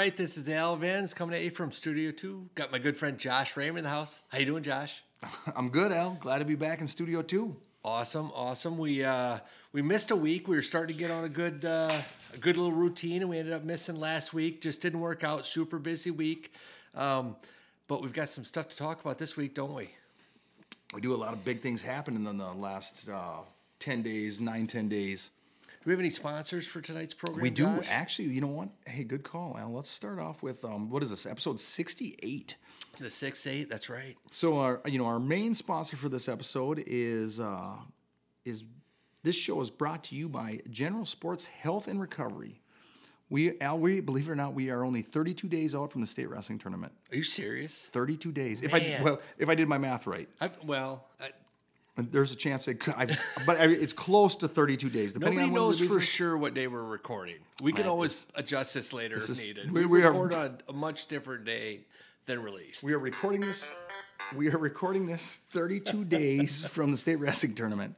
right, this is Al Vans coming at you from Studio Two. Got my good friend Josh Raymer in the house. How you doing, Josh? I'm good, Al. Glad to be back in Studio Two. Awesome, awesome. We uh, we missed a week. We were starting to get on a good uh, a good little routine, and we ended up missing last week. Just didn't work out. Super busy week, um, but we've got some stuff to talk about this week, don't we? We do a lot of big things happening in the last uh, ten days, nine, ten days. Do we have any sponsors for tonight's program? We do Josh? actually. You know what? Hey, good call, Al. Let's start off with um, what is this? Episode sixty-eight. The six eight. That's right. So our you know our main sponsor for this episode is uh, is this show is brought to you by General Sports Health and Recovery. We Al, we believe it or not, we are only 32 days out from the state wrestling tournament. Are you serious? 32 days. If I well, if I did my math right, I, well, I, there's a chance it could, I, but I, it's close to 32 days. Depending nobody on knows for sure what day we're recording. We can always adjust this later if is- needed. we- We, we are- record on a much different day than released. We are recording this. We are recording this 32 days from the state wrestling tournament.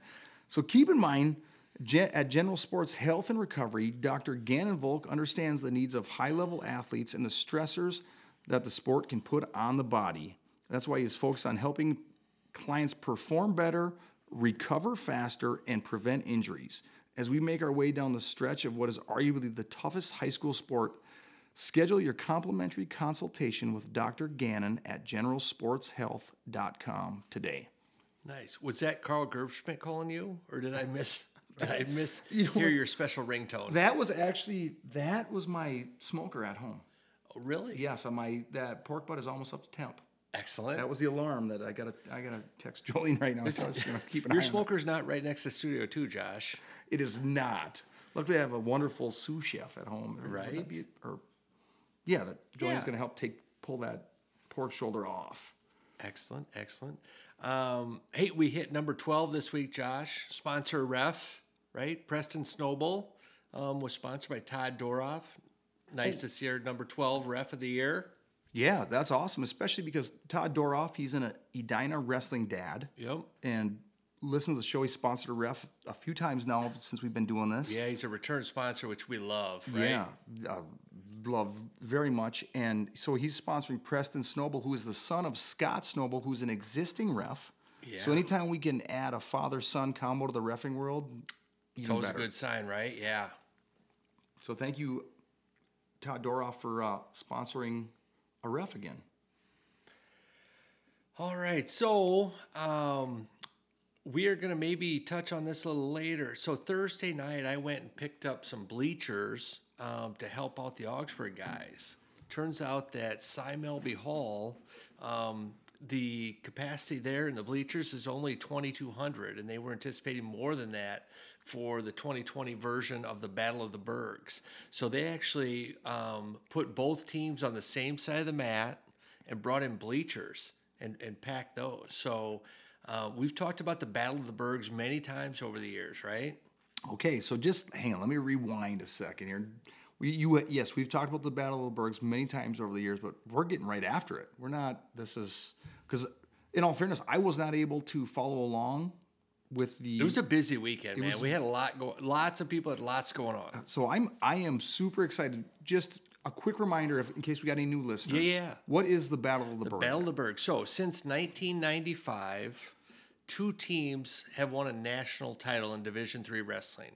So keep in mind, Gen- at General Sports Health and Recovery, Dr. Gannon Volk understands the needs of high-level athletes and the stressors that the sport can put on the body. That's why he's focused on helping clients perform better, recover faster, and prevent injuries. As we make our way down the stretch of what is arguably the toughest high school sport, Schedule your complimentary consultation with Dr. Gannon at generalsportshealth.com today. nice. Was that Carl Gerbschmidt calling you, or did I miss? Did I miss You know hear your special ringtone? That was actually that was my smoker at home. Oh, really? Yes, on my that pork butt is almost up to temp. Excellent. That was the alarm that I gotta I gotta text Jolene right now. So you know, keep an eye your smoker's not right next to Studio Two, Josh. It is not. Luckily, I have a wonderful sous chef at home. Right. be- or yeah, that Jolene's Yeah. gonna help take pull that pork shoulder off. Excellent, excellent. Um, hey, we hit number 12 this week, Josh. Sponsor ref, right? Preston Snowball um, was sponsored by Todd Doroff. Nice to see our number 12 ref of the year. Yeah, that's awesome, especially because Todd Doroff, he's in a Edina wrestling dad Yep. and listens to the show. He sponsored a ref a few times now since we've been doing this. Yeah, he's a return sponsor, which we love, right? Yeah, uh, love very much. And so he's sponsoring Preston Snowball, who is the son of Scott Snowball, who's an existing ref. Yeah. So anytime we can add a father-son combo to the refing world, It's always better. a good sign, right? Yeah. So thank you, Todd Doroff, for uh, sponsoring a ref again. All right, so um, we are going to maybe touch on this a little later. So Thursday night, I went and picked up some bleachers um, to help out the Augsburg guys. Turns out that Si Melby Hall, um, the capacity there in the bleachers is only 2,200, and they were anticipating more than that for the 2020 version of the Battle of the Burgs. So they actually um, put both teams on the same side of the mat and brought in bleachers and, and packed those. So uh, we've talked about the Battle of the Burgs many times over the years, right? Okay, so just hang on. Let me rewind a second here. We, you, yes, we've talked about the Battle of the Burgs many times over the years, but we're getting right after it. We're not. This is because, in all fairness, I was not able to follow along with the. It was a busy weekend, man. was- we had a lot going. Lots of people had lots going on. so I'm I am super excited. Just a quick reminder, if, in case we got any new listeners. Yeah, yeah. What is the Battle of the, Burgs? Battle of the Burg. So since 1995, two teams have won a national title in Division Three wrestling.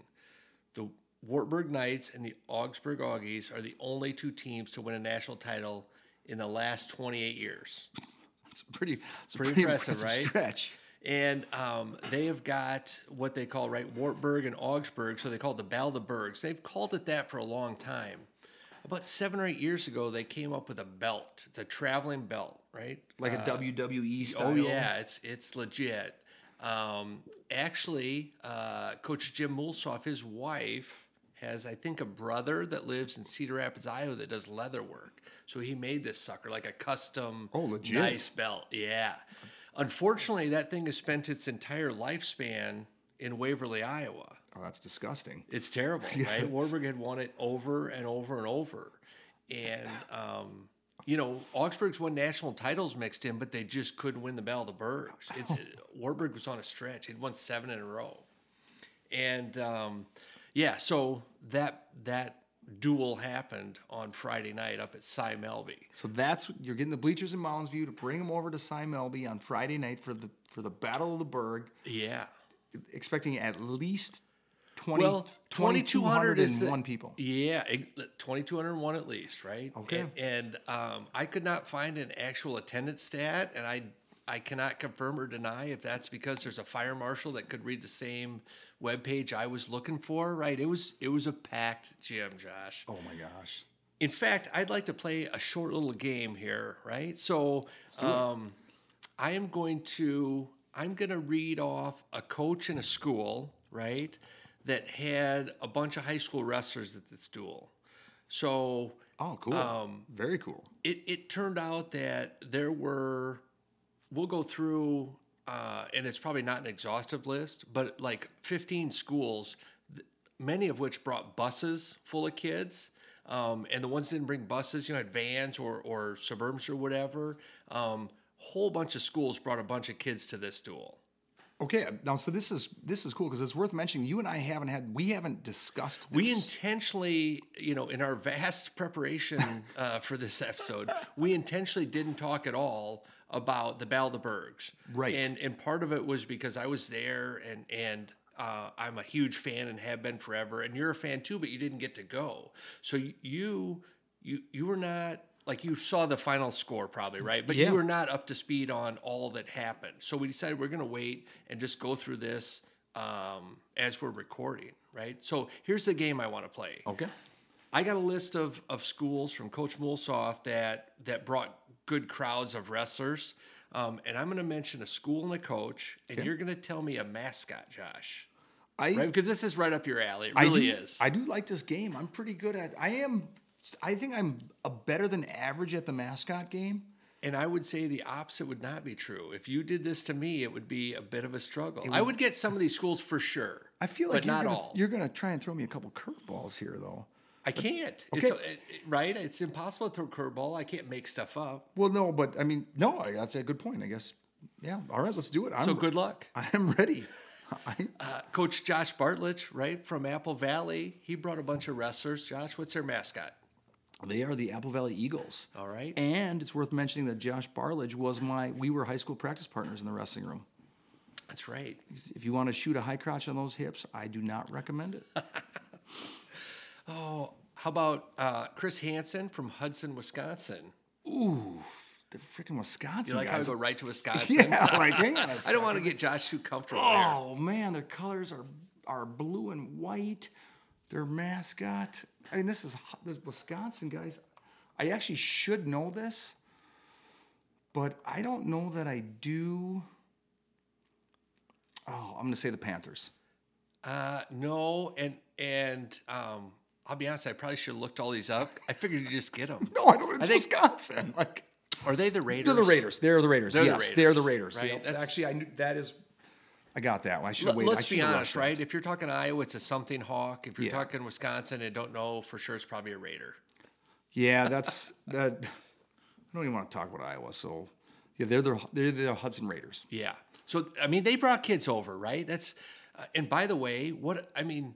The Wartburg Knights and the Augsburg Augies are the only two teams to win a national title in the last 28 years. It's pretty. It's Pretty pretty, impressive, impressive, right? stretch. And um, they have got what they call, right, Wartburg and Augsburg. So they call it the Battle of the Burgs. They've called it that for a long time. About seven or eight years ago, they came up with a belt. It's a traveling belt, right? Like a WWE style. Oh yeah, it's it's legit. Um, actually, uh, Coach Jim Mulsoff, his wife has, I think, a brother that lives in Cedar Rapids, Iowa, that does leather work. So he made this sucker like a custom, Oh, legit. nice belt. Yeah. Unfortunately, that thing has spent its entire lifespan in Waverly, Iowa. Oh, that's disgusting. It's terrible, Yes. right? Wartburg had won it over and over and over. And, um, you know, Augsburg's won national titles mixed in, but they just couldn't win the Battle of the Burgs. It's, Wartburg was on a stretch. He'd won seven in a row. And, um, yeah, so that, that duel happened on Friday night up at Si Melby. So that's you're getting the bleachers in Mounds View to bring them over to Si Melby on Friday night for the for the Battle of the Burg, Yeah. expecting at least 20, Well, 2,200 is the- 2,201 people. Yeah, 2,201 at least, right? Okay. And, and um, I could not find an actual attendance stat, and I I cannot confirm or deny if that's because there's a fire marshal that could read the same webpage I was looking for. Right? It was it was a packed gym, Josh. Oh my gosh. In fact, I'd like to play a short little game here, right? So, um, I am going to I'm going to read off a coach in a school, right, that had a bunch of high school wrestlers at this duel. So Oh, cool. Um, Very cool. it it turned out that there were we'll go through uh, and it's probably not an exhaustive list but like 15 schools many of which brought buses full of kids um, and the ones that didn't bring buses you know had vans or or suburbs or whatever um, whole bunch of schools brought a bunch of kids to this duel Okay, now so this is this is cool because it's worth mentioning. You and I haven't had we haven't discussed. This. We intentionally, you know, in our vast preparation uh, for this episode, we intentionally didn't talk at all about the Battle of the Burgs. Right. And and part of it was because I was there and and uh, I'm a huge fan and have been forever. And you're a fan too, but you didn't get to go. So you you you were not like you saw the final score probably right, but Yeah. you were not up to speed on all that happened. So we decided we're going to wait and just go through this um, as we're recording, right? So here's the game I want to play. okay. I got a list of, of schools from Coach Mulsoff that that brought good crowds of wrestlers, um, and I'm going to mention a school and a coach, and you're going to tell me a mascot, Josh, I right? Because this is right up your alley. It I really do, is. I do like this game. I'm pretty good at. I am. I think I'm a better than average at the mascot game. and I would say the opposite would not be true. If you did this to me, it would be a bit of a struggle. I would get some of these schools for sure. I feel like but you're not gonna, all. you're gonna try and throw me a couple curveballs here, though. I can't. Okay. It's, it, right? It's impossible to throw a curveball. I can't make stuff up. Well, no, but I mean, no, I- that's a good point. I guess. Yeah. All right, let's do it. I'm, So good luck. I am ready. I, Uh, Coach Josh Bartlich, right from Apple Valley, he brought a bunch of wrestlers. Josh, what's their mascot? they are the Apple Valley Eagles. All right. And it's worth mentioning that Josh Barledge was my. We were high school practice partners in the wrestling room. That's right. If you want to shoot a high crotch on those hips, I do not recommend it. Oh, how about uh, Chris Hansen from Hudson, Wisconsin? Ooh, the freaking Wisconsin You like how I guys. go right to Wisconsin? yeah, like hang on a I don't want to get Josh too comfortable here. Oh man, their colors are are blue and white. Their mascot. I mean, this is the Wisconsin guys. I actually should know this, but I don't know that I do. Oh, I'm gonna say the Panthers. Uh, no, and and um, I'll be honest. I probably should have looked all these up. I figured you just get them. No, I don't. It's I think- Wisconsin. Like Are they the Raiders? they're the Raiders. They're the Raiders. They're the yes, they're the Raiders, Raiders. right? Yep. Actually, I knew that is. I got that one. I should have waited. Us be honest, right? If you're talking Iowa, it's a something hawk. If you're Yeah. talking Wisconsin and don't know for sure, it's probably a Raider. Yeah, that's that. I don't even want to talk about Iowa. So, yeah, they're the they're the Hudson Raiders. Yeah. So I mean, they brought kids over, right? That's uh, and by the way, what I mean,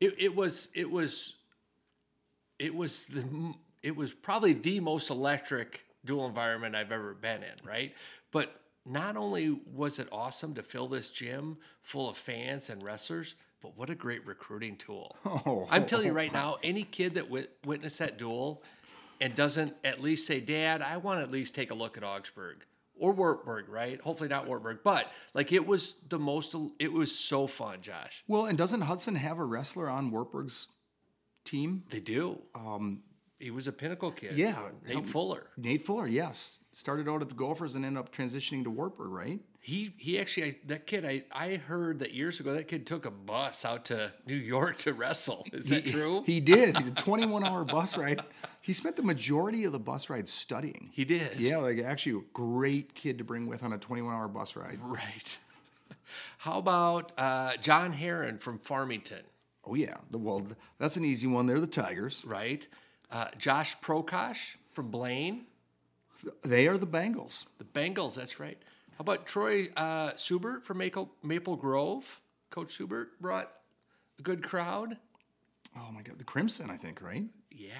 it, it was it was it was the it was probably the most electric dual environment I've ever been in, right? But not only was it awesome to fill this gym full of fans and wrestlers, but what a great recruiting tool. Oh, I'm telling you right now, any kid that wit- witnessed that duel and doesn't at least say, Dad, I want to at least take a look at Augsburg or Wartburg, right? Hopefully not Wartburg, but like it was the most, it was so fun, Josh. Well, and doesn't Hudson have a wrestler on Wartburg's team? They do. Um, he was a pinnacle kid. Yeah, Nate help- Fuller. Nate Fuller, yes, started out at the Gophers and ended up transitioning to Warper, right? He he actually I, that kid I I heard that years ago that kid took a bus out to New York to wrestle. Is that true? He did. He did a 21 hour bus ride. He spent the majority of the bus ride studying. He did. Yeah, like actually a great kid to bring with on a 21 hour bus ride. Right. How about uh, John Heron from Farmington? Oh yeah, the well, that's an easy one. They're the Tigers. right? Uh, Josh Prokosh from Blaine, They are the Bengals. the Bengals. That's right. How about Troy uh, Subert from Maple, Maple Grove? Coach Subert brought a good crowd. Oh my God, the Crimson, I think, right? Yeah,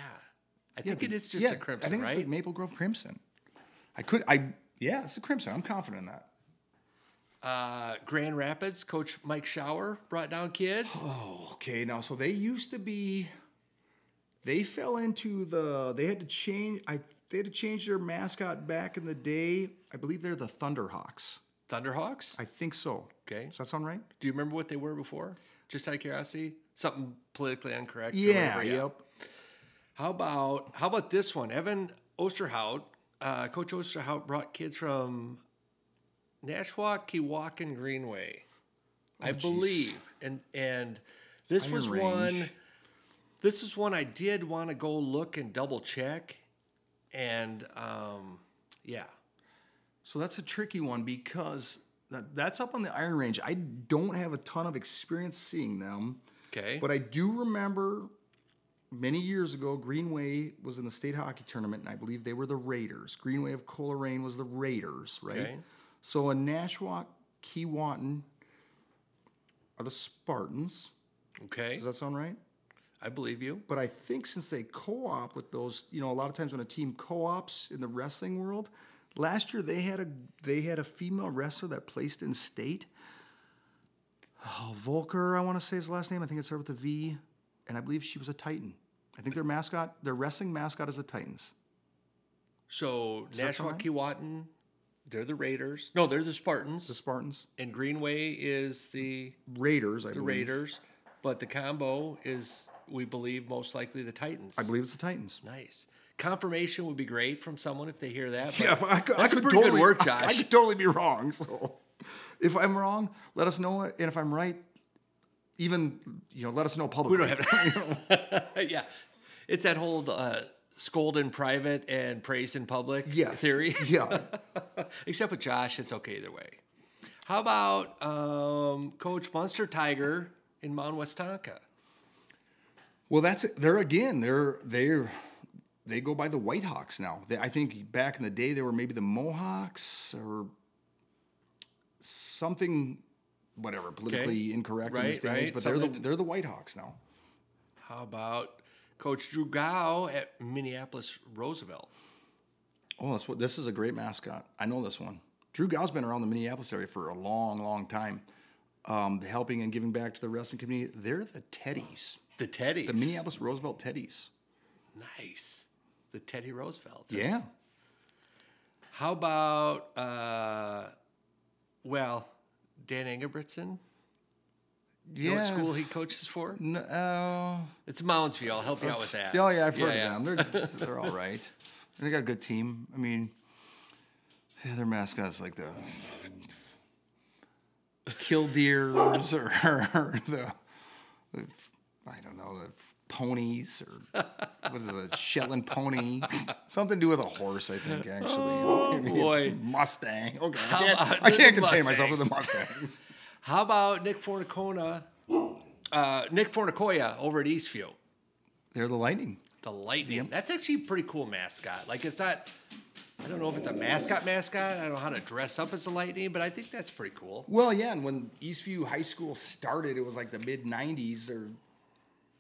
I think the- it is just yeah, a crimson, I think right? it's the Maple Grove Crimson. I could, I yeah, it's the Crimson. I'm confident in that. Uh, Grand Rapids, Coach Mike Shower brought down kids. Oh, okay. Now, so they used to be. They fell into the. They had to change. I. They had to change their mascot back in the day. I believe they're the Thunderhawks. Thunderhawks. I think so. Okay. Does that sound right? Do you remember what they were before? Just out of curiosity, something politically incorrect. or Yeah. Yep. How about how about this one? Evan Osterhout, uh, Coach Osterhout brought kids from Nashwauk, Keewatin, Greenway, I Oh, jeez. believe, and and this Iron was Range. one. This is one I did want to go look and double check, and um, yeah, So that's a tricky one because that, that's up on the Iron Range. I don't have a ton of experience seeing them, okay, but I do remember many years ago, Greenway was in the state hockey tournament, and I believe they were the Raiders. Greenway of Coleraine was the Raiders, right? Okay. So in Nashwauk, Keewatin are the Spartans. okay, Does that sound right? I believe you. But I think since they co-op with those, you know, a lot of times when a team co-ops in the wrestling world, last year they had a they had a female wrestler that placed in state. Oh, Volker, I want to say his last name. I think it started with a V, and I believe she was a Titan. I think their mascot, their wrestling mascot, is the Titans. So Nashwauk, Keewatin, they're the Raiders. No, they're the Spartans. The Spartans, and Greenway is the Raiders, I the believe. Raiders, but the combo is we believe most likely the Titans. I believe it's the Titans. Nice confirmation would be great from someone if they hear that. Yeah, if I, could- I that's a pretty totally, good work, I- I, could totally be wrong. So, if I'm wrong, let us know and if I'm right, even you know, let us know publicly. we don't have. yeah, it's that whole uh, scold in private and praise in public yes theory. Yeah, Except with Josh, it's okay either way. How about um, Coach Munster Tiger in Mound Westonka? Well, that's. They're again. They're they're they go by the Whitehawks now. They, I think back in the day they were maybe the Mohawks or something, whatever politically incorrect in Right, this day and right. age. But they're the they're the Whitehawks now. How about Coach Drew Gow at Minneapolis Roosevelt? Oh, that's what this is a great mascot. I know this one. Drew Gow's been around the Minneapolis area for a long, long time, um, helping and giving back to the wrestling community. They're the Teddies, The Teddies. the Minneapolis Roosevelt Teddies. Nice. The Teddy Roosevelt. Yeah. How about, uh, well, Dan Engebretson? You know Yeah. what school he coaches for? No, uh, It's Moundsview. I'll help you out with that. Oh yeah, I've heard Yeah, of them. They're they're all right. They got a good team. I mean, yeah, their mascot's like the killdeers or, the, the I don't know the ponies or what is it, a Shetland pony? Something to do with a horse, I think. Actually, Oh, I mean, boy. Mustang. Okay, I can't, I can't contain myself with the Mustangs? How about Nick Fornicona? Uh, Nick Fornicoya over at Eastview. They're the Lightning. The Lightning. That's actually a pretty cool mascot. Like it's not. I don't know if it's a mascot mascot. I don't know how to dress up as a Lightning, but I think that's pretty cool. Well, yeah, and when Eastview High School started, it was like the mid '90s. There,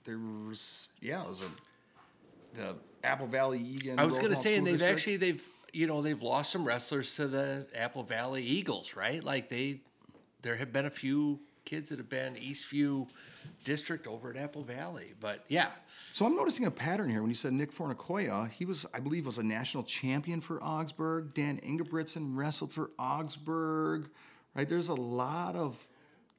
there was yeah, it was a the Apple Valley Egan. I was going to say, and they've District. actually they've you know they've lost some wrestlers to the Apple Valley Eagles, right? Like they, there have been a few kids that have been Eastview district over at Apple Valley, but yeah, So I'm noticing a pattern here. When you said Nick Fornicoya, he was, I believe, was a national champion for Augsburg. Dan Ingebrigtsen wrestled for Augsburg. Right? There's a lot of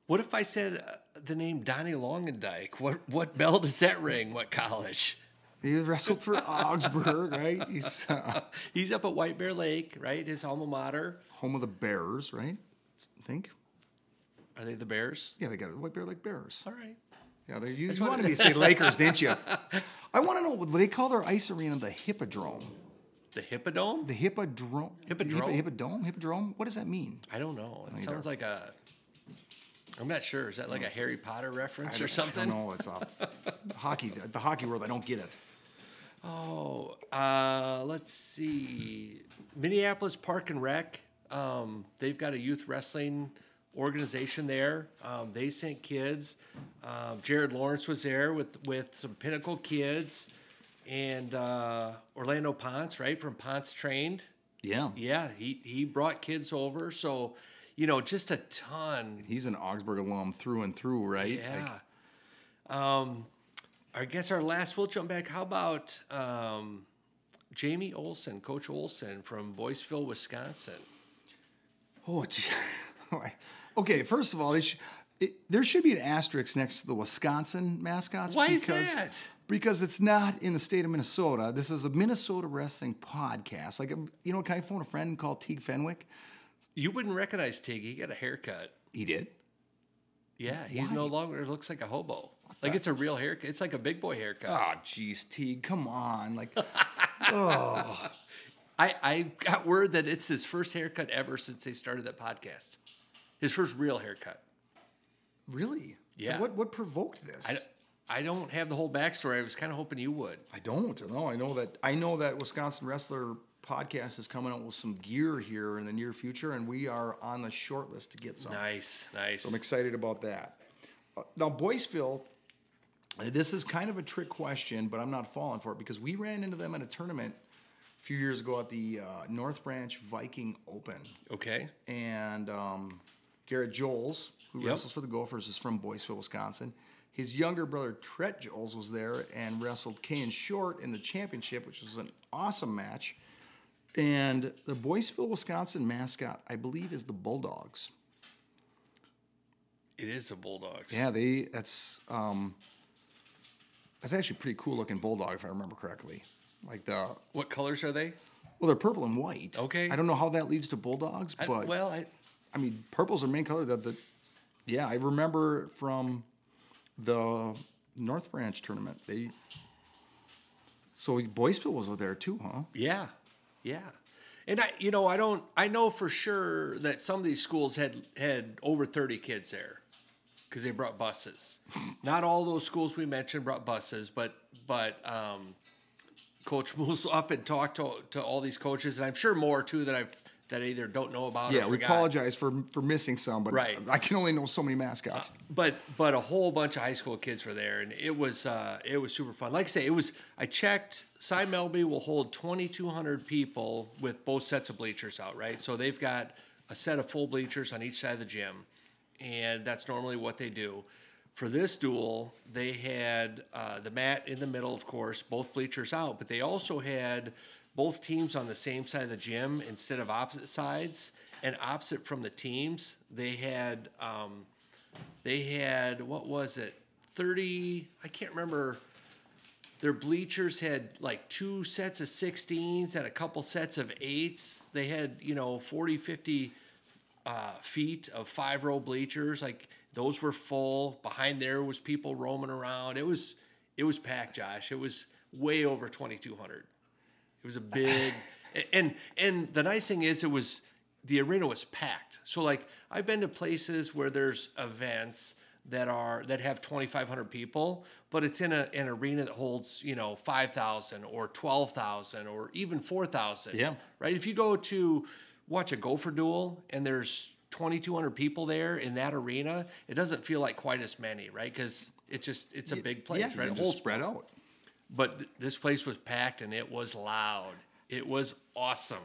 What if I said uh, the name Donnie Longendyke? What what bell does that ring? What college? he wrestled for Augsburg. Right? He's uh, He's up at White Bear Lake, right? His alma mater. home of the Bears. Right? I think. Are they the Bears? Yeah, they got a White Bear Lake Bears. All right. Yeah, they, you, you wanted me to say Lakers, didn't you? I want to know. what They call their ice arena the Hippodrome. The Hippodome? The Hippodrome. Hippodrome? Hippo, Hippodome. Hippodrome. What does that mean? I don't know. It sounds like a. I'm not sure. Is that like a Harry Potter reference or something? No, it's a hockey. The hockey world. I don't get it. Oh, uh, let's see. Minneapolis Park and Rec. Um, they've got a youth wrestling organization there. Um, they sent kids. Um, Jared Lawrence was there with with some Pinnacle kids, and uh, Orlando Ponce, right from Ponce trained. Yeah. Yeah, he he brought kids over. So, you know, just a ton. He's an Augsburg alum through and through, right? Yeah. Like, um, I guess our last. We'll jump back. How about um, Jamie Olson, Coach Olson from Boyceville, Wisconsin? oh, gee. Okay. First of all, it, there should be an asterisk next to the Wisconsin mascots. Why is because, that? Because it's not in the state of Minnesota. This is a Minnesota wrestling podcast. Like, um, you know, can I phone a friend called Teague Fenwick? You wouldn't recognize Tig. He got a haircut. He did. Yeah, he's no longer looks like a hobo. Like it's a real haircut. It's like a big boy haircut. Oh, jeez, Teague, come on. Like, I, I got word that it's his first haircut ever since they started that podcast. His first real haircut. really? Yeah. What what provoked this? I, I don't have the whole backstory. I was kind of hoping you would. I don't. No, I know that. I know that Wisconsin Wrestler podcast is coming out with some gear here in the near future, and we are on the short list to get some. Nice, nice. So I'm excited about that. Uh, now, Boyceville, uh, this is kind of a trick question, but I'm not falling for it because we ran into them in a tournament a few years ago at the uh, North Branch Viking Open, Okay. and um, Garrett Joles, who Yep. wrestles for the Gophers, is from Boyceville, Wisconsin. His younger brother Tret Joles was there and wrestled Kane Short in the championship, which was an awesome match. And the Boyceville, Wisconsin mascot, I believe, is the Bulldogs. It is a Bulldogs. Yeah, they that's um that's actually a pretty cool looking bulldog if I remember correctly. Like the What colors are they? well, they're purple and white. Okay. I don't know how that leads to bulldogs, I, but well, I, I mean, purple's their main color. That the yeah, I remember from the North Branch tournament. They so Boyceville was there too, huh? yeah, yeah. And I, you know, I don't. I know for sure that some of these schools had had over thirty kids there because they brought buses. Not all those schools we mentioned brought buses, but but um, Coach Mulsoff had talked to to all these coaches, and I'm sure more too that I've that I either don't know about. Yeah, we forgot. apologize for for missing some, but Right. I can only know so many mascots. but but a whole bunch of high school kids were there, and it was uh, it was super fun. Like I say, it was. I checked. Si Melby will hold 2,200 people with both sets of bleachers out, right? So they've got a set of full bleachers on each side of the gym, and that's normally what they do. For this duel, they had uh, the mat in the middle, of course, both bleachers out, but they also had both teams on the same side of the gym instead of opposite sides. And opposite from the teams, they had um, they had what was it? 30 i can't remember. Their bleachers had like two sets of 16s and a couple sets of eights. They had you know 40 50 uh, feet of five row bleachers. Like those were full. Behind there was people roaming around. It was it was packed josh. It was way over 2200 it was a big, and and the nice thing is it was the arena was packed. So like I've been to places where there's events that are that have 2,500 people, but it's in a, an arena that holds you know 5,000 or 12,000 or even 4,000. Yeah. Right. If you go to watch a Gopher duel and there's 2,200 people there in that arena, it doesn't feel like quite as many, right? Because it's just it's a big place, yeah, right? It holds spread out. But th- this place was packed and it was loud. It was awesome.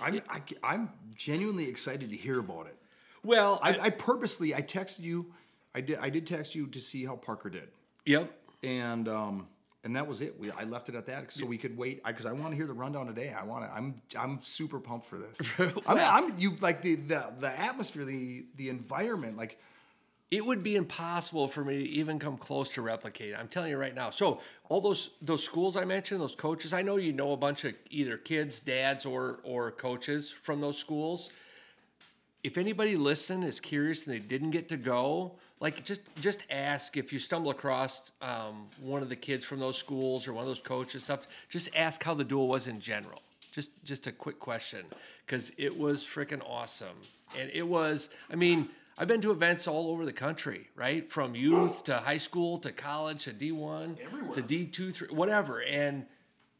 I'm I, I'm genuinely excited to hear about it. Well, I, I, I purposely I texted you. I did I did text you to see how Parker did, yep. and um and that was it. We, I left it at that so we could wait because I, want to hear the rundown today. I want to. I'm I'm super pumped for this. I mean, I'm you like the the the atmosphere, the the environment, like. It would be impossible for me to even come close to replicate. I'm telling you right now. So all those those schools I mentioned, those coaches, I know you know a bunch of either kids, dads, or or coaches from those schools. If anybody listening is curious and they didn't get to go, like just just ask if you stumble across um, one of the kids from those schools or one of those coaches stuff. Just ask how the duel was in general. Just just a quick question because it was freaking awesome, and it was. I mean. I've been to events all over the country, right? From youth to high school to college to D1 to D2, 3, whatever. And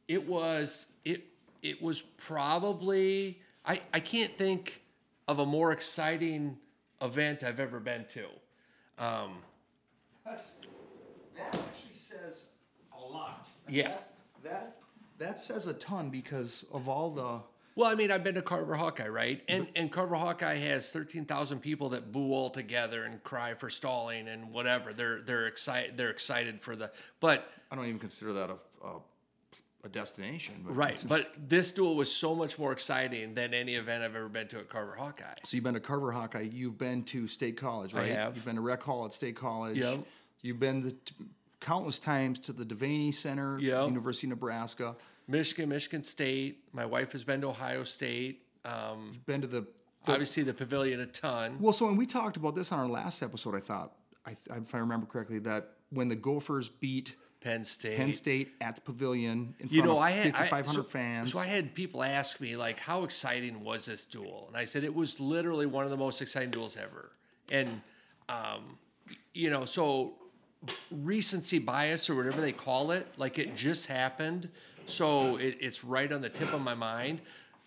it was it it was probably I I can't think of a more exciting event I've ever been to. Um, That's, that actually says a lot. Yeah. That, that that says a ton because of all the Well, I mean, I've been to Carver Hawkeye, right? And mm-hmm. and Carver Hawkeye has thirteen thousand people that boo all together and cry for stalling and whatever. They're they're excited. They're excited for the. But I don't even consider that a a, a destination. But right, but this duel was so much more exciting than any event I've ever been to at Carver Hawkeye. So you've been to Carver Hawkeye. You've been to State College, right? I have. You've been to Rec Hall at State College. Yep. You've been the t- countless times to the Devaney Center, Yep. University of Nebraska. Michigan, Michigan State. My wife has been to Ohio State. Um, You've been to the obviously, the Pavilion a ton. well. So when we talked about this on our last episode, I thought, I, if I remember correctly, that when the Gophers beat Penn State. Penn State at the Pavilion in front You know, of I had I- 5,500 so, fans. So I had people ask me like, "How exciting was this duel?" And I said it was literally one of the most exciting duels ever. And um, you know, so recency bias or whatever they call it, like it just happened, so it, it's right on the tip of my mind.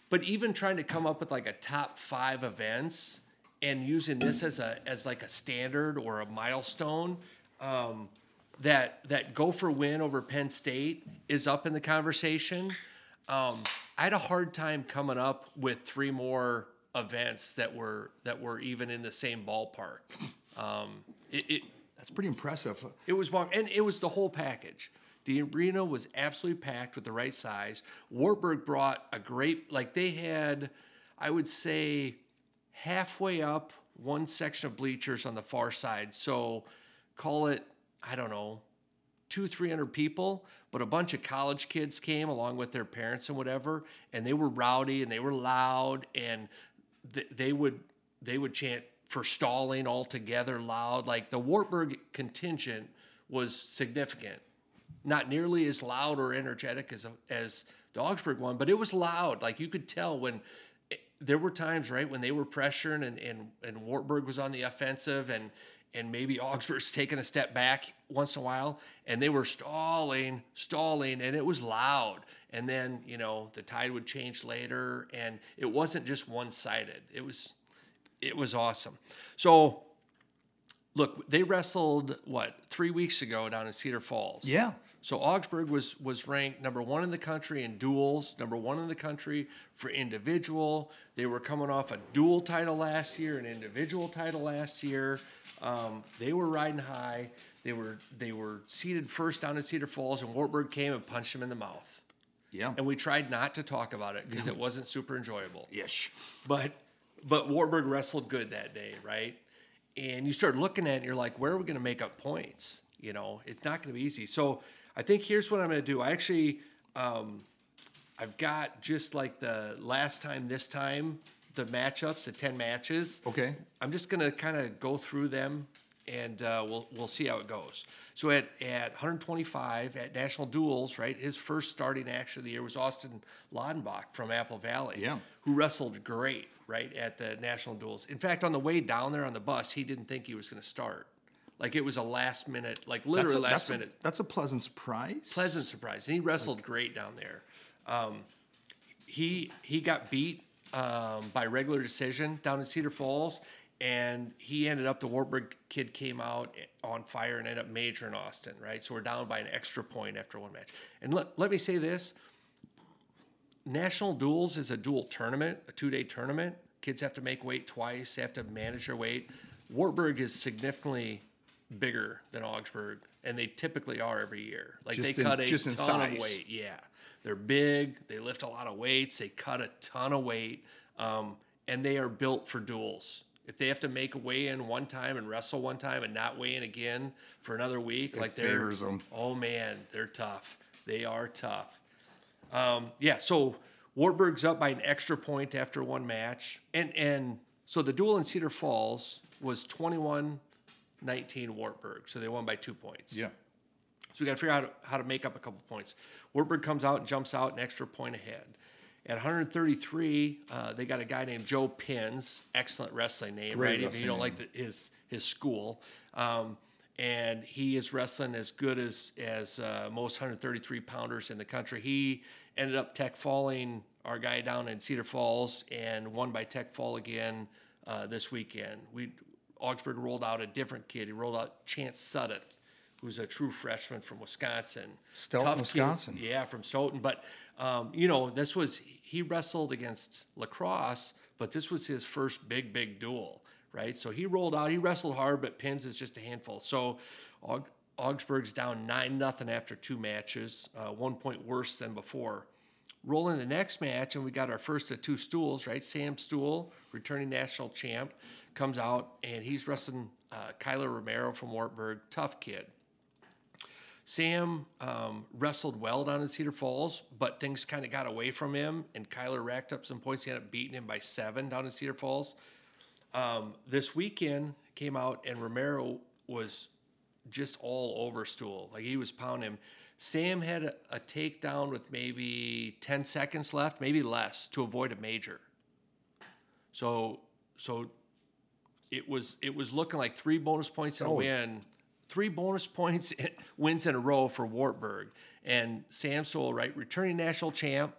But even trying to come up with like a top five events and using this as a as like a standard or a milestone. Um, that that Gopher win over Penn State is up in the conversation. Um, I had a hard time coming up with three more events that were that were even in the same ballpark. Um, it, it That's pretty impressive. it was wrong, and it was the whole package. The arena was absolutely packed with the right size. Wartburg brought a great, like they had, I would say, halfway up one section of bleachers on the far side. So call it, I don't know, two, three hundred people, but a bunch of college kids came along with their parents and whatever, and they were rowdy and they were loud, and th- they would they would chant for stalling all together loud. Like the Wartburg contingent was significant, not nearly as loud or energetic as as the Augsburg one, but it was loud. Like you could tell when. It, there were times, right, when they were pressuring and, and, and Wartburg was on the offensive and and maybe Augsburg's taking a step back once in a while, and they were stalling, stalling, and it was loud. And then you know the tide would change later, and it wasn't just one sided. It was, it was awesome. So, look, they wrestled what three weeks ago down in Cedar Falls. Yeah. So Augsburg was was ranked number one in the country in duels, number one in the country for individual. They were coming off a dual title last year, an individual title last year. Um, they were riding high. They were they were seated first down in Cedar Falls, and Wartburg came and punched them in the mouth. Yeah. And we tried not to talk about it because it wasn't super enjoyable. Ish. But but Wartburg wrestled good that day, right? And you start looking at it and you're like, where are we going to make up points? You know, it's not going to be easy. So I think here's what I'm going to do. I actually, um, I've got just like the last time, this time, the matchups, the 10 matches. Okay. I'm just going to kind of go through them and uh, we'll we'll see how it goes. So at, at 125 at National Duels, right, his first starting action of the year was Austin Lodenbach from Apple Valley, Yeah. who wrestled great, right, at the National Duels. In fact, on the way down there on the bus, he didn't think he was going to start. Like it was a last minute, like literally a, last that's a- minute that's a pleasant surprise. pleasant surprise. And he wrestled great down there. Um, he he got beat um, by regular decision down in Cedar Falls, and he ended up the Wartburg kid came out on fire and ended up major in Austin. Right, so we're down by an extra point after one match. And let let me say this: National Duels is a dual tournament, a two day tournament. Kids have to make weight twice. They have to manage their weight. Wartburg is significantly bigger than Augsburg, and they typically are every year. Like Just they in- cut a ton of weight. Yeah, they're big. They lift a lot of weights. They cut a ton of weight, um, and they are built for duels. If they have to make a weigh in one time and wrestle one time and not weigh in again for another week, like they're favors 'em. oh man, they're tough. They are tough. Um, yeah, so Wartburg's up by an extra point after one match. And and so the duel in Cedar Falls was 21 19 Wartburg. So they won by two points. Yeah. So we got to figure out how to, how to make up a couple points. Wartburg comes out and jumps out an extra point ahead. At 133, uh, they got a guy named Joe Pins, excellent wrestling name, Great right? If you don't name. like the, his his school, um, and he is wrestling as good as as uh, most 133 pounders in the country. He ended up tech falling our guy down in Cedar Falls and won by tech fall again uh, this weekend. We Augsburg rolled out a different kid. He rolled out Chance Suddeth, who's a true freshman from Wisconsin. Stoughton, Tough kid. Wisconsin. Yeah, from Stoughton. But um, you know, this was he wrestled against La Crosse, but this was his first big, big duel, right? So he rolled out. He wrestled hard, but pins is just a handful. So Aug- Augsburg's down nine nothing after two matches, uh, one point worse than before. Rolling the next match, and we got our first of two stools, right? Sam Stoll, returning national champ, comes out and he's wrestling uh, Kyler Romero from Wartburg, tough kid. Sam um, wrestled well down in Cedar Falls, but things kind of got away from him, and Kyler racked up some points. He ended up beating him by seven down in Cedar Falls. Um, this weekend came out, and Romero was just all over Stoll. Like he was pounding him. Sam had a, a takedown with maybe 10 seconds left, maybe less, to avoid a major. So, so it was it was looking like three bonus points and a Oh. win, three bonus points wins in a row for Wartburg and Sam Stoll, right, returning national champ,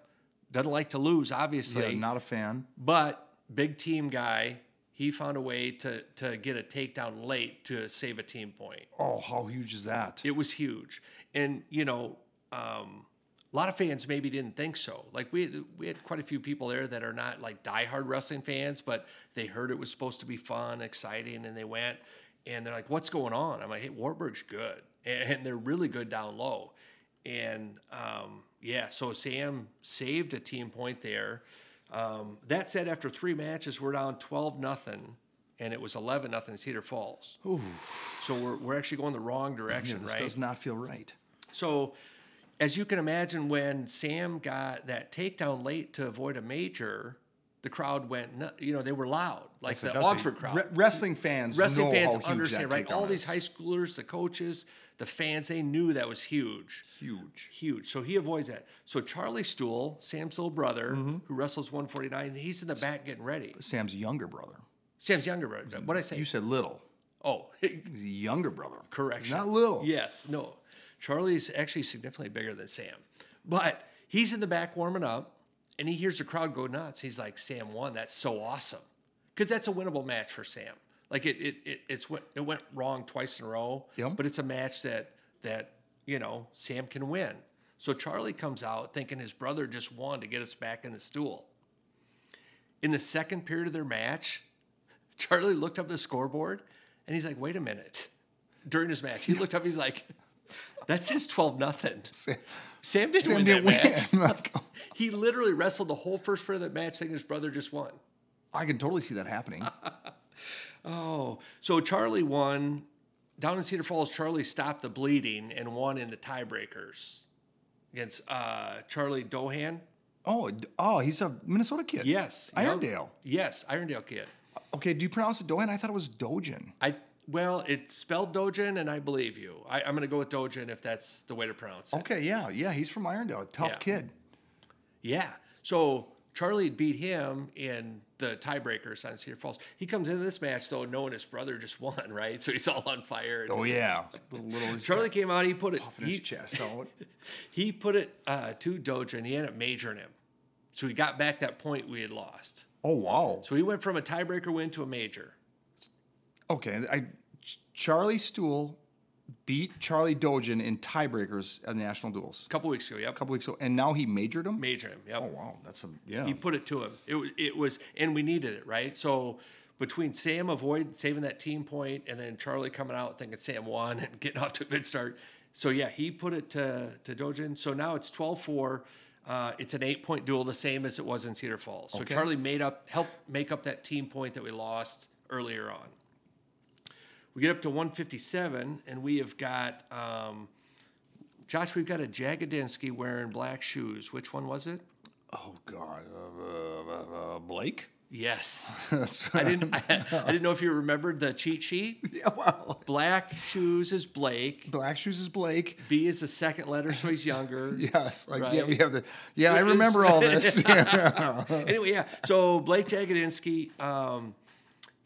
doesn't like to lose, obviously, Yeah, not a fan. but big team guy. He found a way to to get a takedown late to save a team point. Oh, how huge is that? It was huge, and you know, um, a lot of fans maybe didn't think so. Like we we had quite a few people there that are not like diehard wrestling fans, but they heard it was supposed to be fun, exciting, and they went, and they're like, "What's going on?" I'm like, "Hey, Wartburg's good, and, they're really good down low." And um, yeah, so Sam saved a team point there. Um, that said, after three matches, we're down twelve nothing, and it was eleven nothing in Cedar Falls. Ooh. So we're, we're actually going the wrong Yeah, direction, this right? does not feel right. So, as you can imagine, when Sam got that takedown late to avoid a major, the crowd went, you know, they were loud, like That's a- the a- crowd. re- wrestling fans Wrestling fans understand, right? All these high schoolers, the coaches, the fans, they knew that was huge. Huge. Huge. So he avoids that. So Charlie Stoll, Sam's little brother, Mm-hmm. who wrestles 149, he's in the back getting ready. Sam's younger brother. Sam's younger brother. What did I say? You said little. oh, He's a younger brother. Correction. He's not little. Yes, no. Charlie's actually significantly bigger than Sam. But he's in the back warming up and he hears the crowd go nuts. He's like, Sam won. That's so awesome. Because that's a winnable match for Sam. Like it it, it it's went it went wrong twice in a row. Yep. But it's a match that that, you know, Sam can win. So Charlie comes out thinking his brother just won to get us back in the stool. In the second period of their match, Charlie looked up the scoreboard and he's like, wait a minute. During his match, he looked up, he's like, that says 12 nothing. Sam, Sam didn't Sam win didn't that win. match. He literally wrestled the whole first period of that match thinking his brother just won. I can totally see that happening. Oh, so Charlie won. Down in Cedar Falls, Charlie stopped the bleeding and won in the tiebreakers against uh, Charlie Dohan. Oh, oh, he's a Minnesota kid. Yes. Irondale. Yes, Irondale kid. Okay, do you pronounce it Dohan? I thought it was Dojan. I well, it's spelled Dojin, and I believe you. I, I'm going to go with Dojin if that's the way to pronounce it. Okay, yeah, yeah, he's from Irondale. Tough Yeah. kid. Yeah. So Charlie beat him in the tiebreakers on Cedar Falls. He comes into this match though, knowing his brother just won, right? So he's all on fire. Oh yeah, little, Charlie came out. He put it. his He, chest out. he put it uh, to Doja, and he ended up majoring him. So he got back that point we had lost. Oh wow. So he went from a tiebreaker win to a major. Okay, I Charlie Stoll beat Charlie Dojan in tiebreakers at the national duels A couple weeks ago, yep. a couple weeks ago, and now he majored him. Majored him, yep. Oh wow, that's a yeah. He put it to him. It was, it was, and we needed it, right? So between Sam avoid saving that team point and then Charlie coming out thinking Sam won and getting off to a good start. So yeah, he put it to to Dojin. So now it's 12-4. Uh, it's an eight point duel, the same as it was in Cedar Falls. So Okay. Charlie made up, helped make up that team point that we lost earlier on. We get up to 157, and we have got um, Josh. We've got a Jagodinsky wearing black shoes. Which one was it? oh god, uh, uh, uh, Blake. Yes. That's I didn't. I, I didn't know if you remembered the cheat sheet. yeah, well, Black shoes is Blake. Black shoes is Blake. B is the second letter, so he's younger. Yes, like yeah, we have the yeah. I It is- remember all this. Yeah. Anyway, yeah. So Blake Jagodinsky, um,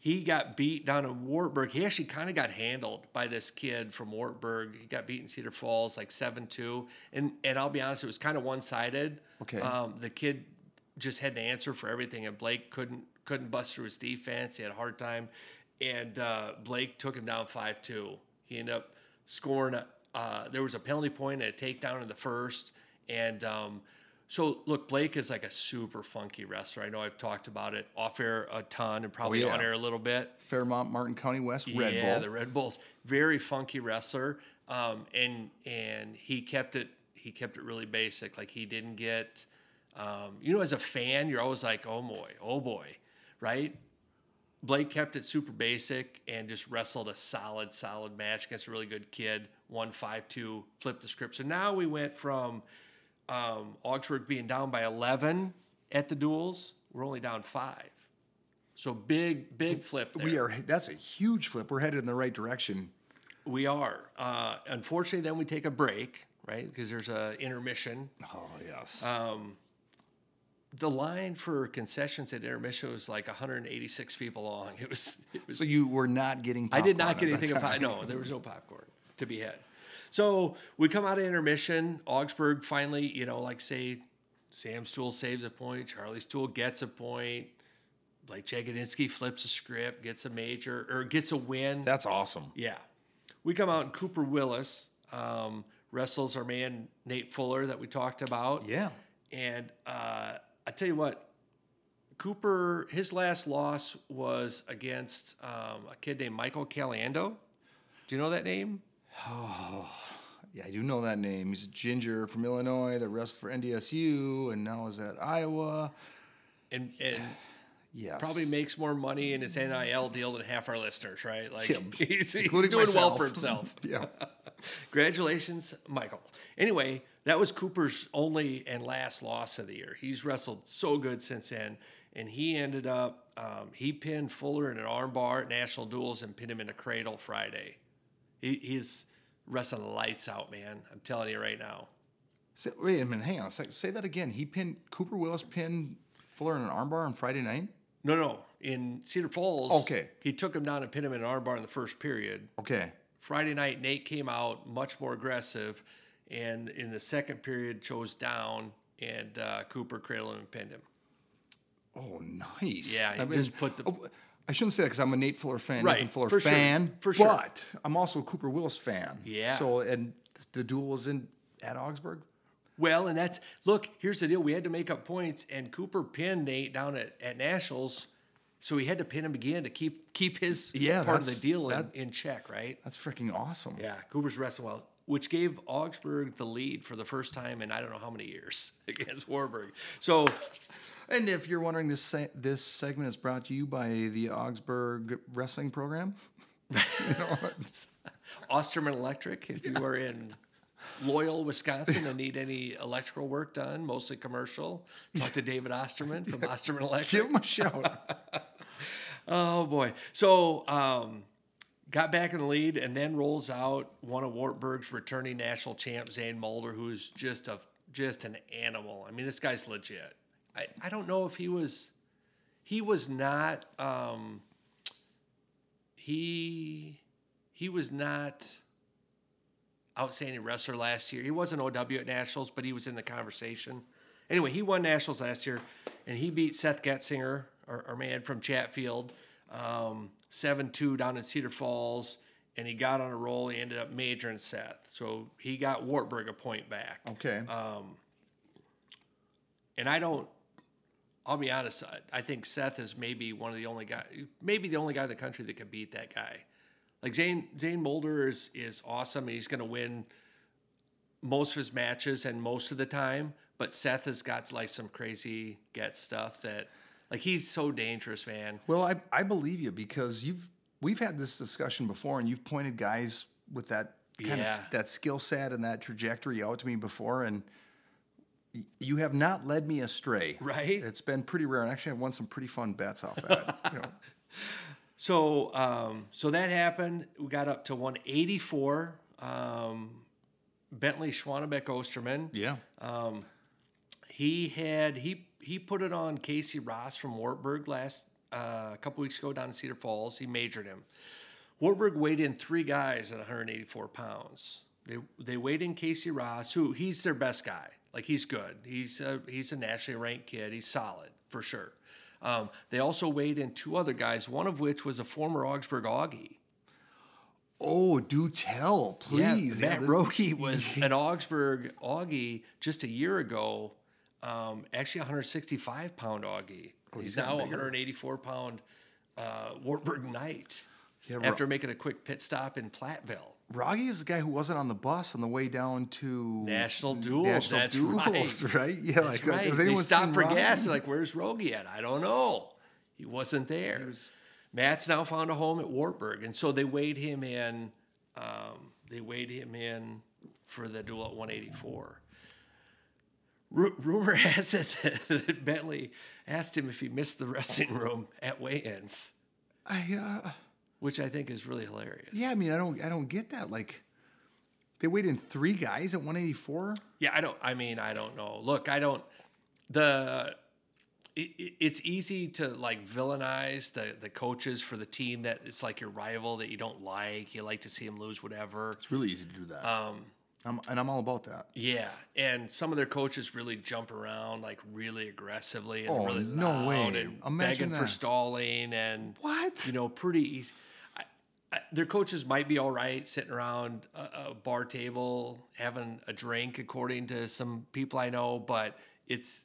he got beat down in Wartburg. He actually kind of got handled by this kid from Wartburg. He got beat in Cedar Falls like seven two, and and I'll be honest, it was kind of one sided. Okay. Um, the kid just had to answer for everything, and Blake couldn't couldn't bust through his defense. He had a hard time, and uh, Blake took him down five two. He ended up scoring. A, uh, there was a penalty point and a takedown in the first, and um, so look, Blake is like a super funky wrestler. I know I've talked about it off air a ton and probably Oh, yeah. on air a little bit. Fairmont, Martin County West, Red yeah, Bull. the Red Bulls. Very funky wrestler. Um, and and he kept it he kept it really basic. Like he didn't get um, you know, as a fan, you're always like, oh boy, oh boy, right? Blake kept it super basic and just wrestled a solid, solid match against a really good kid. Won five two, flipped the script. So now we went from um, Augsburg being down by eleven at the duels. We're only down five. So big, big flip. There. we are. That's a huge flip. We're headed in the right direction. We are. Uh, unfortunately, then we take a break, right? Because there's a intermission. Oh yes. The line for concessions at intermission was like 186 people long. It was. It was. so you were not getting. I did not get anything. Pop- no, there was no popcorn to be had. So we come out of intermission. Augsburg finally, you know, like say, Sam Stoll saves a point. Charlie Stoll gets a point. Blake Jagodinsky flips a script, gets a major or gets a win. That's awesome. Yeah. We come out and Cooper Willis um, wrestles our man Nate Fuller that we talked about. Yeah. And uh, I tell you what, Cooper, his last loss was against um, a kid named Michael Caliendo. Do you know that name? Oh, yeah, I do know that name. He's a ginger from Illinois that wrestled for NDSU and now is at Iowa. And and Yes. probably makes more money in his NIL deal than half our listeners, right? Like Yeah, he's, he's doing well for himself. yeah. Congratulations, Michael. Anyway, that was Cooper's only and last loss of the year. He's wrestled so good since then, and he ended up um, he pinned Fuller in an armbar at national duels and pinned him in a cradle Friday. He, he's wrestling lights out, man. I'm telling you right now. Say, wait a minute. Hang on. a. Say that again. He pinned Cooper Willis pinned Fuller in an armbar on Friday night. No, no, in Cedar Falls. Okay. he took him down and pinned him in an armbar in the first period. Okay. Friday night, Nate came out much more aggressive, and in the second period, chose down, and uh, Cooper cradled him and pinned him. Oh, nice. Yeah, he I mean, just put the- oh, I shouldn't say that because I'm a Nate Fuller fan, Right, Nathan Fuller for sure, fan, for sure. But I'm also a Cooper Willis fan. Yeah. So and the duel was in at Augsburg. Well, and that's look. Here's the deal: we had to make up points, and Cooper pinned Nate down at, at nationals, so he had to pin him again to keep keep his Yeah, part of the deal in, that- in check, right? That's freaking awesome. Yeah, Cooper's wrestling well, which gave Augsburg the lead for the first time in I don't know how many years against Wartburg. So And if you're wondering, this se- this segment is brought to you by the Augsburg Wrestling Program. Osterman Electric, if you are in Loyal, Wisconsin, and need any electrical work done, mostly commercial, talk to David Osterman from Osterman Electric. Give him a shout. Oh boy. So um, got back in the lead and then rolls out one of Wartburg's returning national champ, Zane Mulder, who's just a just an animal. I mean, this guy's legit. I, I don't know if he was he was not um, he he was not outstanding wrestler last year. He wasn't OW at nationals, but he was in the conversation. Anyway, he won nationals last year, and he beat Seth Getzinger, our, our man from Chatfield, um, seven two down in Cedar Falls, and he got on a roll. He ended up majoring Seth, so he got Wartburg a point back. Okay. And I don't. I'll be honest. I, think Seth is maybe one of the only guy, maybe the only guy in the country that could beat that guy. Like Zane Zane Mulder is is awesome. He's going to win most of his matches and most of the time. But Seth has got like some crazy get stuff that, like he's so dangerous, man. Well, I, I believe you because you've we've had this discussion before, and you've pointed guys with that kind Yeah. of that skill set and that trajectory out to me before, and you have not led me astray. Right. It's been pretty rare, and actually, I've won some pretty fun bets off that. you know. So, um, so that happened. We got up to 184. Um, Bentley Schwanebeck Osterman. Yeah. He had he he put it on Casey Ross from Wartburg last uh, a couple weeks ago down in Cedar Falls. He majored him. Wartburg weighed in three guys at 184 pounds. They they weighed in Casey Ross, who he's their best guy. Like he's good. He's a, he's a nationally ranked kid. He's solid for sure. Um, they also weighed in two other guys, one of which was a former Augsburg Augie. Oh, do tell, please. Yeah, Matt this- Rogie was an Augsburg Augie just a year ago. Um, actually, 165 pound Augie. he's he's now 184 pound uh, Wartburg Knight Yeah, after making a quick pit stop in Platteville. Rogge is the guy who wasn't on the bus on the way down to National Duels, National that's Duels, right. right? Yeah, That's like right. has They anyone stopped for gas. They're like, "Where's Rogie at?" I don't know. He wasn't there. Matt's now found a home at Wartburg, and so they weighed him in. Um, they weighed him in for the duel at 184. Ru- rumor has it that, that Bentley asked him if he missed the wrestling room at weigh-ins, I uh, which I think is really hilarious. yeah, I mean, I don't, I don't get that. Like, they weighed in three guys at 184. Yeah, I don't. I mean, I don't know. Look, I don't. The it, it- it's easy to like villainize the the coaches for the team that it's like your rival that you don't like. You like to see them lose, whatever. It's really easy to do that. Um, I'm, and I'm all about that. yeah, and some of their coaches really jump around like really aggressively and Oh, really no way. and Imagine begging for stalling and What? you know pretty easy. Their coaches might be all right sitting around a, a bar table having a drink, according to some people I know, but it's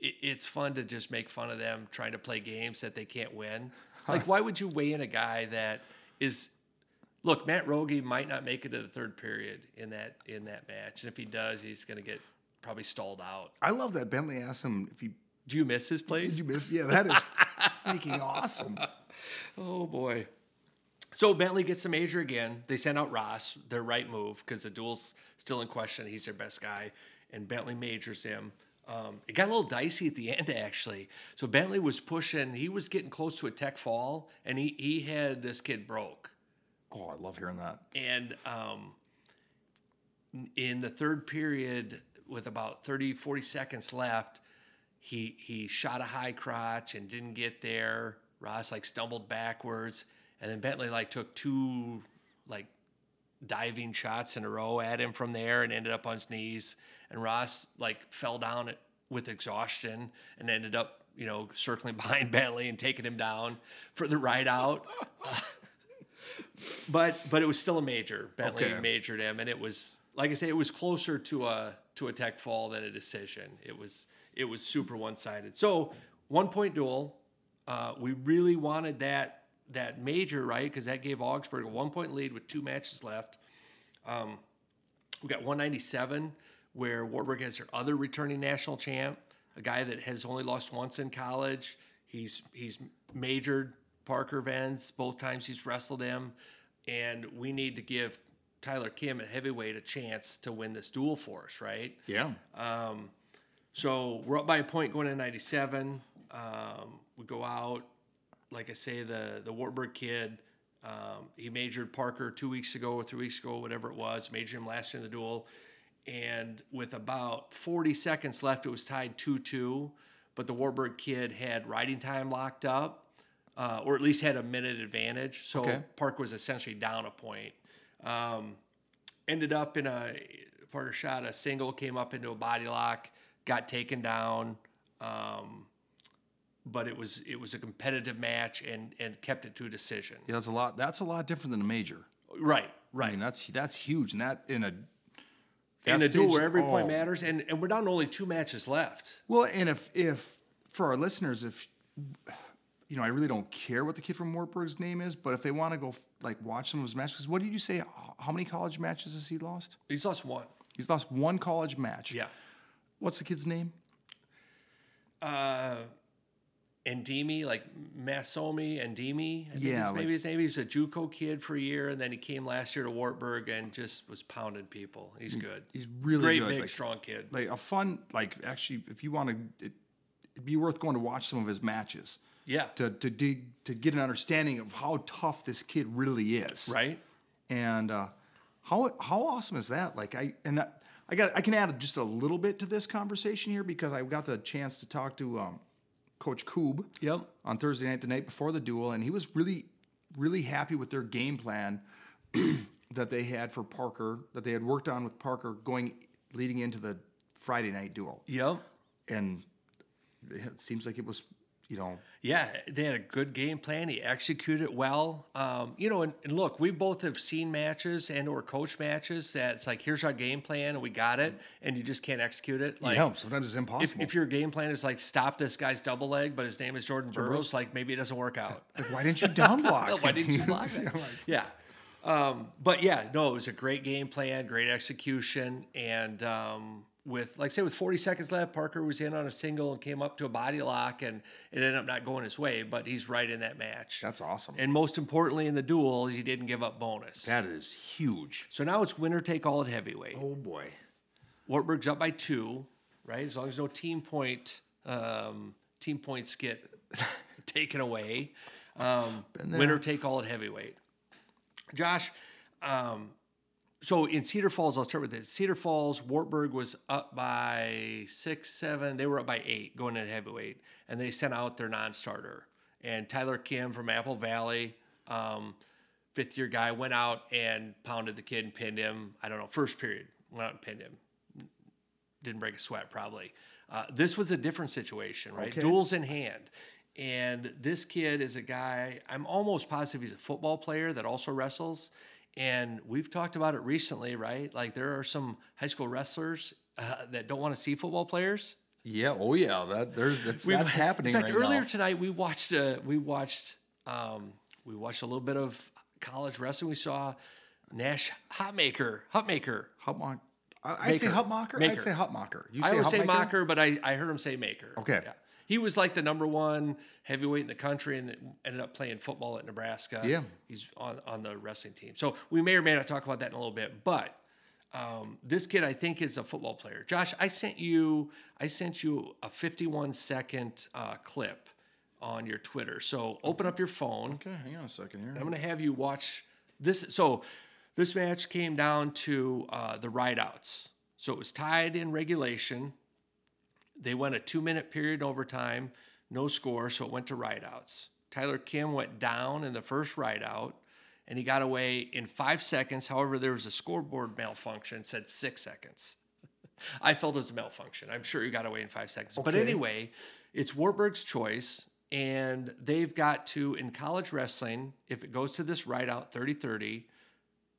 it, it's fun to just make fun of them trying to play games that they can't win. Like, why would you weigh in a guy that is? Look, Matt Rogie might not make it to the third period in that in that match, and if he does, he's going to get probably stalled out. I love that Bentley asked him if he Do you miss his did plays? you miss. Yeah, that is freaking awesome. Oh boy. So Bentley gets the major again. They send out Ross, their right move, because the duel's still in question. He's their best guy, and Bentley majors him. Um, it got a little dicey at the end, actually. So Bentley was pushing. He was getting close to a tech fall, and he he had this kid broke. Oh, I love hearing that. And um, in the third period, with about 30, 40 seconds left, he he shot a high crotch and didn't get there. Ross like stumbled backwards, and then Bentley like took two like diving shots in a row at him from there and ended up on his knees. And Ross like fell down with exhaustion and ended up you know circling behind Bentley and taking him down for the ride out. but but it was still a major. Bentley Okay. majored him, and it was like I say, it was closer to a to a tech fall than a decision. It was it was super one sided. So one point duel. Uh, we really wanted that that major right because that gave Augsburg a one point lead with two matches left. Um, we got 197 where Wartburg has their other returning national champ, a guy that has only lost once in college. He's he's majored Parker Vance both times he's wrestled him, and we need to give Tyler Kim at heavyweight a chance to win this duel for us, right? Yeah. So we're up by a point going to 97. Um, we go out, like I say, the the Wartburg kid. Um, he majored Parker two weeks ago or three weeks ago, whatever it was. Majored him last year in the duel, and with about 40 seconds left, it was tied 2-2. But the Wartburg kid had riding time locked up, uh, or at least had a minute advantage. So Okay. Parker was essentially down a point. Um, ended up in a Parker shot a single, came up into a body lock, got taken down. Um, but it was it was a competitive match and and kept it to a decision. Yeah, that's a lot. That's a lot different than a major. Right, I right. mean, that's that's huge, and that in a in a duel where every point matters, and and we're down to only two matches left. Well, and if if for our listeners, if you know, I really don't care what the kid from Wartburg's name is, but if they want to go like watch some of his matches, what did you say? How many college matches has he lost? He's lost one. He's lost one college match. Yeah. What's the kid's name? Uh, Endemi, like Masomi Endemi, I Yeah, is maybe like- his name. He was a JUCO kid for a year, and then he came last year to Wartburg and just was pounding people. He's good. He's really Great, good. big, like, strong kid. like a fun, like actually, if you want to, it, it'd be worth going to watch some of his matches Yeah. to to dig to get an understanding of how tough this kid really is. Right. And uh, how how awesome is that? Like I and I, I got I can add just a little bit to this conversation here because I got the chance to talk to um, Coach Koob Yep. on Thursday night, the night before the duel, and he was really really happy with their game plan that they had for Parker that they had worked on with Parker going leading into the Friday night duel, Yep. and it seems like it was you know, Yeah, they had a good game plan. He executed it well. Um, you know, and, and look, we both have seen matches and or coach matches that it's like, here's our game plan and we got it, and you just can't execute it. Like yeah, sometimes it's if, impossible. if your game plan is like stop this guy's double leg, but his name is Jordan Burroughs, like maybe it doesn't work out. like, why didn't you down block? Why didn't you block that? Yeah. Um, but yeah, no, it was a great game plan, great execution. And um, with, like say, with 40 seconds left, Parker was in on a single and came up to a body lock, and it ended up not going his way, but he's right in that match. That's awesome. and most importantly, in the duel, he didn't give up bonus. that is huge. so now it's winner take all at heavyweight. Oh boy. Wartburg's up by two, right? As long as no team point um, team points get taken away. Um, winner take all at heavyweight. Josh, um, so in Cedar Falls, I'll start with this. Cedar Falls, Wartburg was up by six, seven. They were up by eight going into heavyweight, and they sent out their non-starter. And Tyler Kim from Apple Valley, um, fifth year guy, went out and pounded the kid and pinned him. I don't know, first period, went out and pinned him didn't break a sweat probably. Uh, this was a different situation, right? Okay. Duels in hand. And this kid is a guy, I'm almost positive he's a football player that also wrestles. And we've talked about it recently, right? Like there are some high school wrestlers uh, that don't want to see football players. Yeah. Oh yeah. That there's that's We- that's happening In fact, right earlier now. tonight we watched uh, we watched um, we watched a little bit of college wrestling. We saw Nash Hotmaker, Hotmaker. Hutmock. I, say. Maker. I'd say Hutmocker. You I always say Hutmaker? mocker, but I, I heard him say maker. Okay. Yeah. He was like the number one heavyweight in the country and ended up playing football at Nebraska. Yeah. He's on, on the wrestling team. So we may or may not talk about that in a little bit. But um, this kid, I think, is a football player. Josh, I sent you I sent you a 51 second uh, clip on your Twitter. So open up your phone. Okay, hang on a second here. I'm going to have you watch this. So, this match came down to uh, the rideouts. So, it was tied in regulation. They went a two minute period overtime, no score. So, it went to rideouts. Tyler Kim went down in the first rideout and he got away in five seconds. However, there was a scoreboard malfunction, said six seconds. I felt it was a malfunction. I'm sure he got away in five seconds. But anyway, it's Wartburg's choice. And they've got to, in college wrestling, if it goes to this ride out 30 30,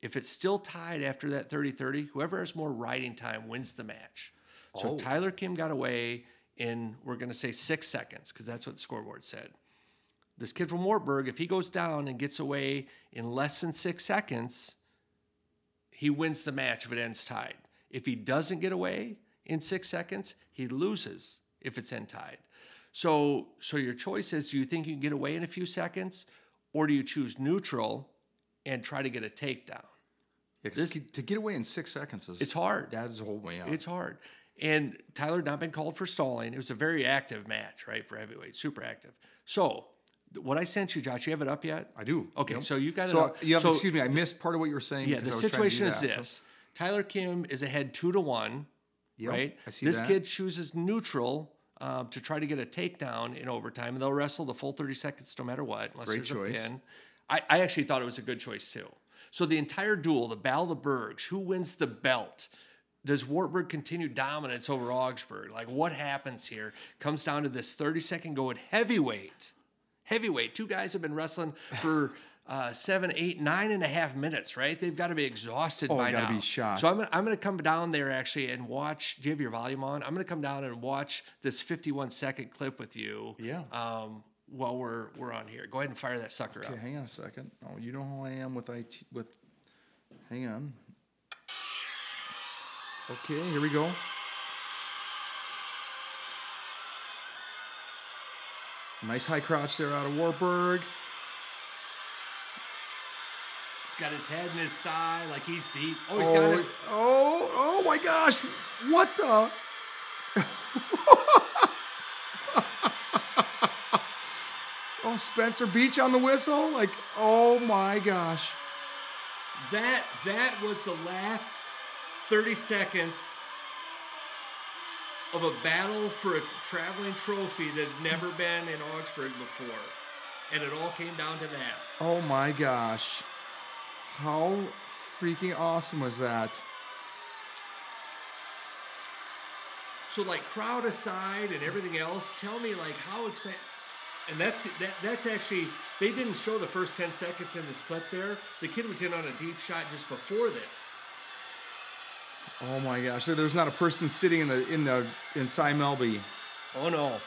if it's still tied after that 30 30, whoever has more riding time wins the match. So Oh. Tyler Kim got away in, we're going to say six seconds, because that's what the scoreboard said. This kid from Wartburg, if he goes down and gets away in less than six seconds, he wins the match if it ends tied. If he doesn't get away in six seconds, he loses if it's end tied. So, so your choice is: do you think you can get away in a few seconds, or do you choose neutral and try to get a takedown? Yeah, 'cause to get away in six seconds is It's hard. That is a whole way out. It's hard. And Tyler had not been called for stalling. It was a very active match, right, for heavyweight, super active. So, what I sent you, Josh, you have it up yet? I do. Okay, Yep. so you got it up. you have So- to excuse me. I missed part of what you were saying. Yeah, the I was trying to do situation is that. So- this: Tyler Kim is ahead two to one, Yep, right? I see this that. kid chooses neutral um, to try to get a takedown in overtime, and they'll wrestle the full thirty seconds no matter what, unless Great there's choice. a pin. I, I actually thought it was a good choice too. So the entire duel, the Battle of the Burgs, who wins the belt? Does Wartburg continue dominance over Augsburg? Like what happens here? Comes down to this 30 second go at heavyweight. Heavyweight. Two guys have been wrestling for uh, seven, eight, nine and a half minutes, right? They've got to be exhausted Oh, by gotta now. be shot. So I'm gonna, I'm gonna come down there actually and watch. Do you have your volume on? I'm gonna come down and watch this 51 second clip with you. Yeah. Um, while we're we're on here, go ahead and fire that sucker Okay, up. hang on a second. Oh, you know how I am with IT. With, hang on. Okay, here we go. Nice high crotch there out of Wartburg. He's got his head in his thigh, like he's deep. Oh, he's oh, got it. oh, oh my gosh! What the? oh, Spencer Beach on the whistle. Like, oh my gosh! That that was the last 30 seconds of a battle for a traveling trophy that had never been in Augsburg before. And it all came down to that. Oh my gosh! How freaking awesome was that? So like crowd aside and everything else, tell me like how excited and that's that, that's actually they didn't show the first 10 seconds in this clip there the kid was in on a deep shot just before this Oh my gosh! So there's not a person sitting in the in the in Si Melby. oh no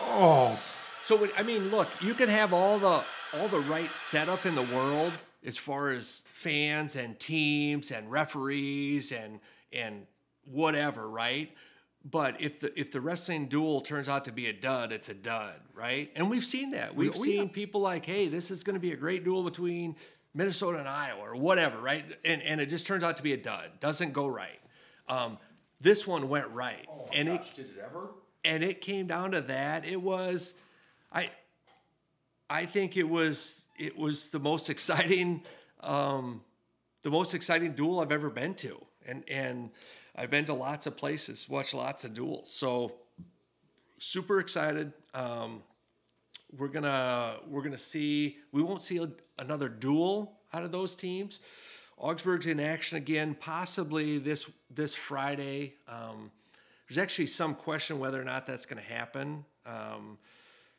Oh, so i mean look you can have all the all the right setup in the world as far as fans and teams and referees and and whatever right but if the if the wrestling duel turns out to be a dud, it's a dud, right? And we've seen that. We've oh, seen yeah. people like, hey, this is going to be a great duel between Minnesota and Iowa or whatever, right? And and it just turns out to be a dud. Doesn't go right. Um, this one went right, and it did it ever? and it came down to that. It was, I, I think it was it was the most exciting, um, the most exciting duel I've ever been to, and and I've been to lots of places, watched lots of duels, so super excited. Um, we're gonna we're gonna see. We won't see a, another duel out of those teams. Augsburg's in action again, possibly this this Friday. Um, there's actually some question whether or not that's going to happen. Um,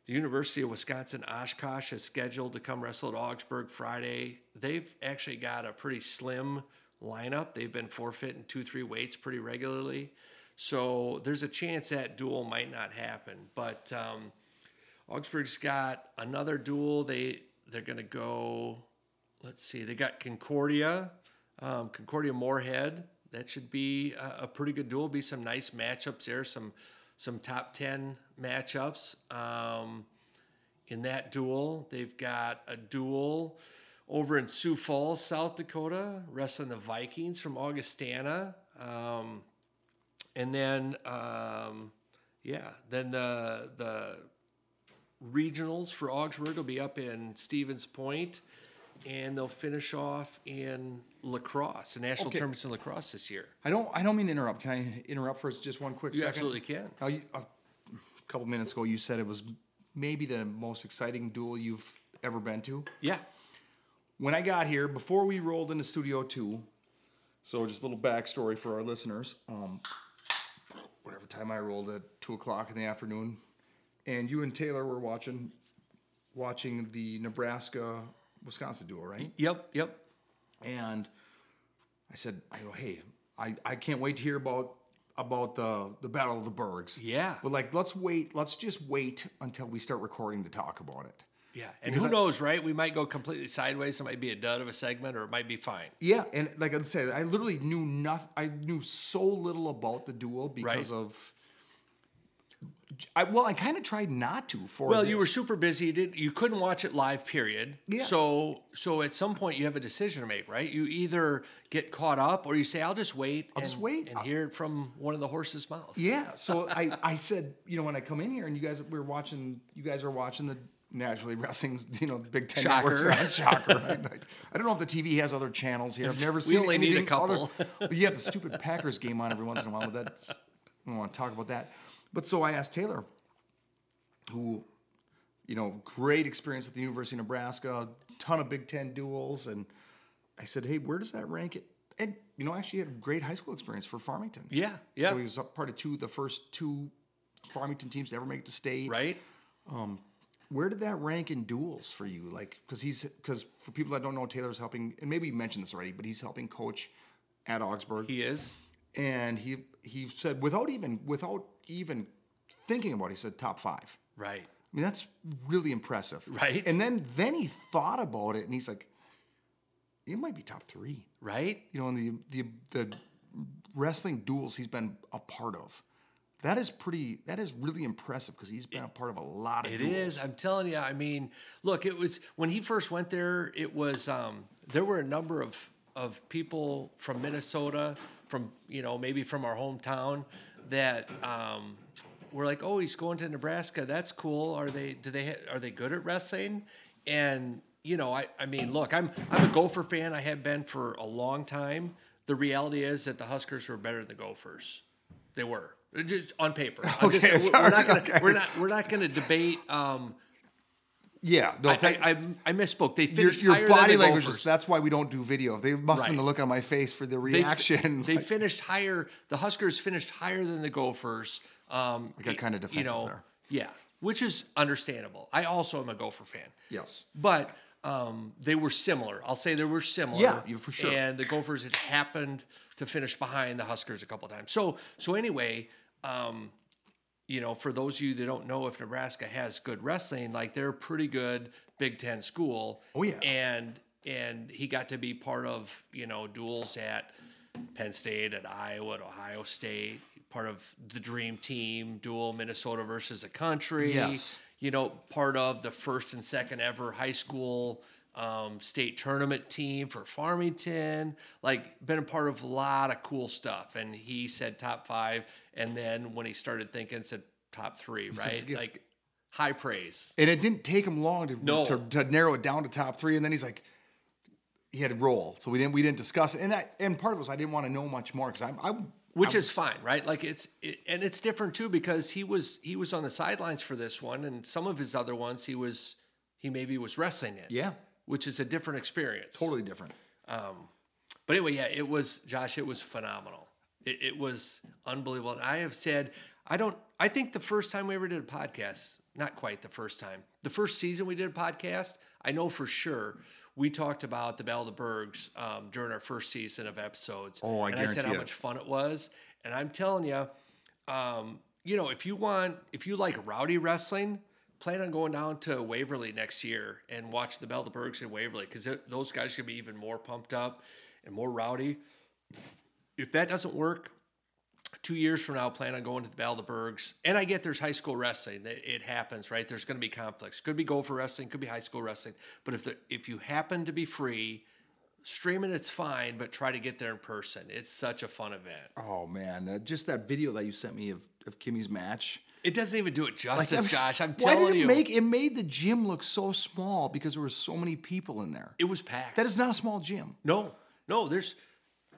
the University of Wisconsin Oshkosh is scheduled to come wrestle at Augsburg Friday. They've actually got a pretty slim lineup. They've been forfeiting two, three weights pretty regularly. So there's a chance that duel might not happen. But um, Augsburg's got another duel. They they're going to go. Let's see. They got Concordia, um, Concordia Moorhead. That should be a, a pretty good duel. Be some nice matchups there. Some some top ten matchups. Um, in that duel, they've got a duel over in Sioux Falls, South Dakota, wrestling the Vikings from Augustana. Um, and then, um, yeah, then the the regionals for Augsburg will be up in Stevens Point, and they'll finish off in La Crosse, the national Okay. tournaments in La Crosse this year. I don't. I don't mean to interrupt. Can I interrupt for just one quick You second? absolutely can. Now, you, a couple minutes ago, you said it was maybe the most exciting duel you've ever been to. Yeah. When I got here, before we rolled into Studio Two, so just a little backstory for our listeners. Um, whatever time I rolled at two o'clock in the afternoon, and you and Taylor were watching watching the Nebraska Wisconsin duel, right? Yep. Yep. and I said, I go, hey, I, I can't wait to hear about about the the Battle of the Burgs. Yeah. But like let's wait, let's just wait until we start recording to talk about it. Yeah. And Because who I- knows, right? We might go completely sideways. It might be a dud of a segment, or it might be fine. Yeah, and like I said, I literally knew nothing I knew so little about the duel because Right. of I well, I kind of tried not to for Well, you were super busy. You did you couldn't watch it live? Period. Yeah. So so at some point you have a decision to make, right? You either get caught up, or you say, "I'll just wait." I'll and, just wait. and hear it from one of the horse's mouths. Yeah. So I, I said, you know, when I come in here and you guys we are watching, you guys are watching the naturally wrestling, you know, Big Ten networks Shocker. on Shocker. right? I don't know if the TV has other channels here. I've never We seen. only need a other- couple. But you have the stupid Packers game on every once in a while. But that I don't want to talk about that. But so I asked Taylor, who, you know, great experience at the University of Nebraska, ton of Big Ten duels, and I said, hey, where does that rank it? And you know, actually had great high school experience for Farmington. Yeah. Yeah. So he was a part of two, the first two Farmington teams to ever make it to state. right. Um, where did that rank in duels for you? Like, because he's because for people that don't know, Taylor's helping, and maybe you mentioned this already, but he's helping coach at Augsburg, He is. and he he said without even without even thinking about, it, he said top five. Right. I mean, that's really impressive, Right. And then then he thought about it, and he's like, it might be top three. Right. you know, in the the the wrestling duels he's been a part of. That is pretty. That is really impressive because he's been a part of a lot of. It duels. is. I'm telling you. I mean, look, it was when he first went there. It was um, there were a number of of people from Minnesota, from you know maybe from our hometown, that um, were like, "Oh, he's going to Nebraska. That's cool. Are they? Do they? ha- Are they good at wrestling?" And you know, I I mean, look, I'm I'm a Gopher fan. I have been for a long time. The reality is that the Huskers were better than the Gophers. They were just on paper. I'm Okay, we're- sorry, we're not gonna okay. we're not we're not going to debate. Um, Yeah, no, I, thank- I, I, I misspoke. They your, finished your higher body than the language. Gophers. Is, that's why we don't do video. They must have been the look on my face for the reaction. they like- finished higher. The Huskers finished higher than the Gophers. Um, got kinda you defensive know, there. Yeah, which is understandable. I also am a Gopher fan. Yes. But um, they were similar. I'll say they were similar. Yeah, you- for sure. And the Gophers had happened to finish behind the Huskers a couple of times. So so anyway, um, you know, for those of you that don't know if Nebraska has good wrestling, like they're a pretty good Big Ten school. Oh, yeah. And and he got to be part of you know duels at Penn State, at Iowa, at Ohio State, part of the Dream Team duel, Minnesota versus a country Yes. you know, part of the first and second ever high school um, state tournament team for Farmington. Like, been a part of a lot of cool stuff. And he said top five. And then when he started thinking, said top three, right? Like, high praise. And it didn't take him long to, No. to, to narrow it down to top three. And then he's like, he had to roll. So we didn't we didn't discuss it. And I, and part of it was I didn't want to know much more because I'm I'm which is fine, right? Like it's it, and it's different too because he was he was on the sidelines for this one, and some of his other ones he was he maybe was wrestling in, yeah which is a different experience. totally different. But anyway, yeah, it was Josh. It was phenomenal. It, it was unbelievable. And I have said, I don't. I think the first time we ever did a podcast, not quite the first time, the first season we did a podcast, I know for sure we talked about the Bell of the Burgs um, during our first season of episodes. Oh, I and I said how it. much fun it was. And I'm telling you, um, you know, if you want, if you like rowdy wrestling, plan on going down to Waverly next year and watch the Bell of the Burgs in Waverly because those guys gonna be even more pumped up and more rowdy. If that doesn't work, two years from now, plan on going to the Battle of the Burgs. And I get there's high school wrestling. It, it happens, right? There's going to be conflicts. Could be Gopher wrestling, could be high school wrestling. But if the, if you happen to be free, streaming it's fine, but try to get there in person. It's such a fun event. Oh man, uh, just that video that you sent me of, of Kimmy's match. It doesn't even do it justice, I'm- Josh. I'm why telling did it you, make it made the gym look so small because there were so many people in there. it was packed. That is not a small gym. No, no, there's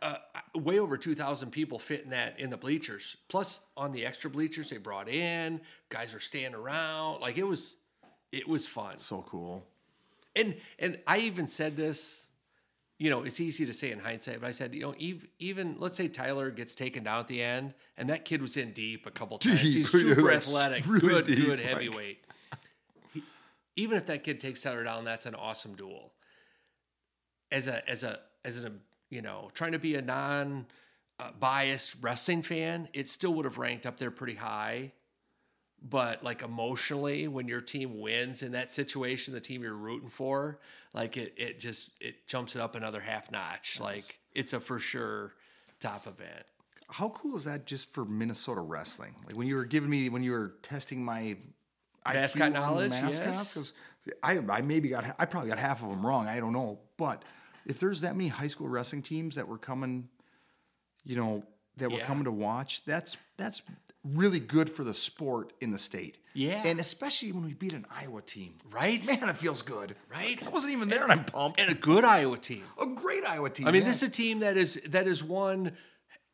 uh, way over 2,000 people fit in that in the bleachers. Plus, on the extra bleachers they brought in, guys are standing around. Like it was, it was fun. So cool. And and I even said this. You know, it's easy to say in hindsight, but I said, you know, even, even let's say Tyler gets taken down at the end, and that kid was in deep a couple times. Deep, He's super athletic, really good, deep, good like- heavyweight. He- even if that kid takes Tyler down, that's an awesome duel. As a as a as a you know trying to be a non uh, biased wrestling fan, it still would have ranked up there pretty high. But like emotionally, when your team wins in that situation, the team you're rooting for, like it it just it jumps it up another half notch. Like it's a for sure top event. How cool is that just for Minnesota wrestling? Like when you were giving me when you were testing my IQ Mascot the knowledge, mascots, yes. I I maybe got I probably got half of them wrong. I don't know, but if there's that many high school wrestling teams that were coming, you know, that were Yeah. coming to watch, that's that's really good for the sport in the state. Yeah. and especially when we beat an Iowa team, Right? Man, it feels good. Right? I wasn't even there, and I'm pumped. And a good Iowa team. a great Iowa team. I mean, yeah. this is a team that is that has won,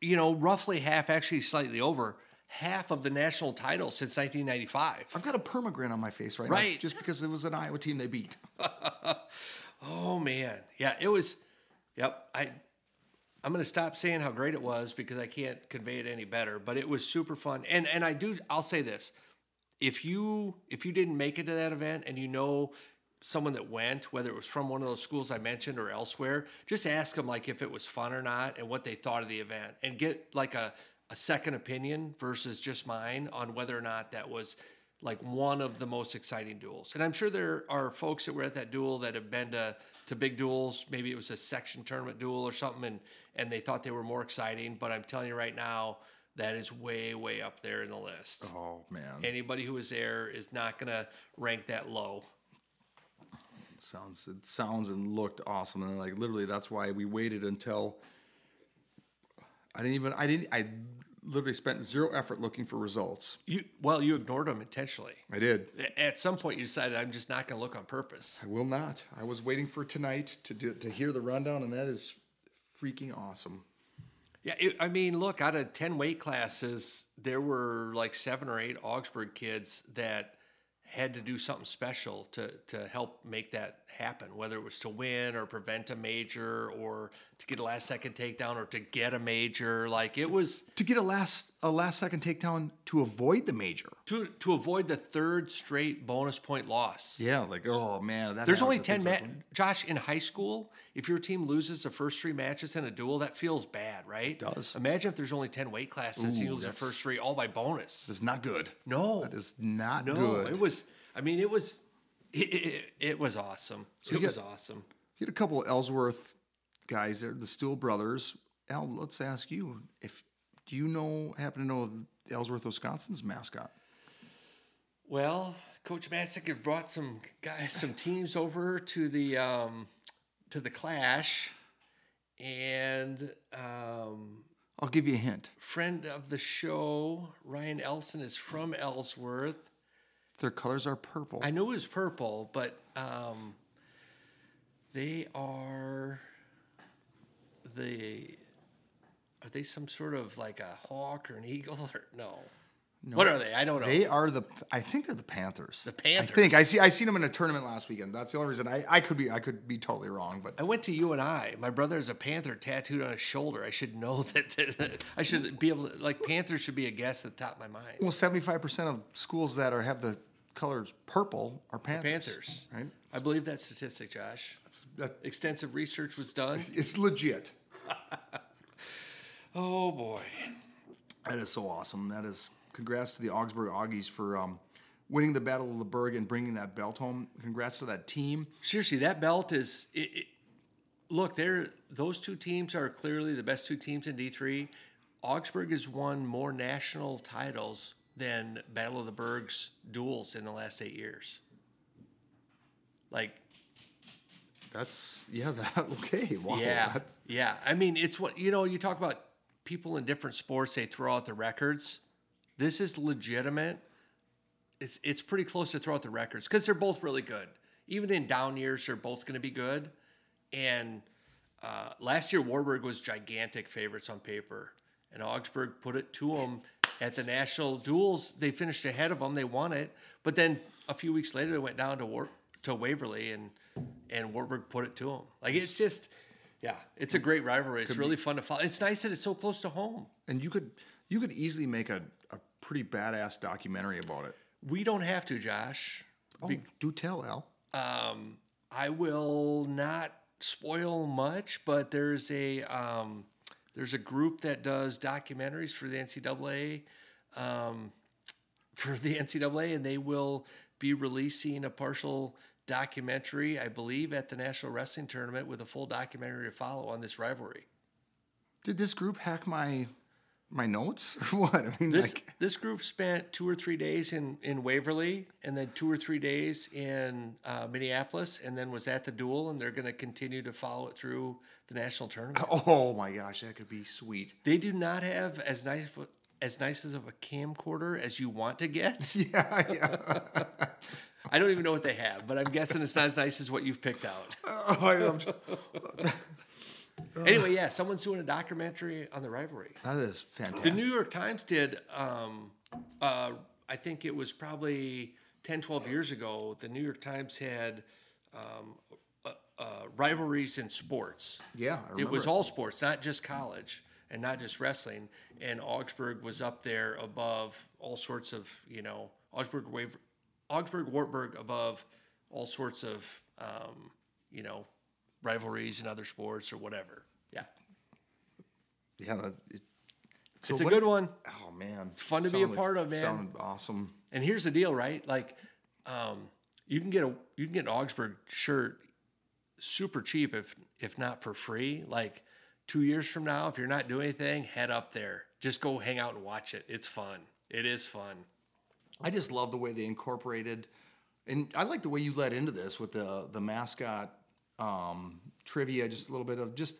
you know, roughly half, actually slightly over half of the national titles since 1995. I've got a permagrin on my face right, now, Right. just because it was an Iowa team they beat. Oh man, yeah, it was. Yep, I. I'm gonna stop saying how great it was because I can't convey it any better. But it was super fun, and and I do. I'll say this: if you if you didn't make it to that event and you know someone that went, whether it was from one of those schools I mentioned or elsewhere, just ask them like if it was fun or not and what they thought of the event, and get like a a second opinion versus just mine on whether or not that was like one of the most exciting duels. And I'm sure there are folks that were at that duel that have been to to big duels. Maybe it was a section tournament duel or something, and and they thought they were more exciting. But I'm telling you right now, that is way way up there in the list. Oh man, Anybody who was there is not gonna rank that low. It sounds it sounds and looked awesome, and like literally that's why we waited until I didn't even I didn't I literally spent zero effort looking for results. You well, you ignored them intentionally. I did. At some point, you decided I'm just not gonna look on purpose. I will not. I was waiting for tonight to do to hear the rundown, and that is freaking awesome. Yeah, it, I mean, look, out of 10 weight classes, there were like seven or eight Augsburg kids that had to do something special to to help make that happen, whether it was to win or prevent a major or to get a last second takedown or to get a major. Like it was To get a last a last second takedown to avoid the major. to to avoid the third straight bonus point loss. Yeah, like oh man, that There's only ten at ma- Josh in high school. If your team loses the first three matches in a duel, that feels bad, right? It does. Imagine if there's only ten weight classes and you lose the first three all by bonus. It's not good. No, That is not no, good. it was. I mean, it was. It, it, it was awesome. you it was get- awesome. You had a couple of Ellsworth guys there, the Steel brothers. Al, let's ask you if do you know happen to know Ellsworth, Wisconsin's mascot? Well, Coach Matzik had brought some guys, some teams over to the um, to the clash, and um, I'll give you a hint. friend of the show Ryan Elson is from Ellsworth. Their colors are purple. I know it was purple, but um, they are the. Are they some sort of like a hawk or an eagle or no? What are they? I don't know. They are the. I think they're the Panthers. The Panthers. I think I see. I seen them in a tournament last weekend. That's the only reason. I, I could be. I could be totally wrong, but I went to U and I. My brother has a panther tattooed on his shoulder. I should know that, that I should be able to like Panthers should be a guess at the top of my mind. well, seventy five percent of schools that are have the colors purple are Panthers. Panthers. right? I believe that statistic, Josh. That's, that, Extensive research was done. it's legit. Oh boy. That is so awesome. That is congrats to the Augsburg Augies for um, winning the Battle of the Burg and bringing that belt home. Congrats to that team. Seriously, that belt is. It, it, look, they're those two teams are clearly the best two teams in D three. Augsburg has won more national titles than Battle of the Burgs duels in the last eight years. Like That's yeah. That okay. Wow. Yeah, yeah. I mean, it's what you know. You talk about people in different sports; they throw out the records. This is legitimate. It's it's pretty close to throw out the records because they're both really good. Even in down years, they're both going to be good. And uh, last year, Wartburg was gigantic favorites on paper, and Augsburg put it to them at the national duels. They finished ahead of them. They won it, but then a few weeks later, they went down to War- to Waverly, and and Wartburg put it to them. Like it's just, yeah, it's a great rivalry. It's really fun to follow. It's nice that it's so close to home. and you could you could easily make a, a pretty badass documentary about it. We don't have to, Josh. Oh, do tell, Al. Um, I will not spoil much, but there's a um, there's a group that does documentaries for the NCAA, um, for the NCAA, and they will be releasing a partial documentary, I believe, at the National Wrestling Tournament with a full documentary to follow on this rivalry. Did this group hack my my notes or what? I mean, This like this group spent two or three days in in Waverly, and then two or three days in uh, Minneapolis, and then was at the duel, and they're going to continue to follow it through the national tournament. oh my gosh, that could be sweet. They do not have as nice as nice as of a camcorder as you want to get. Yeah, yeah. I don't even know what they have, but I'm guessing it's not as nice as what you've picked out. oh, Anyway, yeah, someone's doing a documentary on the rivalry. that is fantastic. The New York Times did, um, uh, I think it was probably 10, 12 years ago, the New York Times had um, uh, uh, rivalries in sports. yeah, I It was all sports, not just college and not just wrestling. And Augsburg was up there above all sorts of, you know, Augsburg, Augsburg, Wartburg above all sorts of, um, you know, rivalries in other sports or whatever. Yeah. yeah. That, it, so it's a what- good one. Oh man, it's fun to be a part of, man. Sounded awesome. And here's the deal, right? Like, um, you can get a you can get an Augsburg shirt super cheap if if not for free. Like two years from now, if you're not doing anything, head up there. Just go hang out and watch it. It's fun. It is fun. I just love the way they incorporated, and I like the way you led into this with the the mascot um, trivia. Just a little bit of just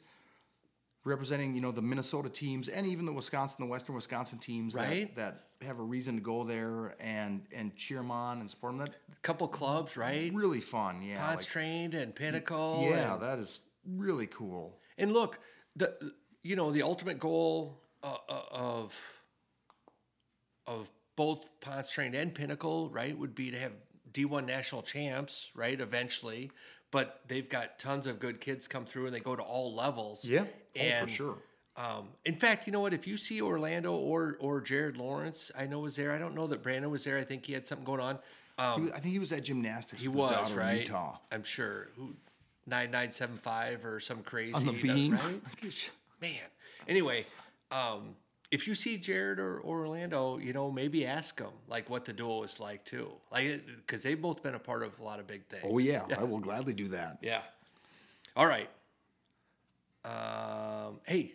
representing, you know, the Minnesota teams and even the Wisconsin, the Western Wisconsin teams, Right. That, that have a reason to go there and and cheer them on and support them. That couple clubs, right? really fun, yeah. Ponce like- trained and Pinnacle. yeah, and- that is really cool. And look, the you know the ultimate goal uh, uh, of of both Ponce Train and Pinnacle, right, would be to have D1 national champs, right? Eventually, but they've got tons of good kids come through, and they go to all levels. Yeah. Oh, for sure. Um, in fact, you know what? If you see Orlando or or Jared Lawrence, I know was there. I don't know that Brandon was there. I think he had something going on. Um, was- I think he was at gymnastics. he was right. Utah. I'm sure. Who nine nine seven five or some crazy On the uh, beam. right? Man. Anyway, um, if you see Jared or, or Orlando, you know maybe ask them like what the duel is like too, like because they've both been a part of a lot of big things. Oh yeah, I will gladly do that. Yeah. All right. Um, hey,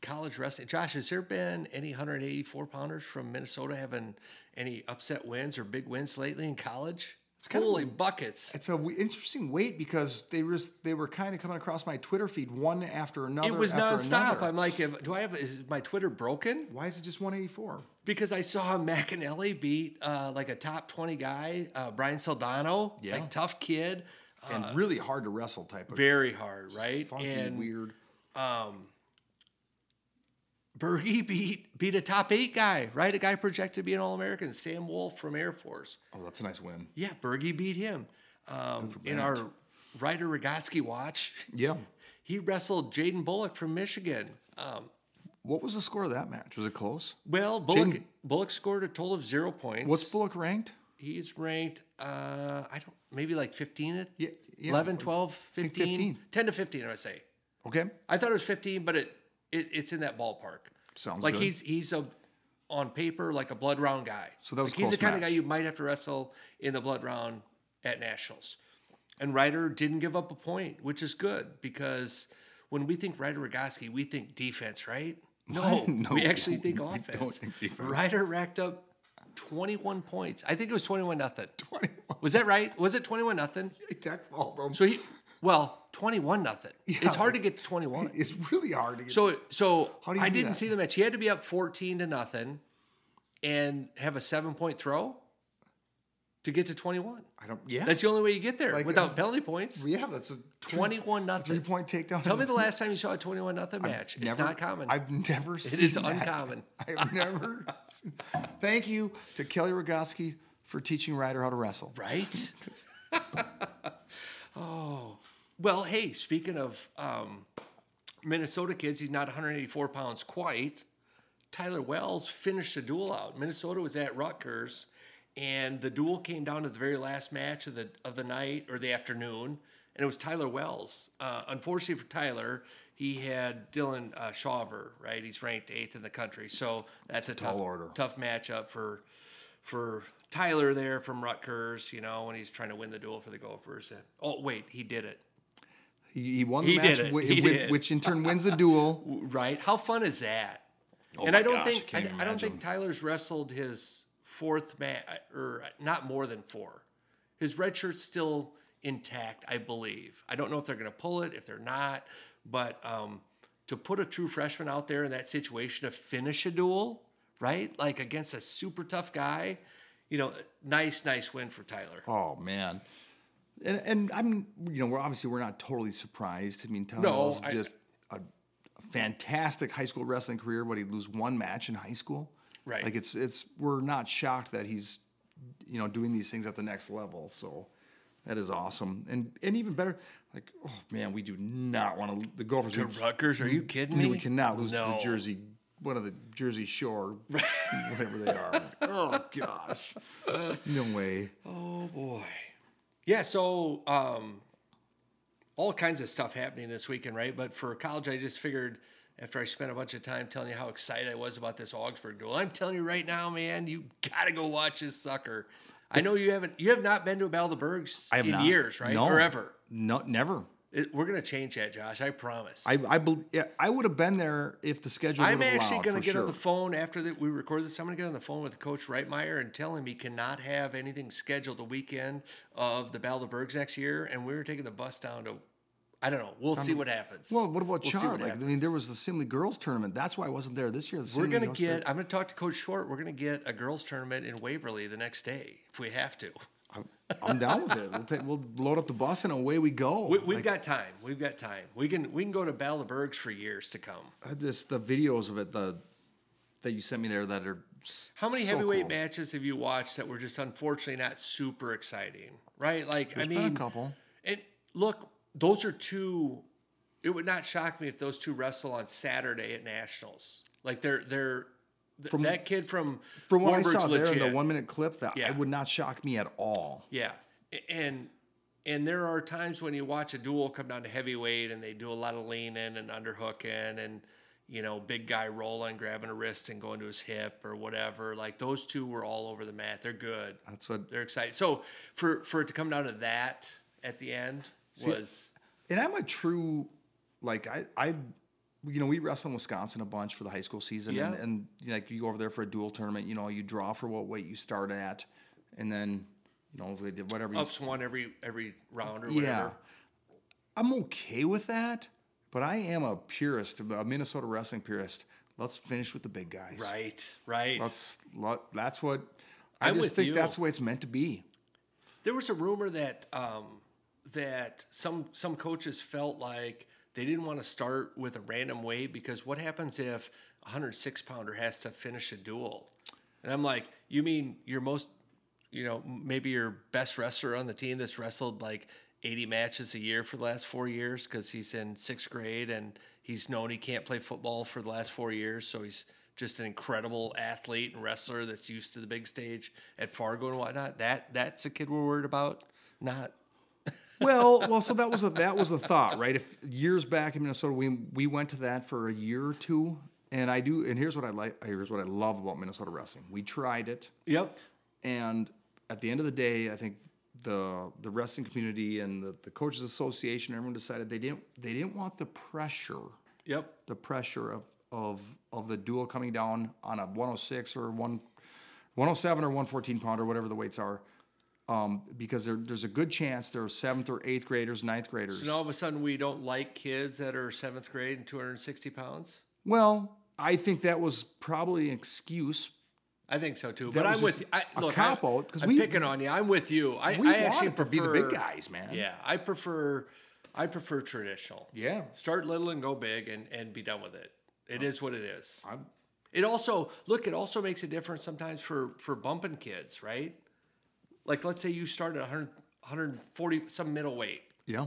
college wrestling. Josh, has there been any 184 pounders from Minnesota having any upset wins or big wins lately in college? It's kind of Holy a- buckets. It's a w- interesting weight because they was they were kind of coming across my Twitter feed one after another. It was after nonstop. Another. I'm like, do I have, is my Twitter broken? Why is it just 184? Because I saw McAnally beat uh, like a top 20 guy, uh, Brian Soldano, Yeah. like tough kid, And really hard to wrestle type of very hard, right? funky, and weird. Bergie beat beat a top eight guy, right? A guy projected to be an All American, Sam Wolf from Air Force. Oh, that's a nice win. Yeah, Bergie beat him. Um, in our Ryder Rogotzke watch, Yeah. he wrestled Jaden Bullock from Michigan. Um, What was the score of that match? Was it close? well, Bullock, Jaden- Bullock scored a total of zero points. What's Bullock ranked? He's ranked, uh, I don't, maybe like 15th? Yeah, yeah, 11, 12, 15? 15. 10 to 15, I would say. Okay. I thought it was 15, but it, it it's in that ballpark. Sounds like good. he's he's a on paper like a blood round guy. So that was like he's the kind of guy you might have to wrestle in the blood round at nationals. And Ryder didn't give up a point, which is good because when we think Ryder Rogotzke, we think defense, right? No, No, we actually think offense. think defense. Ryder racked up 21 points. I think it was 21 nothing. 21. Was that right? Was it 21 nothing? Tech fault him. So he well, 21 nothing. It's hard to get to 21. It's really hard to get. So so How do you I didn't that? see the match. He had to be up 14 to nothing and have a seven point throw to get to 21. I don't. Yeah. That's the only way you get there Like, without uh, penalty points. yeah. That's a 21 nothing. three nothing. point takedown. Tell me the last time you saw a 21 nothing match. It's Never- not common. I've never seen is that. uncommon. I've never. seen- Thank you to Kelly Rogotzke for teaching Ryder how to wrestle. right? oh, well, hey, speaking of um, Minnesota kids, he's not 184 pounds quite. Tyler Wells finished the duel out. Minnesota was at Rutgers, and the duel came down to the very last match of the of the night or the afternoon, and it was Tyler Wells. Uh, unfortunately for Tyler, he had Dylan uh, Shawver, right? He's ranked eighth in the country, so that's a tough order. tough matchup for for Tyler there from Rutgers. You know, when he's trying to win the duel for the Gophers. And, oh wait, he did it. He, he won the He match, did it. wi- He with- did. which in turn wins the duel. right? How fun is that? and Oh my I don't gosh, think I, can you I don't think? Tyler's wrestled his fourth match or not more than four. His red shirt's still intact, I believe. I don't know if they're going to pull it, if they're not, but um, to put a true freshman out there in that situation to finish a duel, right? Like against a super tough guy, you know, nice, nice win for Tyler. Oh man. And, and I'm, you know, we're obviously we're not totally surprised. I mean, Tom No, I- just a, a fantastic high school wrestling career, but he'd lose one match in high school. Right. Like it's it's we're not shocked that he's, you know, doing these things at the next level. So that is awesome. And and even better, like oh man, we do not want to the Gophers. To Rutgers, are you kidding we, me? we cannot lose No. the Jersey, one of the Jersey Shore, whatever they are. oh gosh, no way. Oh boy. Yeah, so um all kinds of stuff happening this weekend, right? But for college, I just figured after I spent a bunch of time telling you how excited I was about this Augsburg duel, I'm telling you right now, man, you gotta go watch this sucker. I know you haven't, you have not been to a Battle of the Burgs in not. years, right? No, Or ever. No, never. It, we're gonna change that, Josh. I promise. I I, bel yeah, I would have been there if the schedule. I'm actually going to get sure. on the phone after that we record this. I'm going to get on the phone with Coach Reitmeyer and tell him he cannot have anything scheduled the weekend of the Battle of Burgs next year. And we were taking the bus down to, I don't know. We'll see what happens. Well, what about We'll what Like, I mean, there was the Simley girls tournament. That's why I wasn't there this year. The We're going to get, tournament- I'm going to talk to Coach Short. We're going to get a girls tournament in Waverly the next day if we have to. I'm, down with it. We'll take. We'll load up the bus and away we go. We, we've Like, got time. We've got time. We can we can go to Battle of the Burgs for years to come. I just the videos of it. The that you sent me there that are How many so heavyweight cool. matches have you watched that were just unfortunately not super exciting? Right? Like There's I been a mean, couple. and look, those are two. It would not shock me if those two wrestle on Saturday at nationals. Like they're they're th- From- that kid from From what Wartburg's I saw there in the one minute clip, that Yeah. it would not shock me at all. Yeah, and and there are times when you watch a duel come down to heavyweight and they do a lot of leaning and underhooking and you know big guy rolling, grabbing a wrist and going to his hip or whatever. Like those two were all over the mat. They're good. That's what. They're excited. So for for it to come down to that at the end was And I'm a true, like I, I, you know, we wrestle in Wisconsin a bunch for the high school season, and, Yeah. and you know, like you go over there for a dual tournament. You know, you draw for what weight you start at, and then you know if we did whatever. You, ups one every every round or yeah, whatever. I'm okay with that, but I am a purist, a Minnesota wrestling purist. Let's finish with the big guys. Right, right. Let's. Let, that's what. I I'm just think you. that's the way it's meant to be. There was a rumor that um, that some some coaches felt like they didn't want to start with a random weight because what happens if a 106 pounder has to finish a duel? And I'm like, you mean your most, you know, maybe your best wrestler on the team that's wrestled like 80 matches a year for the last four years because he's in sixth grade and he's known he can't play football for the last four years, so he's just an incredible athlete and wrestler that's used to the big stage at Fargo and whatnot. That that's a kid we're worried about, not well, well, so that was a, that was the thought, right? If years back in Minnesota, we we went to that for a year or two, and I do. And here's what I like. Here's what I love about Minnesota wrestling. We tried it, Yep. and at the end of the day, I think the the wrestling community and the, the coaches association, everyone decided they didn't they didn't want the pressure, Yep. the pressure of of of the duel coming down on a 106 or one 107 or 114 pound or whatever the weights are. Um, because there, there's a good chance there are seventh or eighth graders, ninth graders. So now all of a sudden we don't like kids that are seventh grade and 260 pounds. Well, I think that was probably an excuse. I think so too. That but I'm with you. I, a look, cop I, out, 'cause I'm we- picking on you. I'm with you. I, We I actually it to be the big guys, man. Yeah, I prefer. I prefer traditional. Yeah. Start little and go big, and and be done with it. It is what it is. I'm, It also look. It also makes a difference sometimes for for bumping kids, right? Like let's say you started at 100, 140 some middleweight. yeah.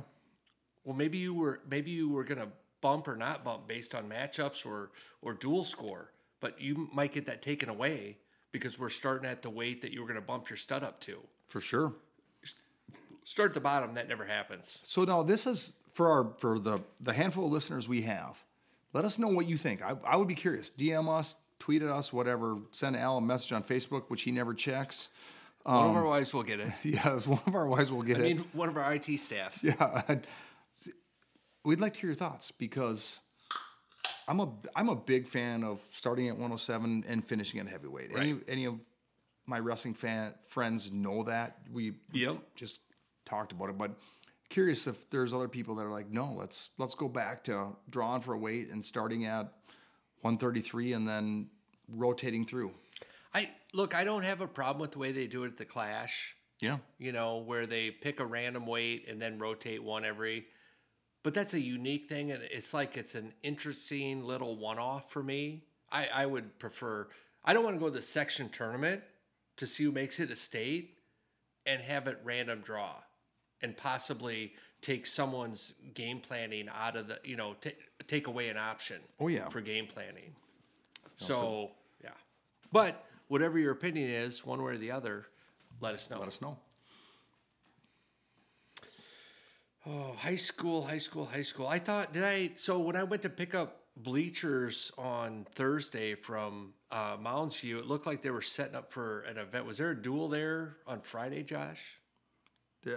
Well, maybe you were maybe you were gonna bump or not bump based on matchups or or dual score, but you might get that taken away because we're starting at the weight that you were gonna bump your stud up to. For sure. Start at the bottom, that never happens. So now this is for our for the the handful of listeners we have. Let us know what you think. I, I would be curious. DM us, tweet at us, whatever. Send Al a message on Facebook, which he never checks. One of um, our wives will get it. Yes, one of our wives will get I it. I mean, one of our IT staff. Yeah, we'd like to hear your thoughts because I'm a I'm a big fan of starting at 107 and finishing at heavyweight. Any any of my wrestling fan friends know that we Yep. just talked about it, but curious if there's other people that are like, no, let's let's go back to drawing for a weight and starting at 133 and then rotating through. I look, I don't have a problem with the way they do it at the Clash. Yeah, you know, where they pick a random weight and then rotate one every. But that's a unique thing, and it's like it's an interesting little one-off for me. I, I would prefer. I don't want to go to the section tournament to see who makes it a state, and have it random draw, and possibly take someone's game planning out of the. You know, t- take away an option. Oh, yeah. For game planning. So yeah, but whatever your opinion is, one way or the other, let us know. let us know. Oh, high school, high school, high school. I thought, did I? So when I went to pick up bleachers on Thursday from uh, Mounds View, it looked like they were setting up for an event. Was there a duel there on Friday, Josh?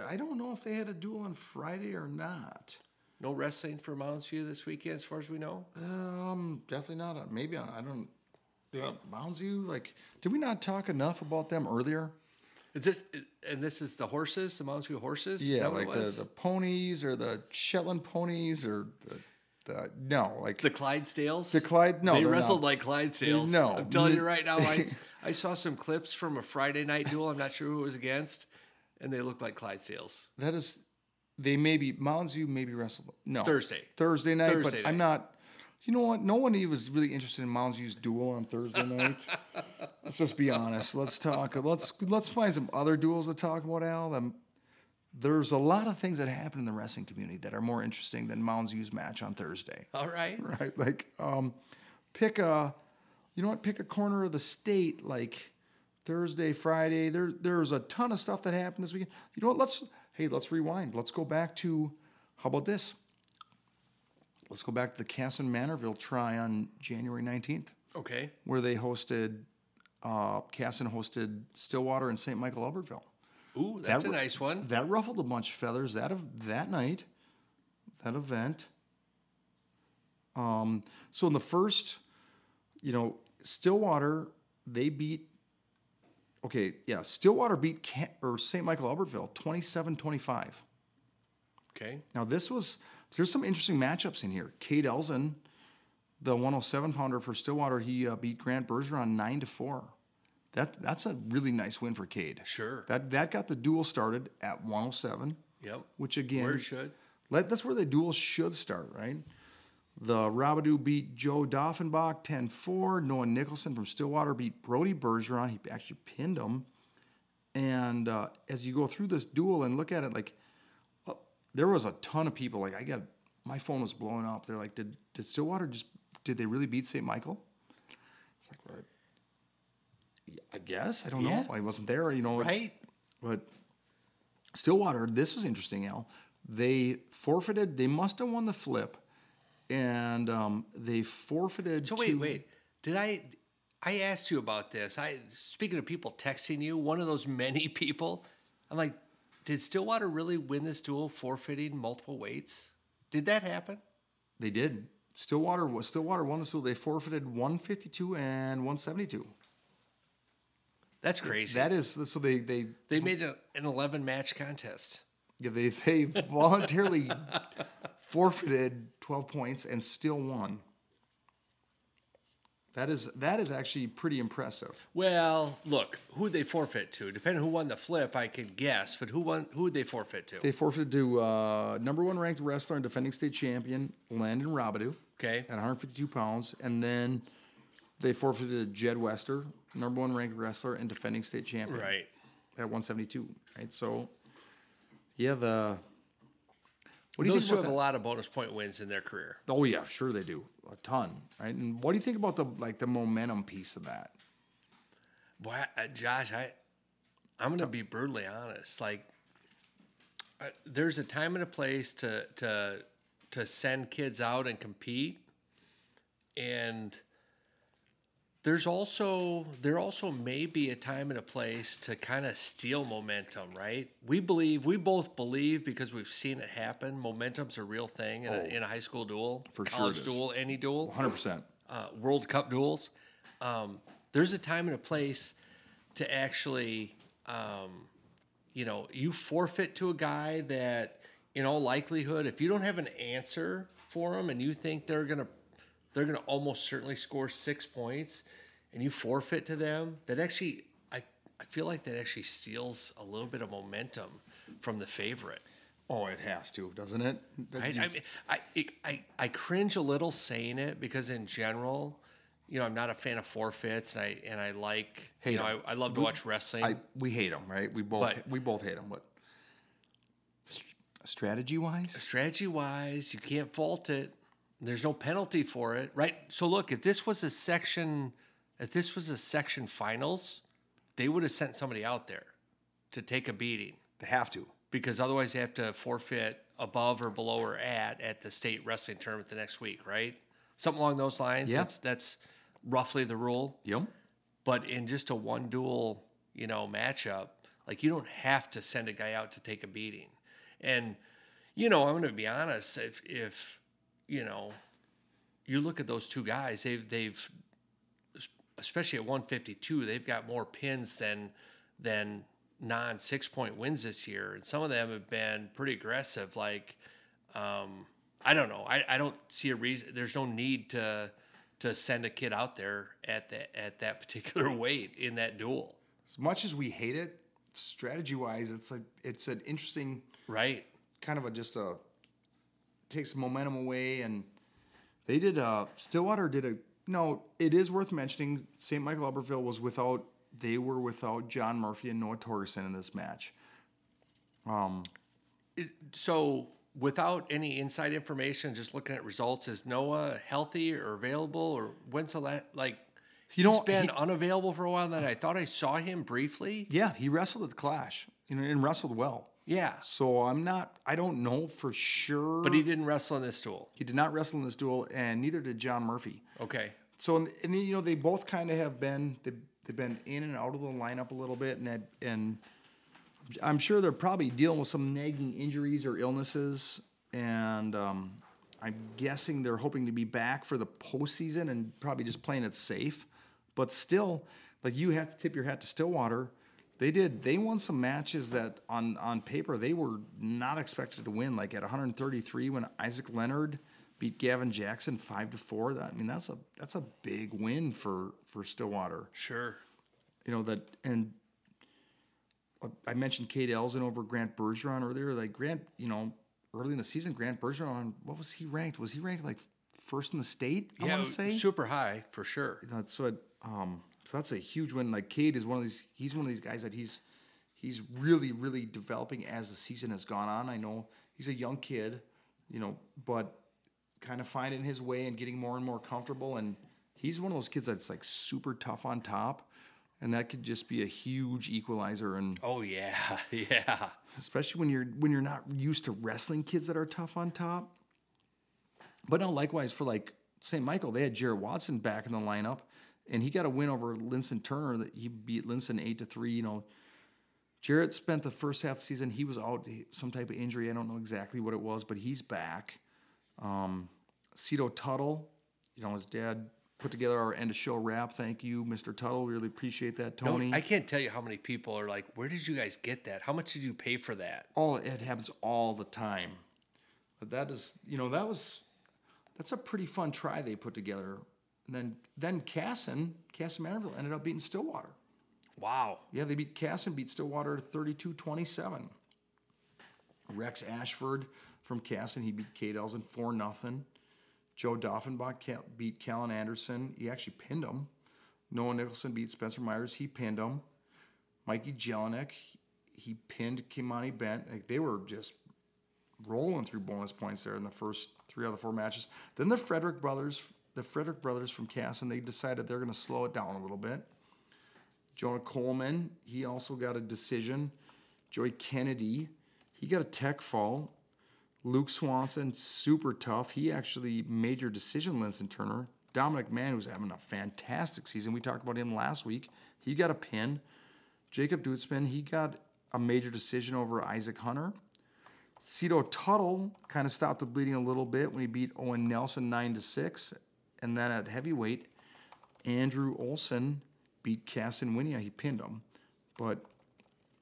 I don't know if they had a duel on Friday or not. No wrestling for Mounds View this weekend, as far as we know. Um, definitely not. Maybe I don't. Yeah, Mounds View. Like, did we not talk enough about them earlier? Is this and this is the horses, the Mounds View horses? Is Yeah, that what like it the, was? the ponies or the Shetland ponies or the, the no, like The Clydesdales? The Clyde- no, they wrestled not. like Clydesdales. No. I'm telling you right now, I, I saw some clips from a Friday night duel. I'm not sure who it was against, and they looked like Clydesdales. that is. They maybe Mounds View maybe wrestled no Thursday. Thursday night, Thursday but I'm not. You know what? No one even was really interested in Mounds View's duel on Thursday night. let's just be honest. Let's talk. Let's let's find some other duels to talk about, Al. Um, there's a lot of things that happen in the wrestling community that are more interesting than Mounds View's match on Thursday. All right. Right? Like, um, pick a, you know what? Pick a corner of the state, like Thursday, Friday. There, there's a ton of stuff that happened this weekend. You know what? Let's hey, let's rewind. Let's go back to, how about this? Let's go back to the Kasson Mantorville try on January 19th, Okay. where they hosted, uh, Kasson hosted Stillwater and St. Michael Albertville. Ooh, that's That a nice one. That ruffled a bunch of feathers that of that night, that event. Um, so in the first, you know, Stillwater they beat. Okay, yeah, Stillwater beat Ca or St. Michael Albertville 27-25. Okay. Now this was there's some interesting matchups in here. Cade Elson, the 107 pounder for Stillwater, he uh, beat Grant Bergeron nine to four. That that's a really nice win for Cade. Sure. That that got the duel started at 107, Yep. which again, Where should. let, that's where the duel should start, right? The Robideau beat Joe Doffenbach 10-4. Noah Nicholson from Stillwater beat Brody Bergeron. He actually pinned him. And uh, as you go through this duel and look at it, like there was a ton of people. Like I got my phone was blowing up. They're like, did did Stillwater just did they really beat St. Michael? It's like, right. I guess I don't Yeah. know. I wasn't there, you know. Right. But Stillwater, this was interesting, Al. They forfeited. They must have won the flip, and um, they forfeited. So wait, to- wait. Did I? I asked you about this. I speaking of people texting you, one of those many people. I'm like, did Stillwater really win this duel, forfeiting multiple weights? Did that happen? They did. Stillwater was Stillwater won the duel. They forfeited 152 and 172. That's crazy. That is so they they they made a, an 11 match contest. yeah, they they voluntarily forfeited 12 points and still won. That is that is actually pretty impressive. Well, look, who would they forfeit to? Depending who won the flip, I could guess. But who won? Who would they forfeit to? They forfeited to uh, number one ranked wrestler and defending state champion Landon Robideau Okay. at 152 pounds, and then they forfeited to Jed Wester, number one ranked wrestler and defending state champion Right. at 172. Right, so yeah, the what do you Those think two about have that? a lot of bonus point wins in their career. Oh yeah, sure they do a ton. Right, and what do you think about the like the momentum piece of that? Boy, I, Josh, I, I'm to be brutally honest. Like, I, there's a time and a place to to to send kids out and compete, and there's also there also may be a time and a place to kind of steal momentum. Right? We believe we both believe because we've seen it happen. Momentum's a real thing in, a, in a high school duel, For sure college is. duel, any duel 100. percent uh, World Cup duels. Um, there's a time and a place to actually, um, you know, you forfeit to a guy that, in all likelihood, if you don't have an answer for them and you think they're gonna, they're gonna almost certainly score six points, and you forfeit to them, that actually, I, I feel like that actually steals a little bit of momentum from the favorite. Oh, it has to, doesn't it? I, I, mean, I, it, I, I cringe a little saying it because in general, you know, I'm not a fan of forfeits, and I and I like, Hate you know, I. I love to watch wrestling. I we hate them, right? We both But- we both hate them, but strategy wise, Strategy wise, you can't fault it. There's no penalty for it, right? So look, if this was a section, if this was a section finals, they would have sent somebody out there to take a beating they have to. because otherwise they have to forfeit above or below or at at the state wrestling tournament the next week, right? Something along those lines. Yeah. That's that's roughly the rule. Yep. But in just a one duel, you know, matchup, like you don't have to send a guy out to take a beating. And you know, I'm going to be honest. If if you know, you look at those two guys, they've they've especially at 152, they've got more pins than than non six point wins this year, and some of them have been pretty aggressive. Like, um, I don't know, I, I don't see a reason. There's no need to to send a kid out there at that at that particular weight in that duel, As much as we hate it, strategy wise, it's like it's an interesting right? kind of a just a takes momentum away and They did. Uh, Stillwater did a. No, it is worth mentioning. St. Michael Albertville was without. They were without John Murphy and Noah Torgerson in this match. Um, So, without any inside information, just looking at results, is Noah healthy or available, or when's the last like? You he's know, been he- unavailable for a while. Then I thought I saw him briefly. Yeah, he wrestled at the Clash, you know, and wrestled well. Yeah, So I'm not. I don't know for sure. but he didn't wrestle in this duel. he did not wrestle in this duel, and neither did John Murphy. Okay. So and, and you know they both kind of have been they they've been in and out of the lineup a little bit, and that, and I'm sure they're probably dealing with some nagging injuries or illnesses, and um, I'm guessing they're hoping to be back for the postseason and probably just playing it safe. But still, like you have to tip your hat to Stillwater. They did. They won some matches that on on paper they were not expected to win. Like at 133 when Isaac Leonard beat Gavin Jackson five to four. That I mean that's a that's a big win for for Stillwater. Sure. You know that and uh, I mentioned Cade Elson over Grant Bergeron earlier. Like Grant, you know, early in the season, Grant Bergeron, what was he ranked? Was he ranked like first in the state? I yeah, want to say. super high for sure. That's so. It, um, so that's a huge win. Like Cade is one of these. He's one of these guys that he's he's really really developing as the season has gone on. I know he's a young kid, you know, but kind of finding his way and getting more and more comfortable. And he's one of those kids that's like super tough on top, and that could just be a huge equalizer. And Oh yeah, yeah. especially when you're when you're not used to wrestling kids that are tough on top. But now, likewise for like St. Michael, they had Jared Watson back in the lineup, and he got a win over Linson Turner. That he beat Linson eight to three. You know, Jarrett spent the first half of the season. He was out some type of injury. I don't know exactly what it was, but he's back. Um, Cito Tuttle, you know, his dad put together our end of show wrap. Thank you, Mr. Tuttle. We really appreciate that, No, Tony. I can't tell you how many people are like, "Where did you guys get that? How much did you pay for that?" all it happens all the time. But that is, you know, that was that's a pretty fun try they put together. And then then Kasson, Kasson Mantorville ended up beating Stillwater. Wow. Yeah, they beat Kasson, beat Stillwater 32-27. Rex Ashford from Kasson, he beat Cade Elson 4 nothing. Joe Doffenbach beat Callan Anderson. He actually pinned him. Noah Nicholson beat Spencer Myers. He pinned him. Mikey Jelinek, he pinned Kimani Bent. Like they were just rolling through bonus points there in the first three out of the four matches. Then the Frederick brothers, the Frederick brothers from Kasson, they decided they're going to slow it down a little bit. Jonah Coleman, he also got a decision. Joey Kennedy, he got a tech fall. Luke Swanson, super tough. He actually major decision Linson Turner. Dominic Mann, who's having a fantastic season. We talked about him last week. He got a pin. Jacob Dutzman, he got a major decision over Isaac Hunter. Cito Tuttle kind of stopped the bleeding a little bit when he beat Owen Nelson 9 to 6. And then at heavyweight, Andrew Olson beat Casson Winia. He pinned him. But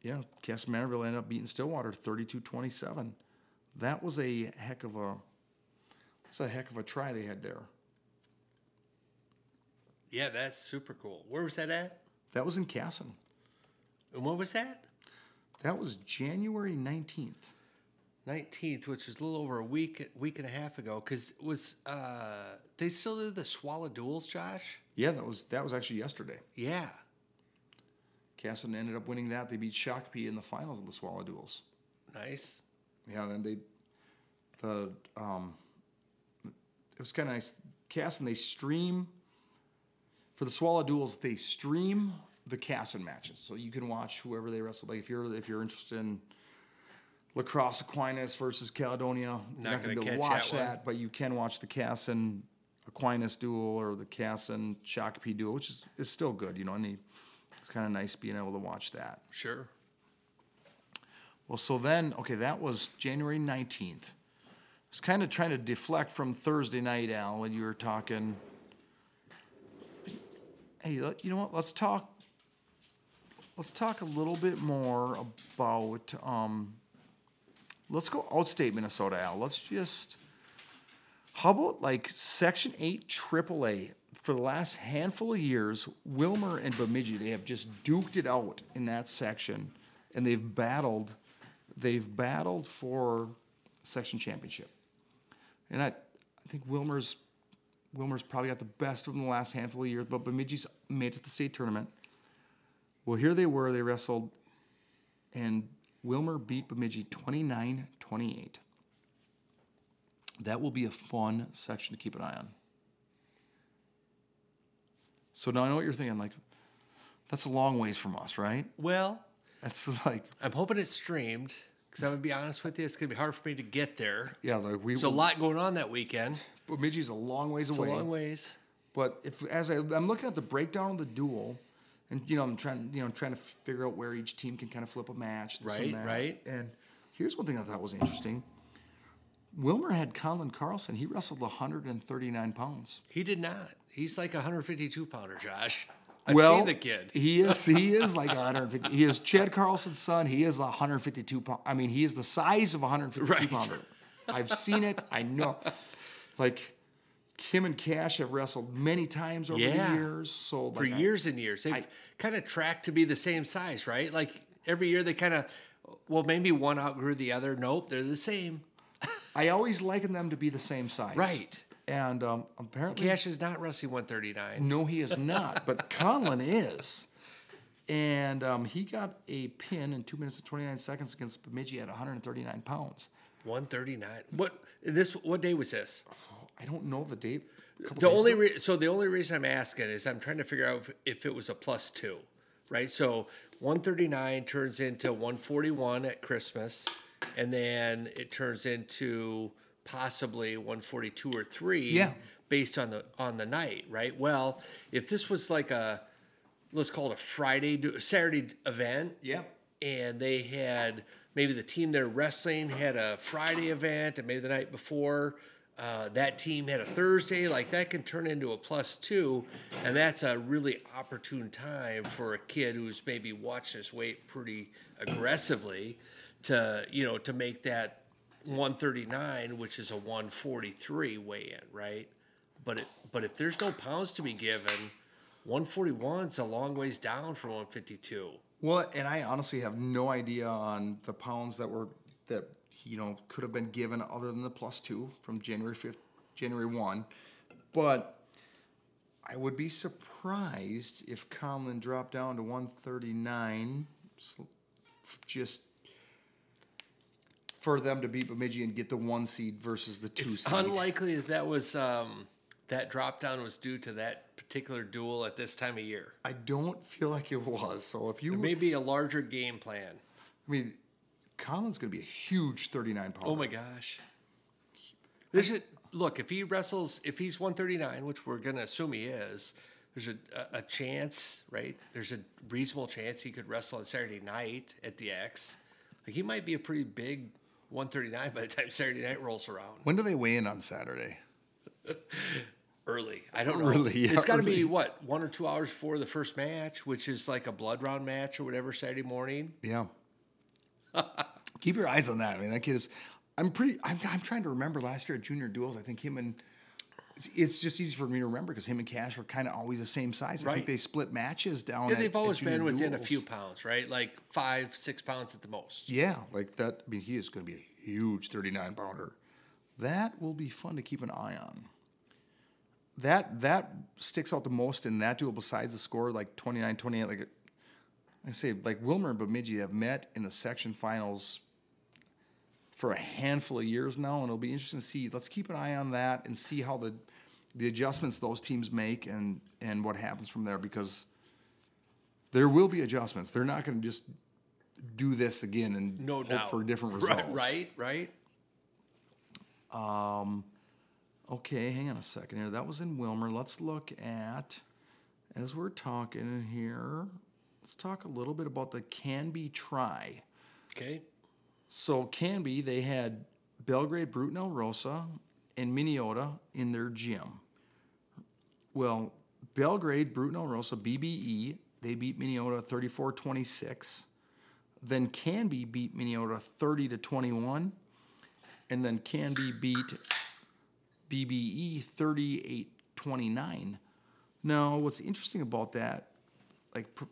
yeah, Kasson Mantorville ended up beating Stillwater 32 27. That was a heck of a that's a heck of a try they had there. Yeah, that's super cool. Where was that at? That was in Kasson. And what was that? That was January 19th. 19th, which was a little over a week, week and a half ago. Because it was uh, they still do the Swallow duels, Josh? Yeah, that was that was actually yesterday. Yeah. Kasson ended up winning that. They beat Shakopee in the finals of the Swallow Duels. Nice. Yeah, then they the um it was kind of nice. Kasson they stream for the Swallow Duels. They stream the Kasson matches, so you can watch whoever they wrestle. Like if you're if you're interested in La Crosse Aquinas versus Caledonia, you're Not not going to be able to catch watch that that, but you can watch the Kasson Aquinas duel or the Kasson Shakopee duel, which is, is still good, you know. And he, it's kind of nice being able to watch that. Sure. Well, so then, okay, that was January 19th. I was kind of trying to deflect from Thursday night, Al, when you were talking. Hey, you know what? Let's talk. Let's talk a little bit more about. Um, let's go outstate Minnesota, Al. Let's just. How about like Section 8 AAA? For the last handful of years, Willmar and Bemidji, they have just duked it out in that section. And they've battled, they've battled for section championship. And I, I think Willmar's Willmar's probably got the best of them the last handful of years, but Bemidji's made it to the state tournament. Well, here they were. They wrestled, and Willmar beat Bemidji 29 28. That will be a fun section to keep an eye on. So now I know what you're thinking. Like, that's a long ways from us, right? Well, That's like, I'm hoping it's streamed because I'm gonna be honest with you, it's gonna be hard for me to get there. yeah, like we. There's a lot going on that weekend. Bemidji's a long ways It's away. a long ways. But if as I, I'm looking at the breakdown of the duel, and you know I'm trying you know trying to figure out where each team can kind of flip a match, this and Right, right. And here's one thing I thought was interesting. Willmar had Colin Carlson. He wrestled 139 pounds. He did not. He's like a 152 pounder, Josh. I've well, seen the kid. He is. He is like 150. He is Chad Carlson's son. He is a 152 pound. I mean, he is the size of a 152 Right. pounder. I've seen it. I know. Like Kim and Cash have wrestled many times over Yeah. the years. So For I- years and years, they've kind of tracked to be the same size, right? Like every year they kind of, well, maybe one outgrew the other. Nope, they're the same. I always liken them to be the same size. Right. And um, apparently, Cash is not wrestling 139. no, he is not. but Conlon is. And um, he got a pin in two minutes and 29 seconds against Bemidji at 139 pounds. 139. What this? What day was this? I don't know the date. The only re- so the only reason I'm asking is I'm trying to figure out if, if it was a plus two, right? So 139 turns into 141 at Christmas, and then it turns into possibly 142 or three, Yeah. based on the on the night, right? Well, if this was like a let's call it a Friday, Saturday event, Yeah. and they had maybe the team they're wrestling had a Friday event, and maybe the night before uh, that team had a Thursday. Like that can turn into a plus two, and that's a really opportune time for a kid who's maybe watched his weight pretty aggressively to you know to make that 139, which is a 143 weigh in, right? But it, but if there's no pounds to be given, 141 is a long ways down from 152. Well, and I honestly have no idea on the pounds that were that you know could have been given other than the plus two from January fifth, January one, but I would be surprised if Conlon dropped down to one thirty nine, just for them to beat Bemidji and get the one seed versus the two It's seed. unlikely that that was um, that drop down was due to that particular duel at this time of year. I don't feel like it was. So if you, Maybe a larger game plan. I mean, Conlon's going to be a huge thirty nine pounder. Oh my gosh. There's a look if he wrestles if he's 139, which we're gonna assume he is. There's a, a, a chance, right? There's a reasonable chance he could wrestle on Saturday night at the X. Like he might be a pretty big 139 by the time Saturday night rolls around. When do they weigh in on Saturday? early. I don't know. Early, yeah, it's got to be what one or two hours before the first match, which is like a blood round match or whatever Saturday morning. Yeah. Keep your eyes on that. I mean, that kid is. I'm pretty. I'm, I'm trying to remember last year at junior duels. I think him and. It's, it's just easy for me to remember because him and Cash were kind of always the same size. I Right. think they split matches down. Yeah, at- they've always been within a few pounds, right? Like five, six pounds at the most. Yeah, like that. I mean, he is going to be a huge 39 pounder. That will be fun to keep an eye on. That that sticks out the most in that duel besides the score, like 29 28. Like I say, like Willmar and Bemidji have met in the section finals for a handful of years now, and it'll be interesting to see. Let's keep an eye on that and see how the the adjustments those teams make and and what happens from there because there will be adjustments. They're not going to just do this again and No hope doubt. for different results. Right, right, right. Okay, hang on a second here. That was in Willmar. Let's look at, as we're talking in here, let's talk a little bit about the Canby Try. Okay. So Canby, they had Belgrade, Elrosa, and Minneota in their gym. Well, Belgrade, Elrosa, BBE, they beat Minneota 34-26. Then Canby beat Minneota 30 to 21. And then Canby beat BBE 38-29. Now, what's interesting about that, like pr-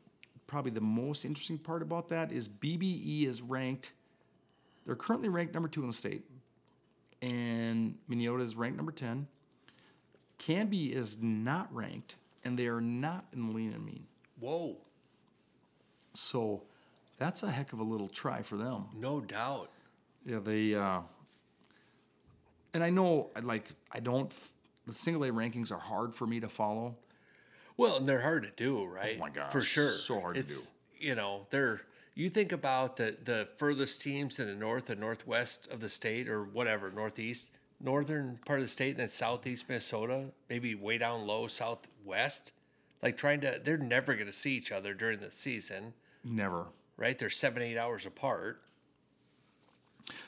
probably the most interesting part about that is BBE is ranked they're currently ranked number two in the state, and Minneota is ranked number 10. Canby is not ranked, and they are not in the lean and mean. Whoa, So that's a heck of a little try for them. no doubt. Yeah, they. Uh, and I know, like, I don't. The single A rankings are hard for me to follow. Well, and they're hard to do, right? Oh my gosh, for sure. so hard to do. You know, they're. You think about the the furthest teams in the north and northwest of the state, or whatever, northeast, northern part of the state, and then southeast Minneota, maybe way down low southwest. Like trying to, they're never going to see each other during the season, Never. right? They're seven, eight hours apart.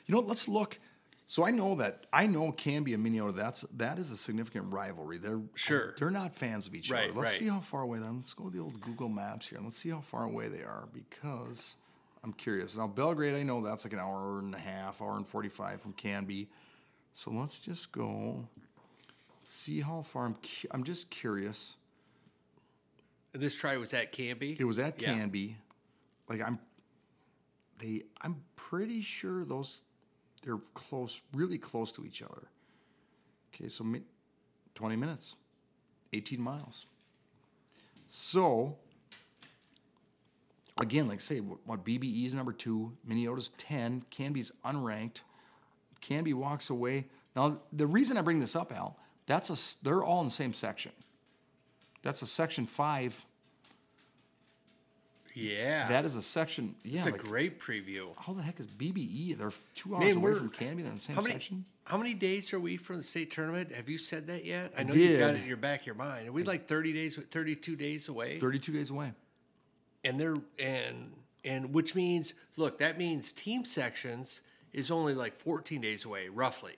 You know, let's look. So I know that I know Canby and Minnesota. That's that is a significant rivalry. They're Sure. They're not fans of each Right, other. Let's right. see how far away. Then let's go to the old Google Maps here. and Let's see how far away they are because I'm curious. Now Belgrade, I know that's like an hour and a half, hour and forty-five from Canby. So let's just go. See how far I'm. cu- I'm just curious. And this try was at Canby. It was at Yeah. Canby. Like I'm they I'm pretty sure those they're close, really close to each other. Okay, so mi- 20 minutes. 18 miles. So again, like say what, BBE is number 2, Minneota's 10, Canby's unranked. Canby walks away. Now, the reason I bring this up, Al, that's a they're all in the same section. That's a section 5 Yeah. That is a section. Yeah, it's a like, great preview. how the heck is BBE? They're two hours Man, away from Canby. They're in the same How many, section. how many days are we from the state tournament? Have you said that yet? I know you got it in your back of your mind. Are we like 30 days, 32 days away? Thirty-two days away. And they're, and, and which means, look, that means team sections is only like 14 days away, roughly.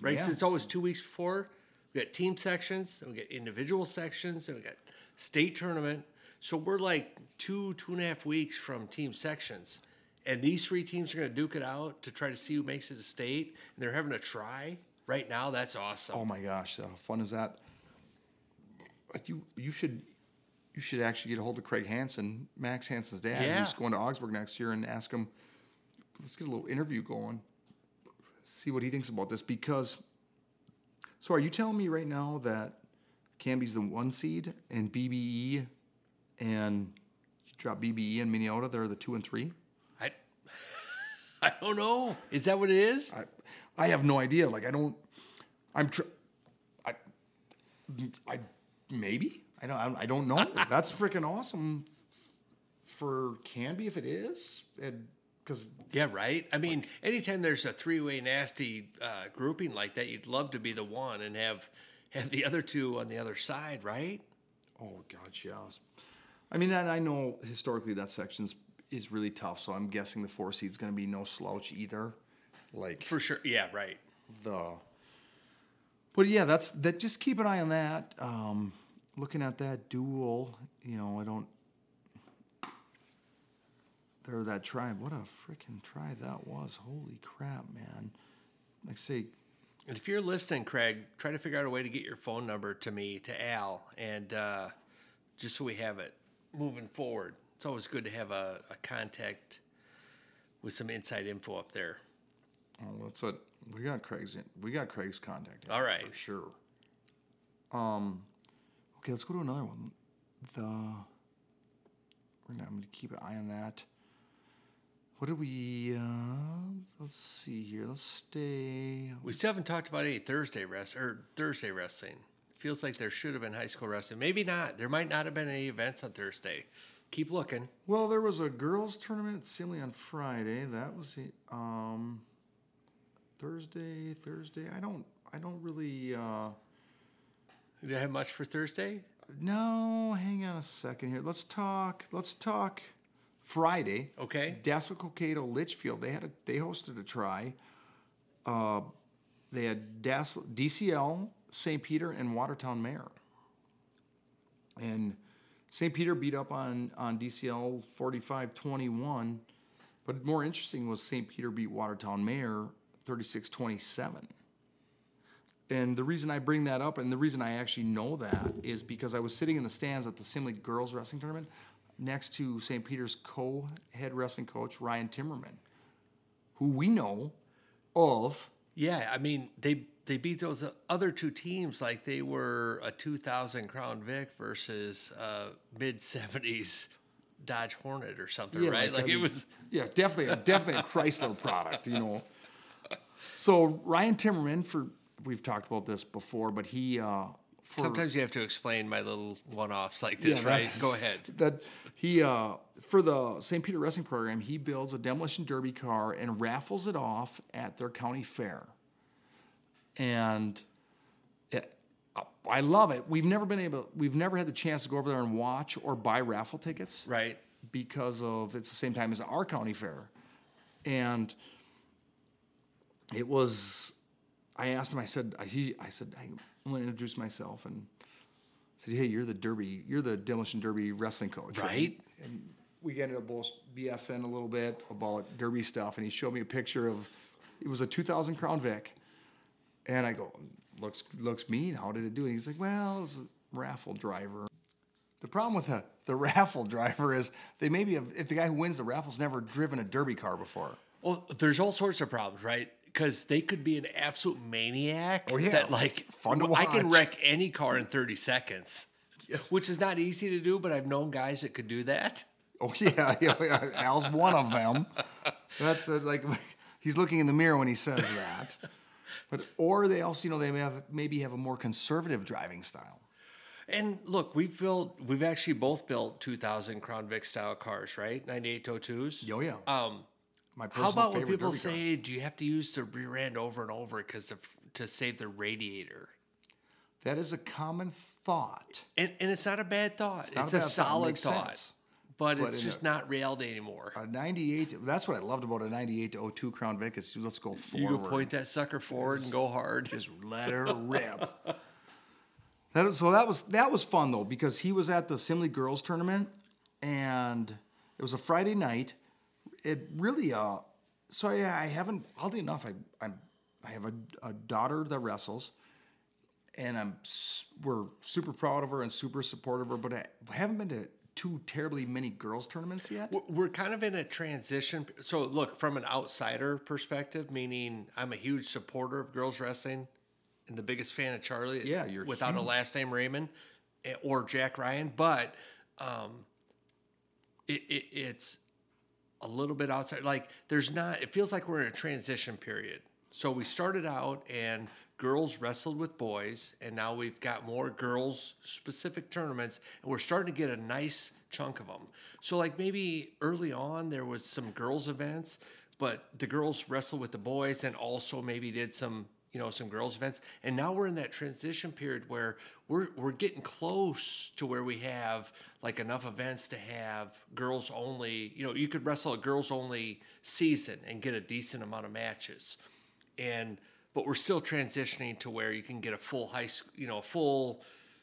Right? Yeah. So it's always two weeks before. We got team sections, and we got individual sections, and we got state tournament. So we're like two, two and a half weeks from team sections. And these three teams are going to duke it out to try to see who makes it to state. And they're having a try right now. That's awesome. Oh my gosh, how fun is that? Like you, you should, you should actually get a hold of Craig Hansen, Max Hansen's dad, Yeah. who's going to Augsburg next year, and ask him. Let's get a little interview going. See what he thinks about this because. So are you telling me right now that Canby's the one seed and BBE, and you drop BBE and Minneota, they're the two and three? I, I don't know. Is that what it is? I, I have no idea. Like I don't. I'm. Tr- I. I maybe. I don't. I don't know. That's freaking awesome. For Canby, if it is, And because Yeah, right. I mean, anytime there's a three-way nasty uh, grouping like that, you'd love to be the one and have have the other two on the other side, right? oh God, yes. I mean, and I know historically that section's is really tough. So I'm guessing the four seed's going to be no slouch either. Like For sure. Yeah, right. the but yeah that's that just keep an eye on that um looking at that duel you know i don't there that tribe what a freaking try that was holy crap man like say And if you're listening, Craig, try to figure out a way to get your phone number to me, to Al, and uh, just so we have it moving forward. It's always good to have a, a contact with some inside info up there. oh that's what we got craig's in, we got craig's contact All right. for sure um okay let's go to another one the we're gonna, i'm gonna keep an eye on that what did we uh let's see here let's stay We still haven't talked about any Thursday rest or Thursday wrestling. Feels like there should have been high school wrestling. Maybe not. There might not have been any events on Thursday. Keep looking. Well, there was a girls' tournament at Simley on Friday. That was it. Um, Thursday. Thursday. I don't. I don't really. Uh, Did you have much for Thursday? no, hang on a second here. Let's talk. Let's talk. Friday. Okay. Dassel Cokato Litchfield. They had a. They hosted a try. Uh, they had Dassel, DCL, St. Peter, and Watertown Mayer. And St. Peter beat up on, on DCL 45 21. But more interesting was St. Peter beat Watertown Mayer 36 27. And the reason I bring that up and the reason I actually know that is because I was sitting in the stands at the Simley Girls Wrestling Tournament next to St. Peter's co head wrestling coach, Ryan Timmerman, who we know of Yeah, I mean they they beat those other two teams like they were a 2000 Crown Vic versus uh, mid 70s Dodge Hornet or something, Yeah, right? like, Like, it mean, was Yeah, definitely, a- definitely a Chrysler product, you know. So Ryan Timmerman, for we've talked about this before, but he uh, for, sometimes you have to explain my little one-offs like this, that- right? Go ahead. That he uh, for the St. Peter Wrestling Program, he builds a demolition derby car and raffles it off at their county fair. And it, I love it. We've never been able, we've never had the chance to go over there and watch or buy raffle tickets Right. because of it's the same time as our county fair. And it was I asked him, I said I- he I said, I'm gonna introduce myself and I said, Hey, you're the derby, you're the demolition derby wrestling coach. Right. And we ended up both BSN a little bit about derby stuff and he showed me a picture of it was a two thousand crown Vic. And I go, looks looks mean. How did it do? And he's like, well, it was a raffle driver. The problem with the, the raffle driver is they maybe have, if the guy who wins the raffle's never driven a derby car before. Well, there's all sorts of problems, right? Because they could be an absolute maniac. Oh, yeah. That like Fun to I can wreck any car in 30 seconds. Yes. Which is not easy to do, but I've known guys that could do that. Oh yeah, yeah. Al's one of them. That's uh like he's looking in the mirror when he says that. But or they also, you know, they may have maybe have a more conservative driving style. And look, we've built, we've actually both built 2000 Crown Vic style cars, right? 9802s. Yo, yeah. Um, My how personal about when favorite people say, do you have to use the rear end over and over because to save the radiator? that is a common thought. And, and it's not a bad thought. It's, not a, a thought. Solid thought. But, But it's just a- not reality anymore. A 98, that's what I loved about a 98 to 02 Crown Vic is let's go forward. you point that sucker forward and go hard. Just let her rip. That was, so that was that was fun though because he was at the Simley girls tournament and it was a Friday night. It really uh so yeah I haven't oddly enough I I'm I have a, a daughter that wrestles and I'm we're super proud of her and super supportive of her but I haven't been to too terribly many girls tournaments yet. We're- kind of in a transition. So, look, from an outsider perspective, meaning I'm a huge supporter of girls wrestling and the biggest fan of Charlie. Yeah, you're without a last name Raymond eh, or Jack Ryan, but um, it, it, it's a little bit outside. Like, there's not. It feels like we're in a transition period. So we started out and girls wrestled with boys, and now we've got more girls specific tournaments, and we're starting to get a nice chunk of them. So like maybe early on there was some girls events, but the girls wrestled with the boys, and also maybe did some you know some girls events, and now we're in that transition period where we're we're getting close to where we have like enough events to have girls only. You know, you could wrestle a girls only season and get a decent amount of matches and but we're still transitioning to where you can get a full high school you know a full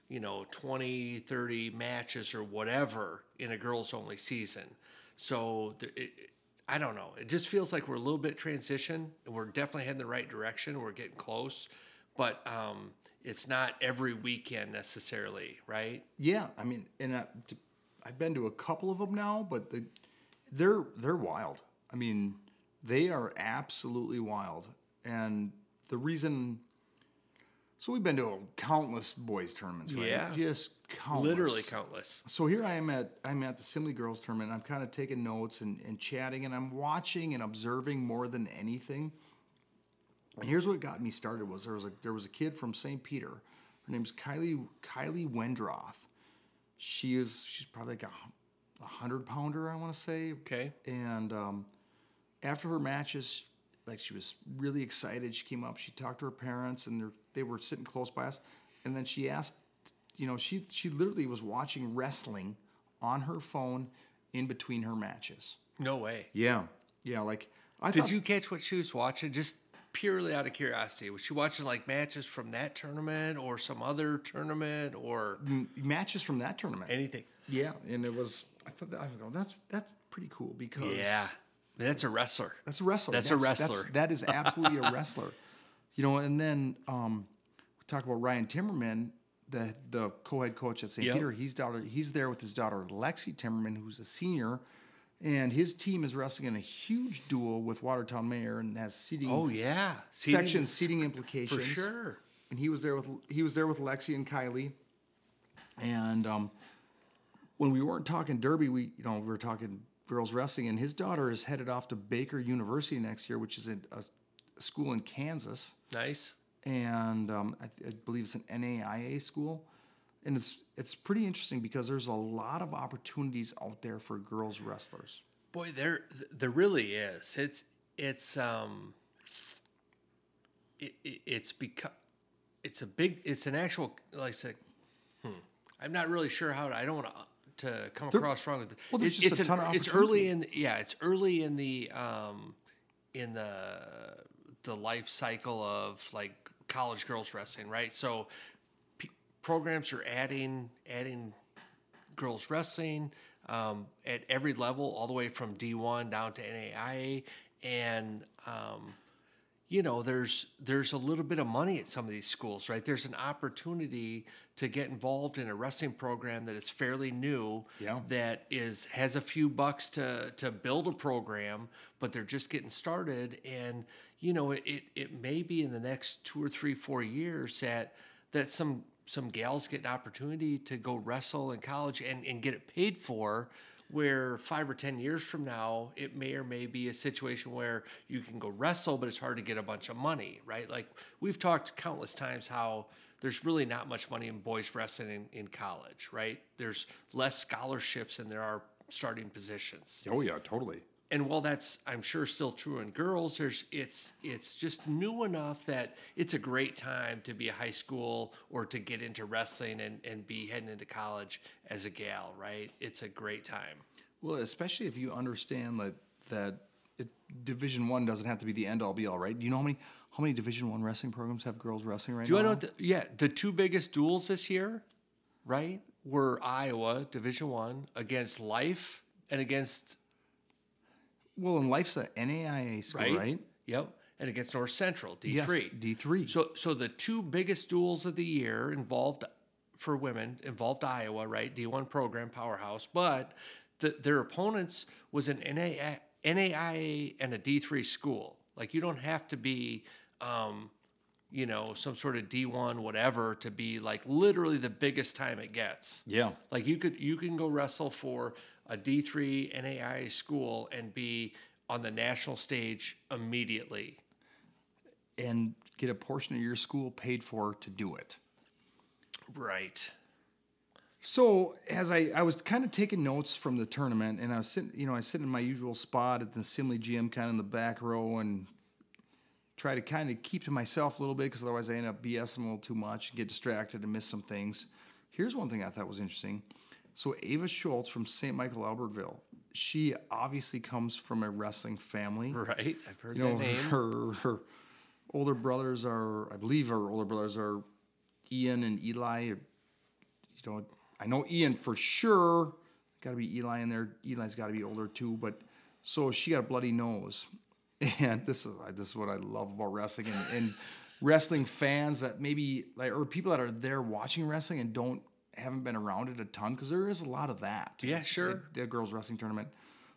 you know 20 30 matches or whatever in a girls only season so it, i don't know it just feels like we're a little bit transition and we're definitely heading the right direction we're getting close but um, it's not every weekend necessarily right Yeah, I mean, and I, have been to a couple of them now, but the, they're they're wild. I mean, they are absolutely wild, and the reason. So we've been to countless boys tournaments, right? Yeah. just countless. literally countless So here I am at I'm at the Simley Girls Tournament. I'm kind of taking notes and, and chatting, and I'm watching and observing more than anything. And here's what got me started was there was a there was a kid from St. Peter. Her name's Kylie Kylie Wendroth. She is she's probably like a, a hundred pounder, I want to say. okay And um, after her matches, like she was really excited. She came up, she talked to her parents, and they're- they were sitting close by us. And then she asked, you know, she she literally was watching wrestling on her phone in between her matches. no way Yeah, yeah. Like I Did thought, you catch what she was watching? Just purely out of curiosity. Was she watching like matches from that tournament or some other tournament or m- matches from that tournament? anything? Yeah, and it was. I thought that, I go, that's that's pretty cool because Yeah. That's a wrestler. That's a wrestler. That's a wrestler. that is absolutely a wrestler. You know, and then um, we talk about Ryan Timmerman, the the co-head coach at St. Yep. Peter. He's daughter. He's there with his daughter Lexi Timmerman, who's a senior, and his team is wrestling in a huge duel with Watertown Mayer and has seating Oh yeah, section seating implications for sure. and he was there with he was there with Lexi and Kylie. And um, when we weren't talking derby, we you know we were talking girls wrestling, and his daughter is headed off to Baker University next year, which is a, a school in Kansas, Nice. and um, I, I believe it's an NAIA school. And it's it's pretty interesting because there's a lot of opportunities out there for girls wrestlers. Boy, there there really is. It's it's um it, it, it's become it's a big it's an actual like I said hmm, I'm not really sure how to, I don't want to to come across wrong with it. well, there's It's- just a it's ton of it's early in yeah it's early in the um in the the life cycle of like college girls wrestling right so p- programs are adding adding girls wrestling um, at every level, all the way from D1 down to NAIA, and um, you know, there's there's a little bit of money at some of these schools, right? There's an opportunity to get involved in a wrestling program that is fairly new, Yeah. that is has a few bucks to to build a program, but they're just getting started, and you know, it it, it may be in the next two or three, four years that that some some gals get an opportunity to go wrestle in college and, and get it paid for where five or ten years from now it may or may be a situation where you can go wrestle but it's hard to get a bunch of money right? Like we've talked countless times how there's really not much money in boys wrestling in, in college right? There's less scholarships than there are starting positions. Oh yeah, totally. And while that's I'm sure still true in girls, there's it's it's just new enough that it's a great time to be a high school or to get into wrestling and, and be heading into college as a gal, right? It's a great time. Well, especially if you understand that that it, Division One doesn't have to be the end all be all, right? Do you know how many how many Division One wrestling programs have girls wrestling right Do you now? want to know? The, yeah, the two biggest duels this year, right, were Iowa Division One against Life and against well, and Life's a NAIA school, right, right? Yep, and against North Central D Yes, three. D three. So, so the two biggest duels of the year involved for women involved Iowa, right? D1 program powerhouse, but the, their opponents was an NAIA, NAIA and a D3 school. Like you don't have to be, um, you know, some sort of D1 whatever to be like literally the biggest time it gets. yeah, Like you could you can go wrestle for a D3 NAI school and be on the national stage immediately. and get a portion of your school paid for to do it. Right. So as I, I was kind of taking notes from the tournament, and I was sitting, you know, I sit in my usual spot at the Simley Gym, kind of in the back row, and try to kind of keep to myself a little bit because otherwise I end up BSing a little too much and get distracted and miss some things. Here's one thing I thought was interesting. So Ava Schultz from St. Michael Albertville, she obviously comes from a wrestling family. Right. I've heard You know, that name. her her older brothers are, I believe, her older brothers are Ian and Eli. You know, I know Ian for sure. Got to be Eli in there. Eli's got to be older too. But so she got a bloody nose, and this is this is what I love about wrestling and, and wrestling fans that maybe like or people that are there watching wrestling and don't haven't been around it a ton because there is a lot of that. Yeah, sure. At the girls wrestling tournament.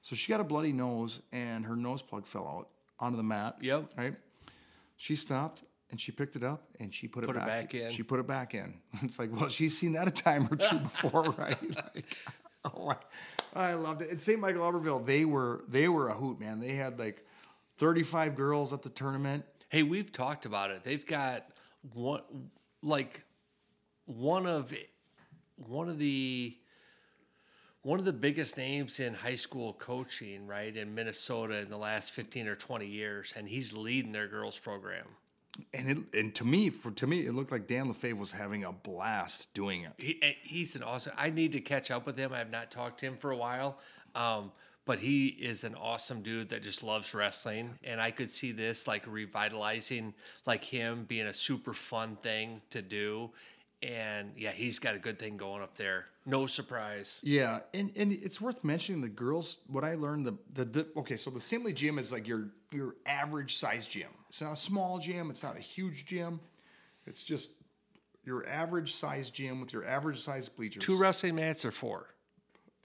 So she got a bloody nose and her nose plug fell out onto the mat. Yep. Right. She stopped and she picked it up and she put, Put it, it back, back in. She put it back in. It's like, well, she's seen that a time or two before, right? Like, oh, I, I loved it. At St. Michael Albertville, they were they were a hoot, man. They had like 35 girls at the tournament. Hey, we've talked about it. They've got one like one of one of the one of the biggest names in high school coaching, right, in Minnesota in the last 15 or 20 years, and he's leading their girls program. And it, and to me, for to me, it looked like Dan Lefebvre was having a blast doing it. He, he's an awesome. I need to catch up with him. I have not talked to him for a while, um, but he is an awesome dude that just loves wrestling. And I could see this like revitalizing, like him being a super fun thing to do. And yeah, he's got a good thing going up there. No surprise. Yeah, and, and it's worth mentioning the girls. What I learned the, the the okay, so the Simley Gym is like your your average size gym. It's not a small gym. It's not a huge gym. It's just your average size gym with your average size bleachers. Two wrestling mats or four?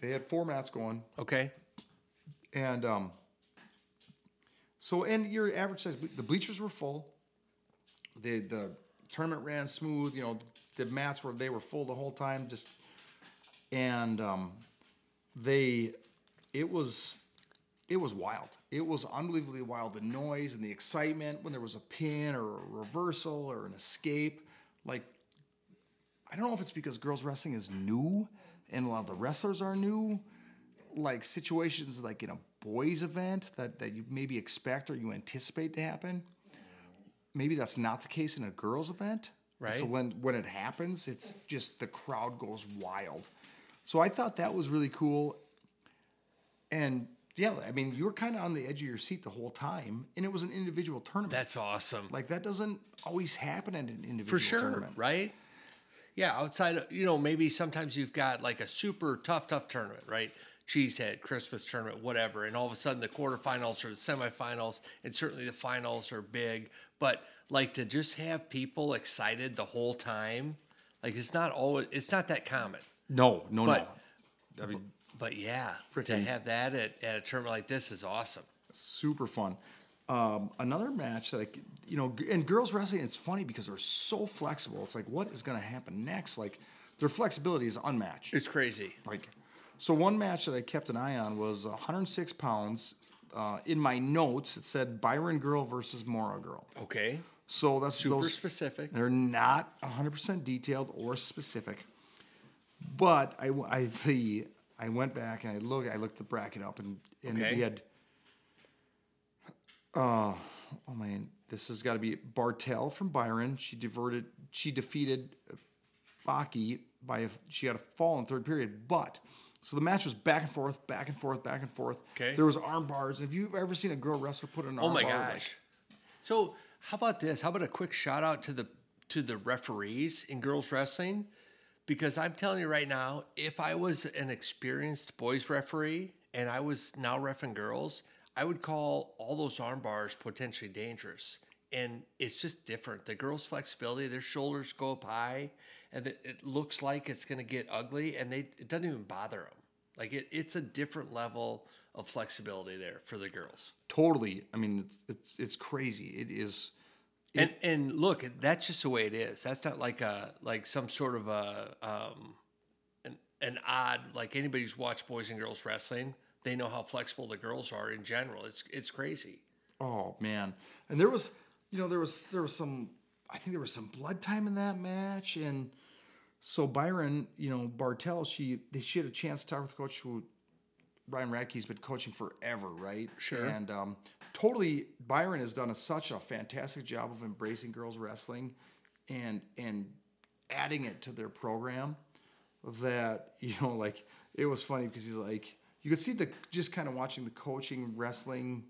They had four mats going. Okay. And um, so, and your average size, the bleachers were full. The the tournament ran smooth. You know, the mats were they were full the whole time. Just and um, they, it was, it was wild. It was unbelievably wild. The noise and the excitement when there was a pin or a reversal or an escape, like. I don't know if it's because girls wrestling is new and a lot of the wrestlers are new like situations like in a boys event that, that you maybe expect or you anticipate to happen maybe that's not the case in a girls event Right. so when when it happens it's just the crowd goes wild so i thought that was really cool and yeah i mean you were kind of on the edge of your seat the whole time and it was an individual tournament That's awesome. like that doesn't always happen at an individual for sure, tournament right? Yeah, outside of you know maybe sometimes you've got like a super tough, tough tournament, right? Cheesehead, Christmas tournament, whatever, and all of a sudden the quarterfinals or the semifinals, and certainly the finals are big. But like to just have people excited the whole time, like it's not always it's not that common. no no But- no i mean But yeah, to have that at, at a tournament like this is awesome. super fun. Um, another match that I, you know, in girls wrestling, it's funny because they're so flexible. It's like, what is going to happen next? Like, their flexibility is unmatched. It's crazy. Like, so one match that I kept an eye on was 106 pounds. Uh, in my notes, it said Byron girl versus Mora girl. Okay, So that's super those. specific. They're not 100% detailed or specific. But I, w- I, the, I went back and I look I looked the bracket up and, and Okay. we had uh, oh man, this has got to be Bartel from Byron. She diverted she defeated Baki by a, she had a fall in third period, but so the match was back and forth, back and forth, back and forth. Okay. There was arm bars. Have you ever seen a girl wrestler put an Oh arm my bar? gosh. like- So how about this? How about a quick shout out to the to the referees in girls wrestling? Because I'm telling you right now, if I was an experienced boys referee and I was now refing girls, I would call all those arm bars potentially dangerous. And it's just different. The girls' flexibility, their shoulders go up high, and it, it looks like it's going to get ugly, and they it doesn't even bother them. Like it, it's a different level of flexibility there for the girls. Totally. I mean, it's it's it's crazy. It is. And and look, that's just the way it is. That's not like a like some sort of a um, an an odd like anybody who's watched boys and girls wrestling. They know how flexible the girls are in general. It's it's crazy. Oh man, and there was, you know, there was there was some. I think there was some blood time in that match, and so Byron, you know, Bartel, she she had a chance to talk with coach who Ryan Radke's been coaching forever, right? Sure. And um, totally, Byron has done a, such a fantastic job of embracing girls wrestling, and and adding it to their program that you know like it was funny because he's like you could see the just kind of watching the coaching wrestling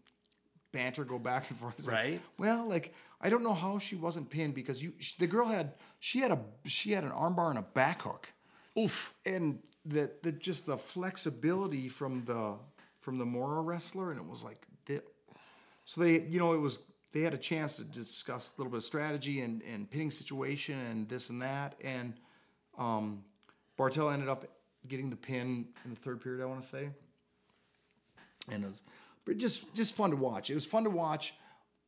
banter go back and forth It's like, Right. well like i don't know how she wasn't pinned because you the girl had she had a she had an armbar and a back hook Oof. and the, the just the flexibility from the from the Mora wrestler, and it was like, the, so they you know it was they had a chance to discuss a little bit of strategy and and pinning situation and this and that, and um, Bartel ended up getting the pin in the third period, I want to say, and it was but just just fun to watch. It was fun to watch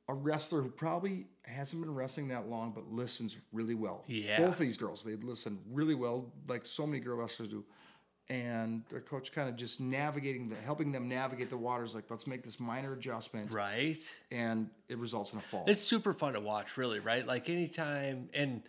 a wrestler who probably hasn't been wrestling that long, but listens really well. Yeah. both of these girls they listen really well, like so many girl wrestlers do. And their coach kind of just navigating the, helping them navigate the waters. Like, let's make this minor adjustment, Right. and it results in a fall. It's super fun to watch, really, right? Like anytime, and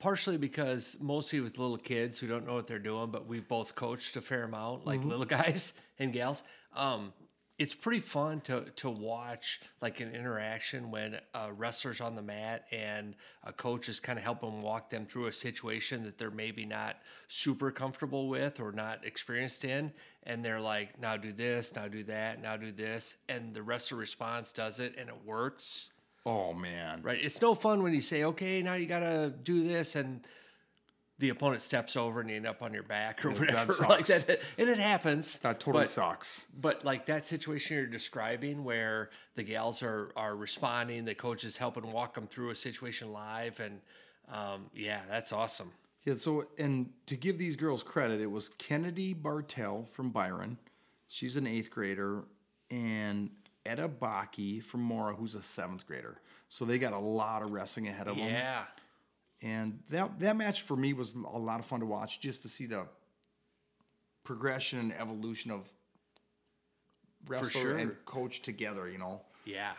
partially because mostly with little kids who don't know what they're doing, but we've both coached a fair amount, like little guys and gals. Um, it's pretty fun to to watch like an interaction when a wrestler's on the mat and a coach is kind of helping walk them through a situation that they're maybe not super comfortable with or not experienced in and they're like now do this now do that now do this and the wrestler response does it and it works oh man, Right. It's no fun when you say, okay, now you got to do this, and the opponent steps over and you end up on your back or that whatever. sucks. like that. And it happens. that totally but, sucks. But like that situation you're describing where the gals are, are responding, the coach is helping walk them through a situation live. And um, yeah, that's awesome. Yeah, so and to give these girls credit, it was Kennedy bartell from Byron. She's an eighth grader, and Etta Baki from Mora, who's a seventh grader. So they got a lot of wrestling ahead of them. Yeah. And that that match for me was a lot of fun to watch, just to see the progression and evolution of wrestler sure. and coach together. You know. Yeah.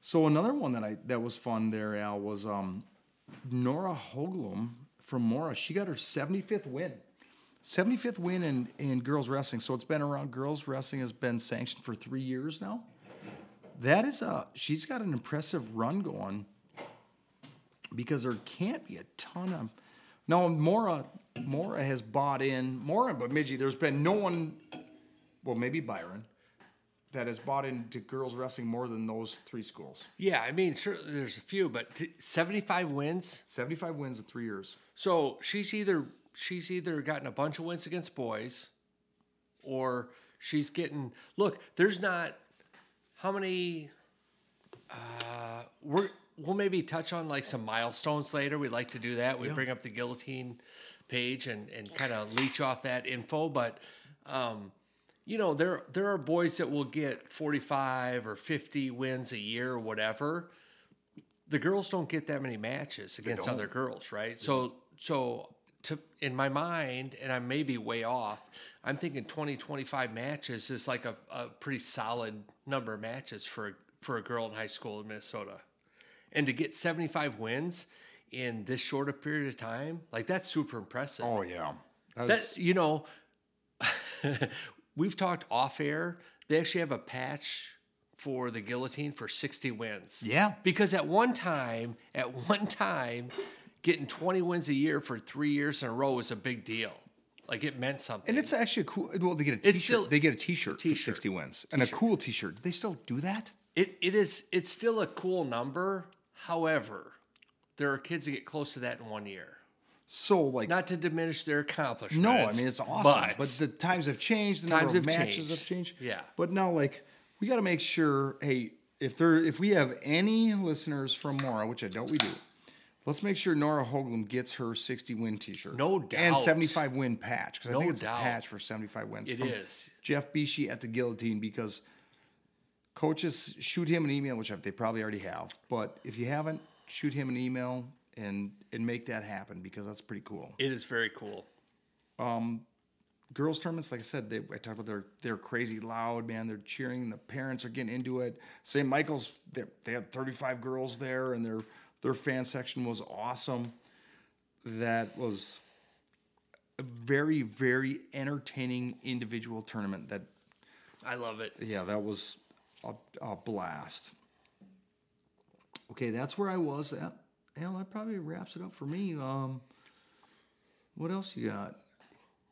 So another one that I that was fun there, Al, was um, Nora Hoglum from Mora. She got her 75th win. 75th win in, in girls wrestling. So it's been around girls wrestling has been sanctioned for three years now. That is a she's got an impressive run going because there can't be a ton of no Mora Mora has bought in Mora but Midgie, there's been no one well maybe Byron that has bought into girls wrestling more than those three schools. Yeah. I mean, sure, there's a few, but t- 75 wins. 75 wins in three years. So she's either she's either gotten a bunch of wins against boys, or she's getting. Look, there's not how many. Uh, we're we'll maybe touch on like some milestones later. We like to do that. We bring up the guillotine page and and kind of leech off that info, but. Um, you know, there there are boys that will get 45 or 50 wins a year or whatever. The girls don't get that many matches against other girls, right? So so to in my mind, and I may be way off, I'm thinking 20, 25 matches is like a, a pretty solid number of matches for for a girl in high school in Minnesota. And to get 75 wins in this short a period of time, like that's super impressive. Oh yeah. That you know, we've talked off air. They actually have a patch for the guillotine for 60 wins. Yeah. Because at one time, at one time, getting 20 wins a year for three years in a row was a big deal. Like it meant something. and it's actually a cool well they get a t-shirt. Still- they get a t-shirt, T-shirt. for 60 wins. And a cool t-shirt. Do they still do that? it, it is it's still a cool number. However, there are kids that get close to that in one year. So like Not to diminish their accomplishments. No, I mean it's awesome. But, the times have changed. The Times number of have matches changed. have changed. Yeah. But now, like, we got to make sure. Hey, if there, if we have any listeners from Mora, which I doubt we do, let's make sure Nora Hoglund gets her 60 win T-shirt. No doubt. And 75 win patch because I No think it's doubt. a patch for 75 wins. It is. Jeff Beshey at the Guillotine because coaches shoot him an email, which they probably already have. But if you haven't, shoot him an email and and make that happen because that's pretty cool it is very cool. Um, girls tournaments, like I said, they, I talked about they're they're crazy loud, man. They're cheering. The parents are getting into it. St. Michael's, they, they had 35 girls there, and their their fan section was awesome. That was a very very entertaining individual tournament. That I love it. yeah, that was a, a blast. Okay, that's where I was at. Hell, that probably wraps it up for me. Um, what else you got?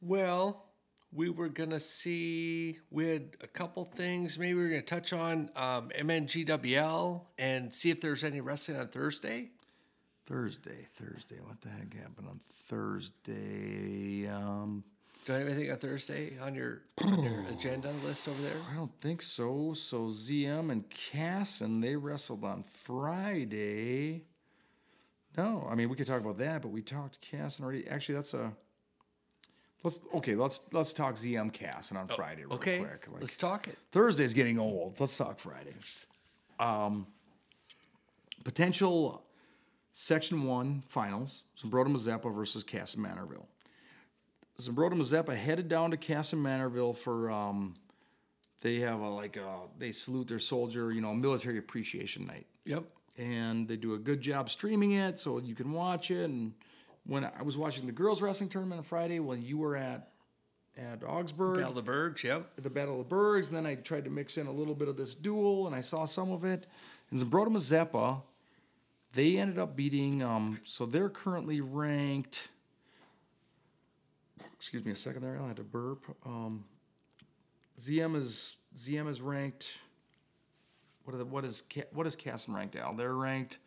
Well, we were gonna see. We had a couple things. Maybe we were gonna touch on um, MNGWL and see if there's any wrestling on Thursday. Thursday, Thursday. What the heck happened on Thursday? Um, Do you have anything on Thursday on your on your agenda list over there? I don't think so. So ZM and Kasson they wrestled on Friday. No, I mean we could talk about that, but we talked Kasson already. Actually, that's a. Let's okay. Let's let's talk ZM Kasson on Friday real Okay, quick. Like, let's talk it. Thursday's getting old. Let's talk Friday. Um, potential Section 1 finals Zumbrota Mazeppa versus Kasson Mantorville. Zumbrota Mazeppa headed down to Kasson Mantorville for, um, they have a, like, a, they salute their soldier, you know, military appreciation night. Yep. And they do a good job streaming it so you can watch it. And when I was watching the girls wrestling tournament on Friday, when you were at, at Augsburg, Battle of the Burgs. Yep. the Battle of the Burgs, and then I tried to mix in a little bit of this duel, and I saw some of it. And Zumbrota Mazeppa, they ended up beating, um, so they're currently ranked. Excuse me a second there, I had to burp. Um, ZM is ZM is ranked. What are the, what is what is Kasson ranked? Al, they're ranked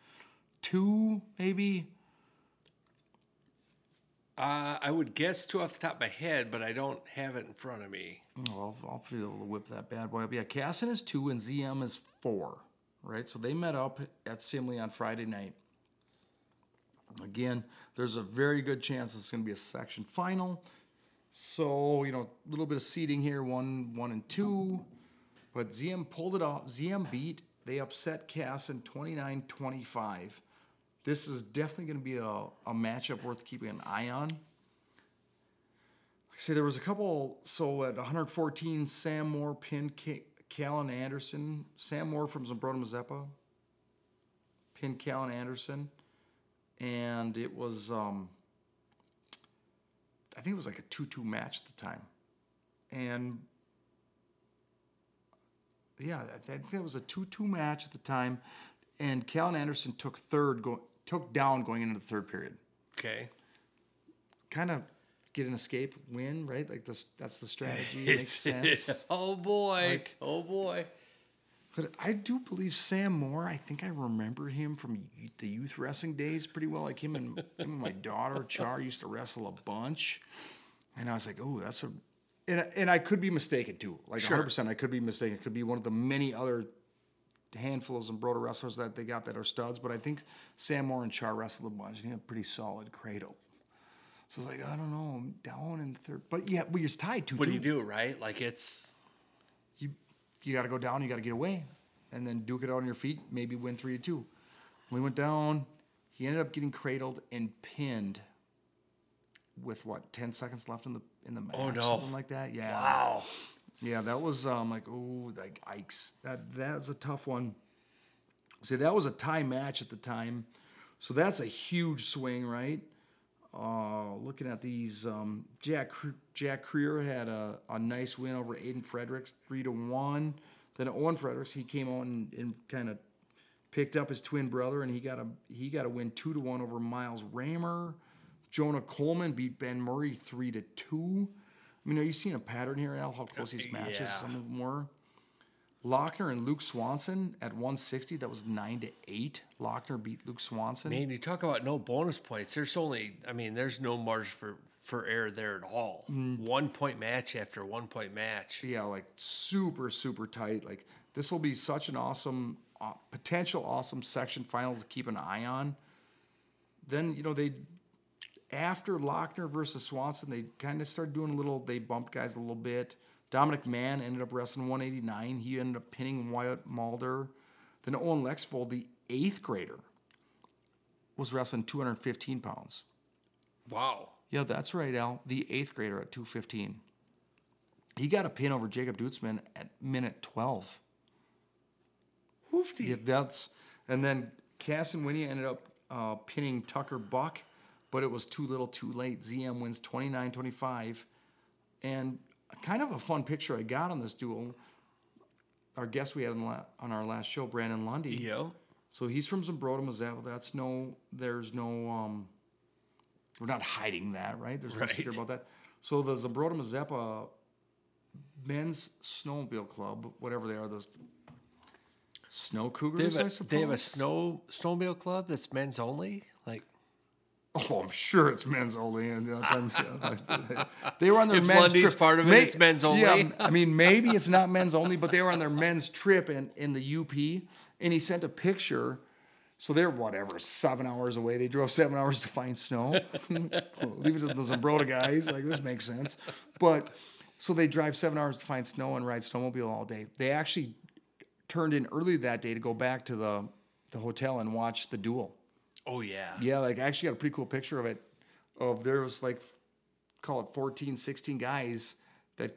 two, maybe. Uh, I would guess two off the top of my head, but I don't have it in front of me. Oh, I'll, I'll be able to whip that bad boy up. Yeah, Kasson is two and ZM is four, right? So they met up at Simley on Friday night. Again, there's a very good chance it's going to be a section final. So, you know, a little bit of seeding here, one, one and two. But ZM pulled it off. ZM beat. They upset Kasson 29-25. This is definitely going to be a, a matchup worth keeping an eye on. Like I say, there was a couple. So at 114, Sam Moore pinned K- Callan Anderson. Sam Moore from Zumbrota Mazeppa pinned Callan Anderson. And it was, um, I think it was like a 2 2 match at the time. And yeah, I think it was a 2 2 match at the time. And Callan Anderson took third, go, took down going into the third period. Okay. Kind of get an escape, win, right? Like this, that's the strategy. It makes sense. oh boy. Like- oh boy. But I do believe Sam Moore. I think I remember him from the youth wrestling days pretty well. Like him and, him and my daughter Char used to wrestle a bunch, and I was like, oh, that's a, and and I could be mistaken too. Like Sure. 100, percent I could be mistaken. It could be one of the many other handfuls of Broder wrestlers that they got that are studs. But I think Sam Moore and Char wrestled a bunch, and he had a pretty solid cradle. So I was like, I don't know, I'm down in the third, but yeah, but you're tied to. What do you do, right? Like it's you got to go down, you got to get away, and then duke it out on your feet. Maybe win three to two. We went down. He ended up getting cradled and pinned with what ten seconds left in the in the match, Oh, no. something like that. Yeah, wow. yeah, that was um like oh like Ike's that that's a tough one. See, that was a tie match at the time, so that's a huge swing, right? Uh, looking at these, um, Jack Jack Creer had a, a nice win over Aiden Fredericks, three to one. Then Owen Fredericks, he came out and, and kind of picked up his twin brother, and he got a he got a win two to one over Miles Raymer. Jonah Coleman beat Ben Murray three to two. I mean, are you seeing a pattern here, Al? How close these matches Yeah. some of them were. Lochner and Luke Swanson at 160. That was nine to eight. Lochner beat Luke Swanson. Man, you talk about no bonus points. There's only, I mean, there's no margin for for error there at all. Mm. One point match after one point match. yeah, like super, super tight. Like this will be such an awesome, uh, potential awesome section final to keep an eye on. Then you know they, after Lochner versus Swanson, they kind of started doing a little. They bumped guys a little bit. Dominic Mann ended up wrestling 189. He ended up pinning Wyatt Mulder. Then Owen Lexfold, the eighth grader, was wrestling 215 pounds. Wow. Yeah, that's right, Al. The eighth grader at 215. He got a pin over Jacob Dutzman at minute 12. Hoofty. Yeah, that's and then Cass and Winnie ended up uh, pinning Tucker Buck, but it was too little, too late. ZM wins 29-25, and kind of a fun picture I got on this duel. Our guest we had on, la- on our last show, Brandon Lundy. Yo. So he's from Zumbrota, Mazeppa. That's no, there's no, um, we're not hiding that, right? There's no Right. secret about that. So the Zumbrota Mazeppa men's snowmobile club, whatever they are, those snow They cougars, have, I a, suppose. they have a snow snowmobile club that's men's only. Oh, I'm sure it's men's only, and they were on their If men's Lundy's trip. part of it, it's men's only. Yeah, I mean maybe it's not men's only, but they were on their men's trip in in the UP, and he sent a picture. So they're whatever seven hours away. They drove seven hours to find snow. Leave it to the Zumbrota guys. Like this makes sense, but so they drive seven hours to find snow and ride snowmobile all day. They actually turned in early that day to go back to the the hotel and watch the duel. Oh yeah. Yeah, like I actually got a pretty cool picture of it. Of there was like, call it 14, 16 guys that,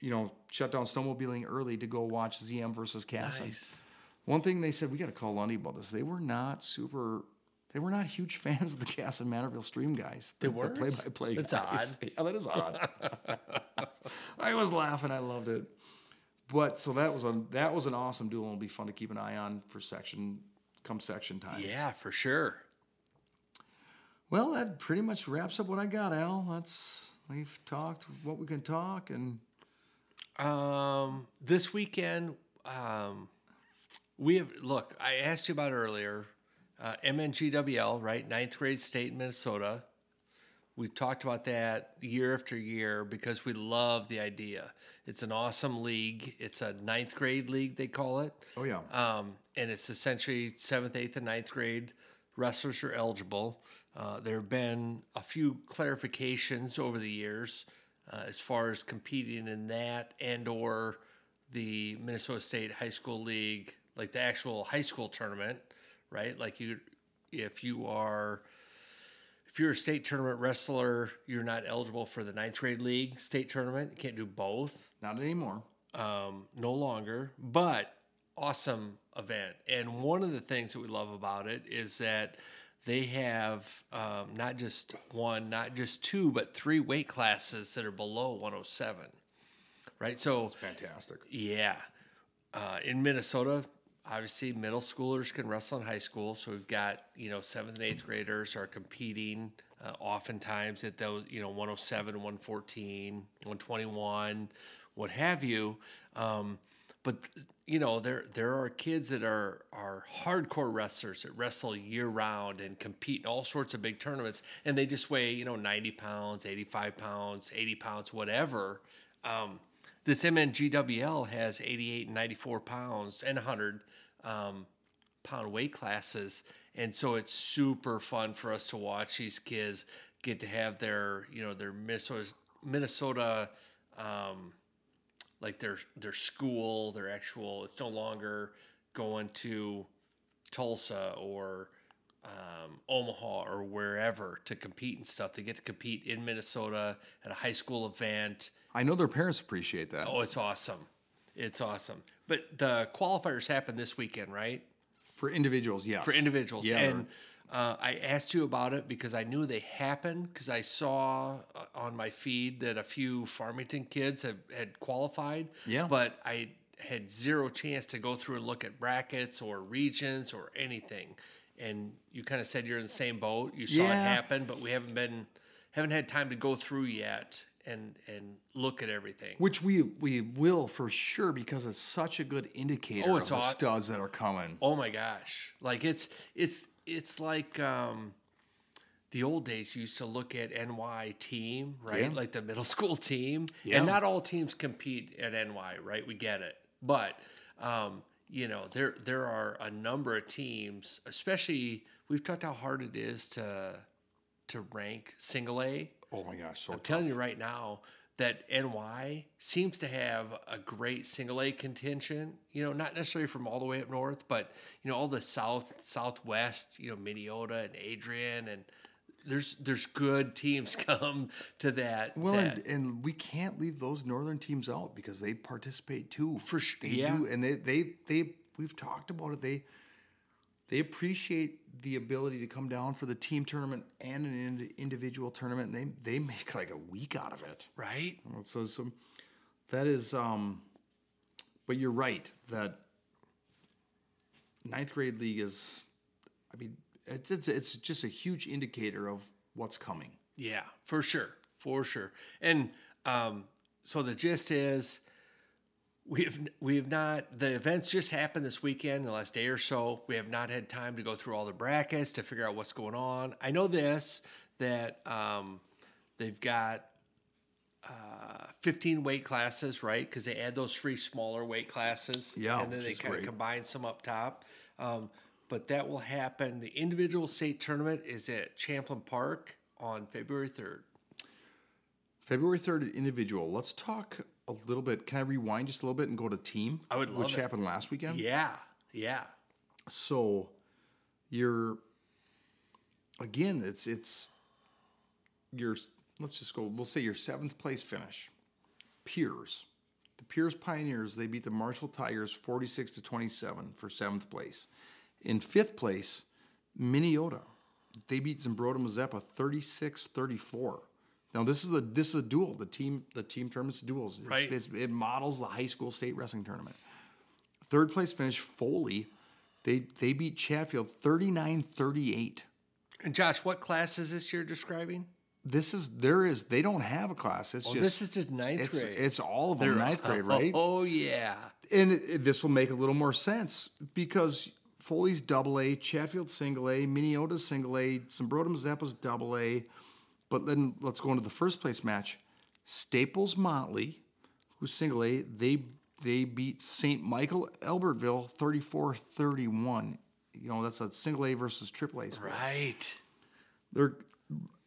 you know, shut down snowmobiling early to go watch ZM versus Kasson. Nice. One thing they said we got to call Lundy about this. They were not super. They were not huge fans of the Kasson Mantorville stream guys. The, the weren't? play-by-play That's guys. odd. Yeah, that is odd. I was laughing. I loved it. But so that was a that was an awesome duel. It'll be fun to keep an eye on for section come section time. Yeah, for sure. Well, that pretty much wraps up what I got, Al. That's we've talked what we can talk, and Um, this weekend, um, we have look. I asked you about earlier, uh, MNGWL, right? Ninth grade state in Minnesota. We've talked about that year after year because we love the idea. It's an awesome league. It's a ninth grade league, they call it. oh yeah, Um, and it's essentially seventh, eighth, and ninth grade wrestlers are eligible. Uh, there have been a few clarifications over the years uh, as far as competing in that and or the Minnesota State High School League, like the actual high school tournament, right? Like you, if you are, if you're a state tournament wrestler, you're not eligible for the ninth grade league state tournament. You can't do both Not anymore. um, no longer, but awesome event. And one of the things that we love about it is that they have um, not just one, not just two, but three weight classes that are below 107. Right. So, it's Fantastic. yeah. Uh, in Minnesota, obviously, middle schoolers can wrestle in high school. So we've got, you know, seventh and eighth graders are competing uh, oftentimes at those, you know, 107, 114, 121, what have you. Um, but you know there there are kids that are are hardcore wrestlers that wrestle year round and compete in all sorts of big tournaments and they just weigh you know 90 pounds 85 pounds 80 pounds whatever um, this mngwl has 88 and 94 pounds and 100 um, pound weight classes and so it's super fun for us to watch these kids get to have their you know their minnesota minnesota um, like their their school, their actual. It's no longer going to Tulsa or um, Omaha or wherever to compete and stuff. They get to compete in Minnesota at a high school event. I know their parents appreciate that. Oh, it's awesome! It's awesome. But the qualifiers happen this weekend, right? For individuals, yes. for individuals. Yeah, and uh, I asked you about it because I knew they happened because I saw uh, on my feed that a few Farmington kids have, had qualified. Yeah. But I had zero chance to go through and look at brackets or regions or anything. And you kind of said you're in the same boat. You saw it happen, but we haven't been haven't had time to go through yet and and look at everything. Which we we will for sure because it's such a good indicator Oh, of it's the studs that are coming. Oh my gosh. Like it's it's it's like um the old days you used to look at NY team, right? Yeah. Like the middle school team. Yeah. And not all teams compete at NY, right? We get it. But um, you know, there there are a number of teams, especially we've talked how hard it is to to rank single A. Oh my gosh, so I'm telling you right now that NY seems to have a great single A contention. You know, not necessarily from all the way up north, but you know, all the south, southwest. You know, Minneota and Adrian, and there's there's good teams come to that. Well, that- and, and we can't leave those northern teams out because they participate too. For su- they yeah. do, and they they they we've talked about it. They they appreciate the ability to come down for the team tournament and an ind- individual tournament. And they they make like a week out of it. right? So some that is um, but you're right that ninth grade league is. I mean, it's it's it's just a huge indicator of what's coming. Yeah, for sure, for sure. And um, so the gist is, we've we've not the events just happened this weekend, the last day or so. We have not had time to go through all the brackets to figure out what's going on. I know this that um, they've got. Uh, 15 weight classes, right? Because they add those three smaller weight classes. Yeah, And then they kind of combine some up top. Um, but that will happen. The individual state tournament is at Champlin Park on February 3rd. February 3rd, individual. Let's talk a little bit. Can I rewind just a little bit and go to team? I would love Which it. happened last weekend? Yeah, yeah, So you're again, it's it's your let's just go, we'll say your seventh place finish. Pierz. The Pierz Pioneers, they beat the Marshall Tigers 46 to 27 for seventh place. In fifth place, Minneota. They beat Zumbrota Mazeppa 36-34. Now this is a this is a duel. The team the team tournament's duels. It's, Right. it's, it models the high school state wrestling tournament. Third place finish Foley. They they beat Chatfield 39-38. And Josh, what class is this you're describing? This is there is they don't have a class. It's Oh, just this is just ninth it's grade. it's all of them ninth grade, right? Oh, yeah. And it, it- this will make a little more sense because Foley's double A, Chatfield single A, Minneota's single A, Zumbrota Zappa's double A. But then let's go into the first place match. Staples Motley, who's single A, they they beat St. Michael Albertville 34-31. You know, that's a single A versus triple A. Right. They're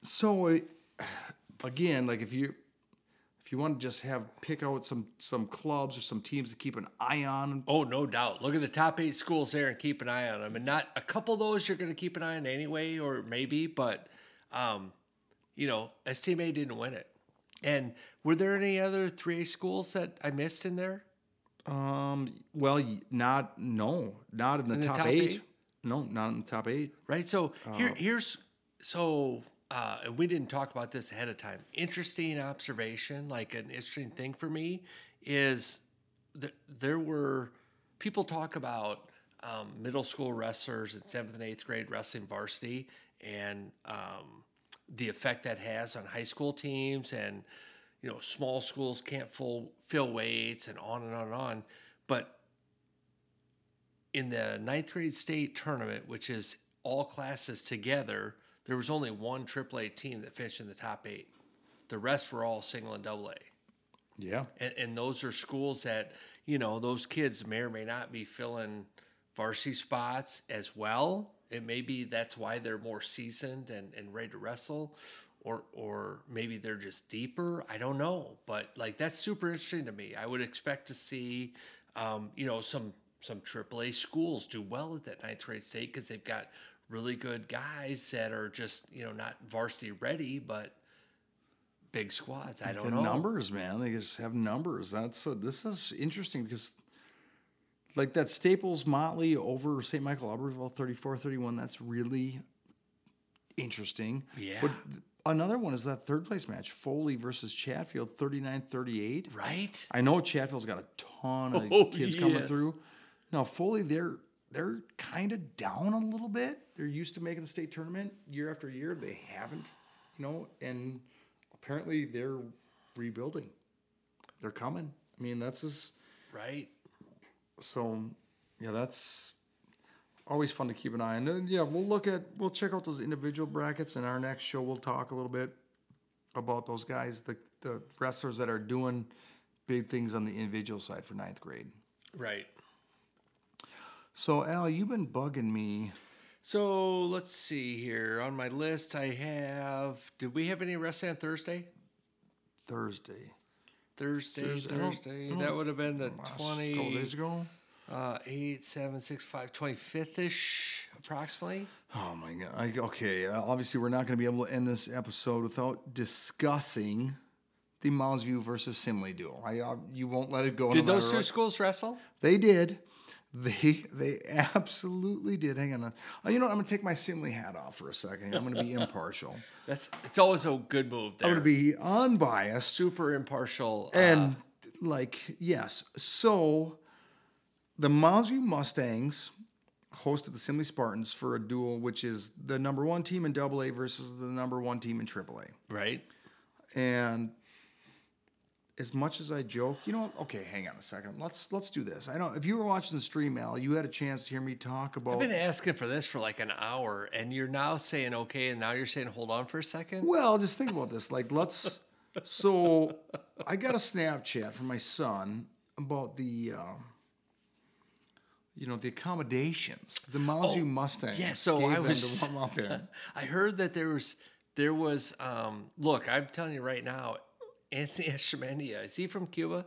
so uh, again, like if you if you want to just have pick out some some clubs or some teams to keep an eye on. Oh, no doubt. Look at the top eight schools there and keep an eye on them. And not a couple of those you're going to keep an eye on anyway, or maybe, but, um, you know, STMA didn't win it. And were there any other 3A schools that I missed in there? Um, well, not no, not in the, In the top, top eight. eight? No, not in the top eight. right? So here, here's so uh, we didn't talk about this ahead of time. Interesting observation, like an interesting thing for me, is that there were people talk about um, middle school wrestlers in seventh and eighth grade wrestling varsity and um, the effect that has on high school teams and you know small schools can't full fill weights and on and on and on but in the ninth grade state tournament, which is all classes together, there was only one AAA team that finished in the top eight. The rest were all single and double A. Yeah, And, and those are schools that, you know, those kids may or may not be filling varsity spots as well. It may be that's why they're more seasoned and, and ready to wrestle, or or maybe they're just deeper. I don't know, but like that's super interesting to me. I would expect to see, um, you know, some some AAA schools do well at that ninth grade state because they've got really good guys that are just you know not varsity ready, but big squads. I don't the know numbers, man. They just have numbers. That's uh, this is interesting because like that Staples Motley over St. Michael Albertville 34-31, that's really interesting. Yeah. But another one is that third place match, Foley versus Chatfield 39-38. right? I know Chatfield's got a ton of Oh, kids coming yes. through. Now Foley, they're they're kind of down a little bit. They're used to making the state tournament year after year. They haven't, you know, and apparently they're rebuilding. They're coming. I mean, that's just Right? So. Yeah, that's always fun to keep an eye on. And yeah, we'll look at we'll check out those individual brackets. In our next show, we'll talk a little bit about those guys, the the wrestlers that are doing big things on the individual side for ninth grade. Right. So Al, you've been bugging me. So let's see here. On my list, I have. Did we have any wrestling on Thursday? Thursday. Thursday, Thursday, Thursday. That would have been the Last couple days ago. uh, 8, 7, 6, 5, 25th ish, approximately. Oh my god. I, okay, uh, obviously we're not going to be able to end this episode without discussing the Mounds View versus Simley duel. I uh, you won't let it go. Did no those two what. schools wrestle? They did. They they absolutely did. Hang on. Uh, you know what? I'm gonna take my Simley hat off for a second. I'm gonna be impartial. That's It's always a good move there. I'm gonna be unbiased. super impartial. uh, And like, yes. So the Mounds View Mustangs hosted the Simley Spartans for a duel, which is the number one team in Double A versus the number one team in Triple A. right? And as much as I joke, you know what? Okay, hang on a second. Let's let's do this. I know if you were watching the stream, Al, you had a chance to hear me talk about. I've been asking for this for like an hour, and you're now saying okay, and now you're saying hold on for a second. Well, just think about this. Like, let's. So, I got a Snapchat from my son about the, uh, you know, the accommodations. The Moundsview Mustang. yeah, so I was-. I heard that there was there was um look, I'm telling you right now, Anthony Echemendia, is he from Cuba?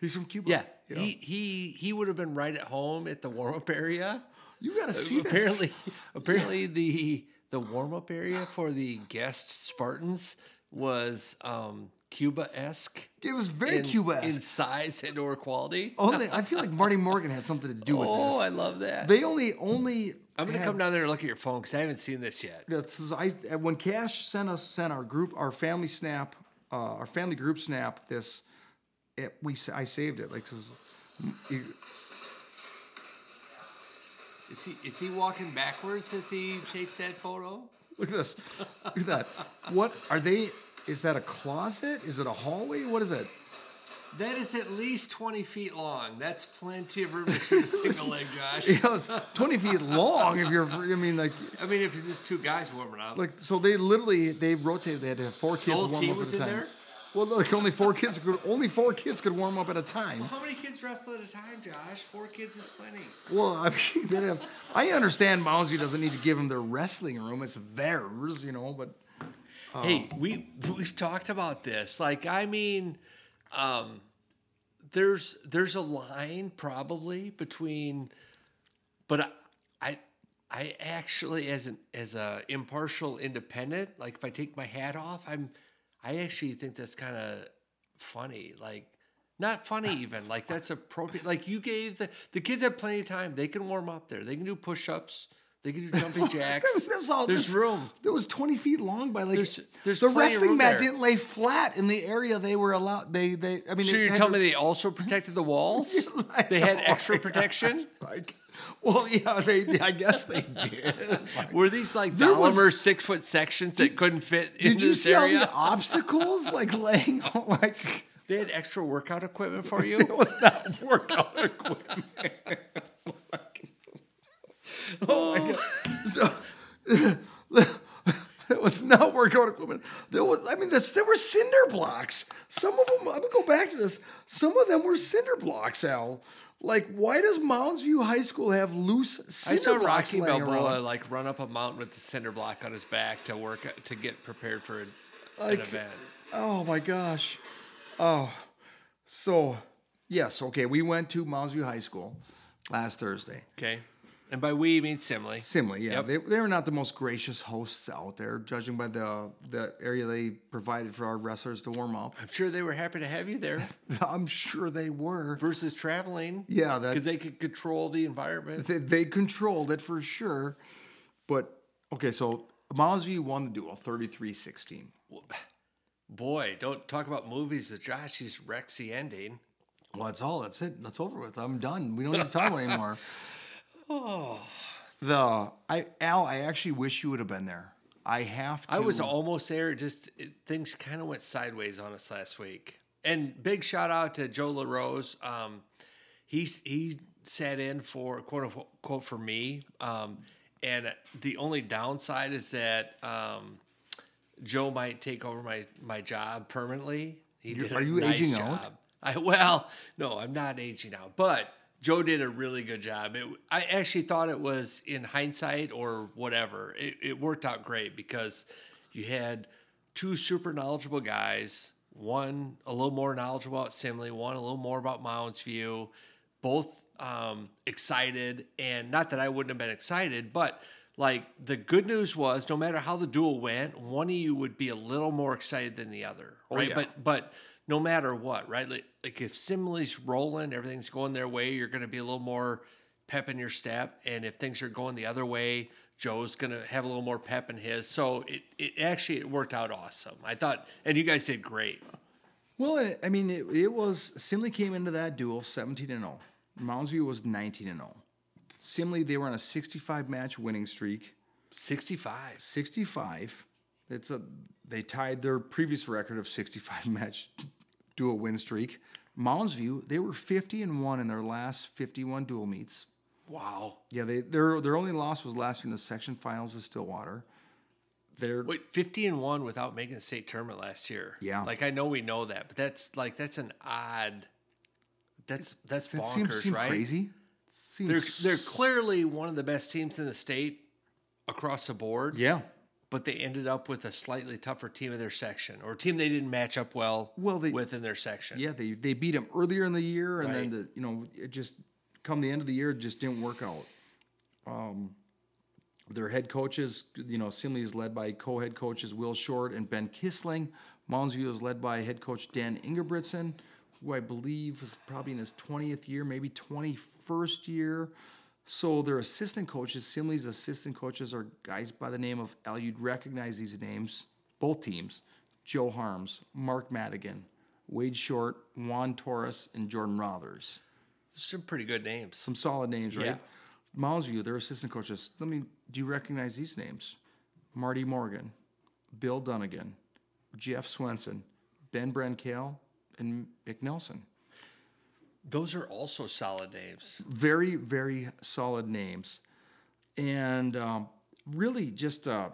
He's from Cuba. Yeah. He he he would have been right at home at the warm up area. you got to see this. apparently apparently the the warm up area for the guest Spartans was um Cuba esque. It was very Cuba. in size and or quality. Only I feel like Marty Morgan had something to do with Oh, this. Oh, I love that. they only only. I'm gonna had- come down there and look at your phone because I haven't seen this yet. I when Cash sent us sent our group our family snap uh, our family group snap this it, we I saved it like this is- it- Is he is he walking backwards as he takes that photo? look at this look at that. What are they is that a closet? Is it a hallway? What is it That is at least 20 feet long. That's plenty of room to shoot a single leg, Josh. know, it's 20 feet long if you're I mean like I mean, if it's just two guys warming up. like so they literally they rotated they had to have four kids warm up at a in time there? well like only four kids could only four kids could warm up at a time How many kids wrestle at a time, Josh? Four kids is plenty. Well, I mean, they have, I understand Mousy doesn't need to give them their wrestling room; it's theirs, you know. But Hey, we we've talked about this. Like, I mean, Um, there's there's a line probably between, but I, I I actually as an as a impartial independent, like if I take my hat off, I'm I actually think that's kind of funny. Like not funny even. Like that's appropriate. Like you gave the the kids have plenty of time. They can warm up there. They can do push ups. They can do jumping jacks. That was all- there's this- room. That was 20 feet long by like There's- there's the wrestling mat there. didn't lay flat in the area they were allowed. They they I mean So you're telling to- me they also protected the walls? I they had know, extra protection? like well yeah they I guess they did. Were these like was- six foot sections that couldn't fit Did you this see all area? the obstacles like laying out like They had extra workout equipment for you. it was not workout equipment. oh my god! So it was not workout equipment. There was, I mean, this, there were cinder blocks. Some of them. I'm gonna go back to this. Some of them were cinder blocks, Al. Like, why does Mounds View High School have loose cinder I saw blocks Rocky Balboa around? like run up a mountain with the cinder block on his back to work to get prepared for an, Like- an event. Oh my gosh. Oh, so yes, okay. We went to Mounds View High School last Thursday. Okay, and by we you mean Simley. Simley, yeah. Yep. They, they were not the most gracious hosts out there, judging by the the area they provided for our wrestlers to warm up. I'm sure they were happy to have you there I'm sure they were. versus traveling. Yeah, because they could control the environment. they, they controlled it for sure. But okay, so View won the duel 33-16. Boy, don't talk about movies with Josh. He's wrecks the ending. Well, that's all. That's it. That's over with. I'm done. We don't need to talk about it anymore. oh, the I Al. I actually wish you would have been there. I have to. I was almost there. Just it, things kind of went sideways on us last week. And big shout out to Joe LaRose. Um, he's he sat in for quote unquote for me. Um, and the only downside is that um, Joe might take over my my job permanently. He You're- did a are you nice aging job. out? I well, no, I'm not aging out, but Joe did a really good job. It, I actually thought it was in hindsight or whatever. It, it worked out great because you had two super knowledgeable guys. One a little more knowledgeable about Simley, one a little more about Mounds View. Both um, excited, and not that I wouldn't have been excited, but like the good news was, no matter how the duel went, one of you would be a little more excited than the other, right? yeah. But but no matter what, right? Like, like if Simley's rolling, everything's going their way, you're going to be a little more pep in your step. And if things are going the other way, Joe's going to have a little more pep in his. So it, it actually it worked out awesome. I thought, and you guys did great. Well, I- mean, it, it was Simley came into that duel 17 and 0. Mounds View was 19 and 0. Simley, they were on a 65 match winning streak. 65. 65. It's a they tied their previous record of 65 match dual win streak. Mounds View, they were 50 and 1 in their last 51 dual meets. Wow. Yeah, they their their only loss was last year in the section finals of Stillwater. They're Wait, 50 and 1 without making the state tournament last year. Yeah. Like I know we know that, but that's like that's an odd that's that's that bonkers, seems seem right? crazy. They're Seems they're clearly one of the best teams in the state across the board. yeah. But they ended up with a slightly tougher team in their section or a team they didn't match up well, Well, they- with in their section. Yeah, they they beat them earlier in the year, and Right. then the you know it just come the end of the year, it just didn't work out. Um, their head coaches, you know, Simley is led by co-head coaches Will Short and Ben Kissling. Moundsview is led by head coach Dan Ingebrigtsen, who I believe is probably in his twentieth year, maybe twenty-first year. So their assistant coaches, Simley's assistant coaches, are guys by the name of Al. You'd recognize these names, both teams: Joe Harms, Mark Madigan, Wade Short, Juan Torres, and Jordan Rothers. Some pretty good names. Some solid names, right? Yeah. Moundsview, their assistant coaches. Let me. Do you recognize these names? Marty Morgan, Bill Dunnigan, Jeff Swenson, Ben Brenkale, and Mick Nelson. Those are also solid names. very very solid names. And um, really just uh,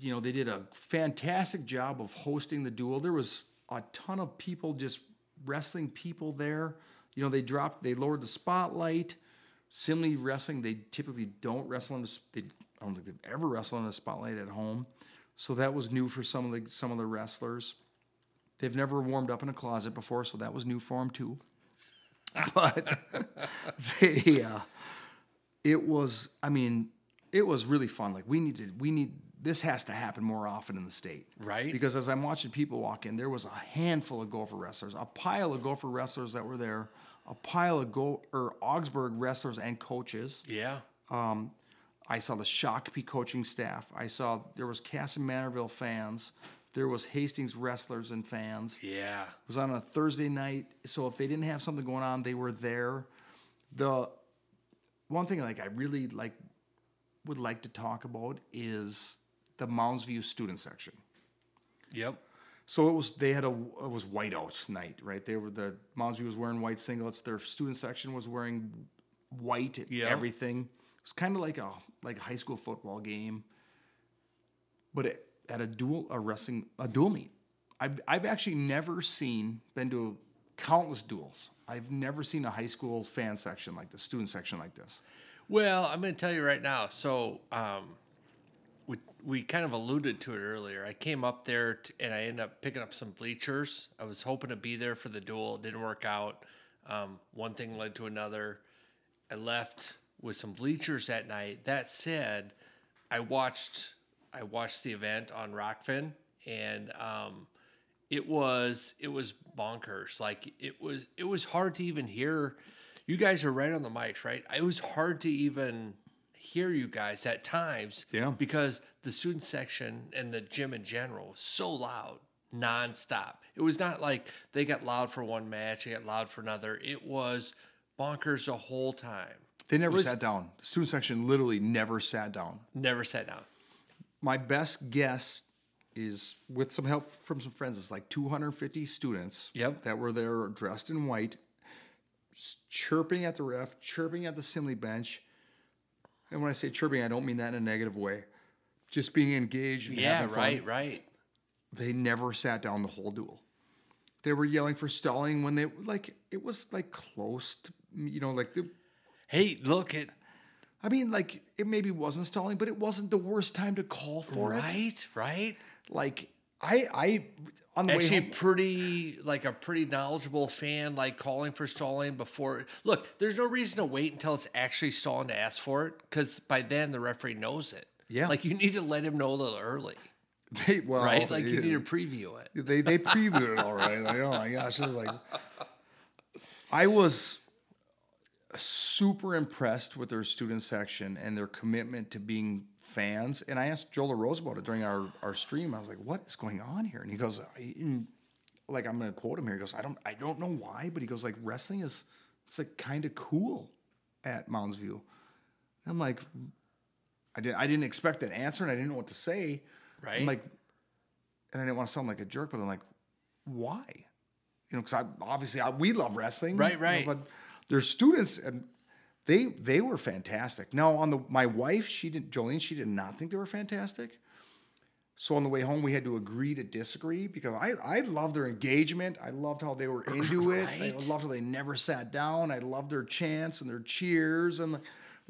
you know they did a fantastic job of hosting the duel. There was a ton of people just wrestling people there. You know they dropped they lowered the spotlight. Simley wrestling they typically don't wrestle in the they I don't think they've ever wrestled in the spotlight at home. So that was new for some of the some of the wrestlers. They've never warmed up in a closet before, so that was new for them too. But they, uh, it was. I mean, it was really fun. Like we needed, we need. This has to happen more often in the state, Right. Because as I'm watching people walk in, there was a handful of Gopher wrestlers, a pile of Gopher wrestlers that were there, a pile of Go or Augsburg wrestlers and coaches. Yeah. I saw the Shakopee coaching staff. I saw there was Kasson Mantorville fans. There was Hastings wrestlers and fans. Yeah. It was on a Thursday night, so if they didn't have something going on, they were there. The one thing like I really like would like to talk about is the Mounds View student section. Yep. So it was they had a it was whiteout night, right? They were the Mounds View was wearing white singlets. Their student section was wearing white Yeah. everything. It was kind of like a like a high school football game, but it, at a dual a wrestling a dual meet. I've I've actually never seen been to countless duels. I've never seen a high school fan section like this, student section like this. Well, I'm going to tell you right now. So, um, we we kind of alluded to it earlier. I came up there t and I ended up picking up some bleachers. I was hoping to be there for the duel. It didn't work out. Um, one thing led to another. I left with some bleachers that night. That said, I watched I watched the event on Rokfin, and um, it was it was bonkers. Like it was it was hard to even hear. You guys are right on the mics, right? It was hard to even hear you guys at times. Yeah. Because the student section and the gym in general was so loud, nonstop. It was not like they got loud for one match, they got loud for another. It was bonkers the whole time. They never sat down. The student section literally never sat down. Never sat down. My best guess is with some help from some friends it's like 250 students Yep. that were there dressed in white chirping at the ref chirping at the assembly bench and when i say chirping i don't mean that in a negative way just being engaged and Yeah, having fun. right, right. they never sat down the whole duel they were yelling for stalling when they like it was like close to you know like the Hey, look at i mean like it maybe wasn't stalling but it wasn't the worst time to call for it right, right. like I I on the Actually, way home, pretty like a pretty knowledgeable fan, like calling for stalling before. Look, there's no reason to wait until it's actually stalling to ask for it, because by then the referee knows it. Yeah. like you need to let him know a little early, they, well, right? Like you need to preview it. they they previewed it all right. Like oh my gosh, it was like I was super impressed with their student section and their commitment to being fans. And I asked Joe LaRose about it during our our stream. I was like, "What is going on here?" And he goes, "Like I'm going to quote him here." He goes, "I don't I don't know why, but he goes like wrestling is it's like kind of cool at Mounds View." I'm like, I didn't I didn't expect that answer, and I didn't know what to say. Right. I'm like, and I didn't want to sound like a jerk, but I'm like, why? You know, because I obviously I, we love wrestling, Right, you know, right. but there's students, and they they were fantastic. Now on the my wife, she didn't Jolene, she did not think they were fantastic. So on the way home, we had to agree to disagree because I I loved their engagement. I loved how they were into it. I loved how they never sat down. I loved their chants and their cheers and.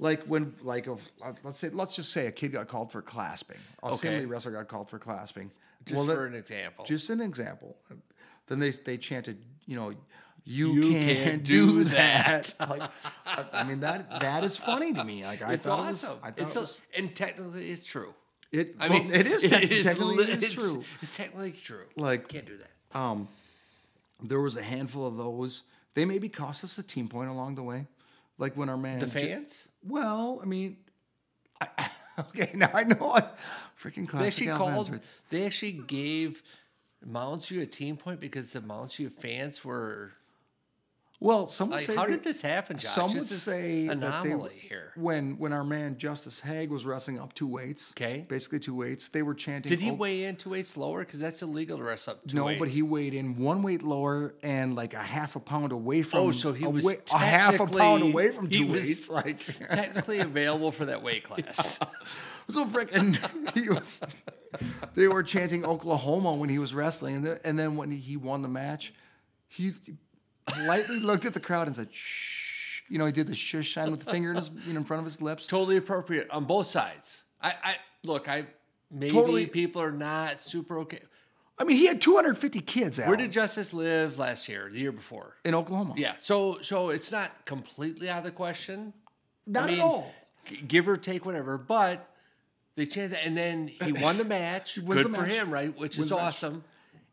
Like when, like, if, uh, let's say, let's just say a kid got called for clasping. A Okay. Simley wrestler got called for clasping. Just Well, that- for an example. just an example. Then they they chanted, you know, you, You can't, can't do that. like, I, mean that that is funny to me. Like I it's thought awesome. it was. I thought it's it was. and technically it's true. It, I well, mean, it is tec- technically li- it is it's- true. It's technically true. Like- can't do that. Um, there was a handful of those. They maybe cost us a team point along the way. Like when our man The fans. well, I mean, I, okay, now I know I freaking They classic actually Al fans called. right They actually gave Mounds View a team point because the Mounds View fans were Well, some would like, say "How they- did this happen, Josh? Some would say that they- anomaly here." when when our man Justice Haig was wrestling up two weights. Okay. basically two weights. They were chanting. Did he "Oh, weigh in two weights lower? Because that's illegal to wrestle up two No, weights. but he weighed in one weight lower and like a half a pound away from. Oh, so he was wai- a half a pound away from two weights. Like technically available for that weight class. so freaking he was. They were chanting Oklahoma when he was wrestling, and, then and then when he won the match, he politely looked at the crowd and said, "Shh." You know, he did the shush sign with the finger in his you know, in front of his lips. totally appropriate on both sides. I, I look. I maybe Totally- people are not super okay. I mean, he had 250 kids. Where did Justice live last year? The year before? in Oklahoma? Yeah. So so it's not completely out of the question. not at all. g- Give or take, whatever. But they changed that, and then he won the match. wins Good the for match. him, right? Which Wins is the match. awesome.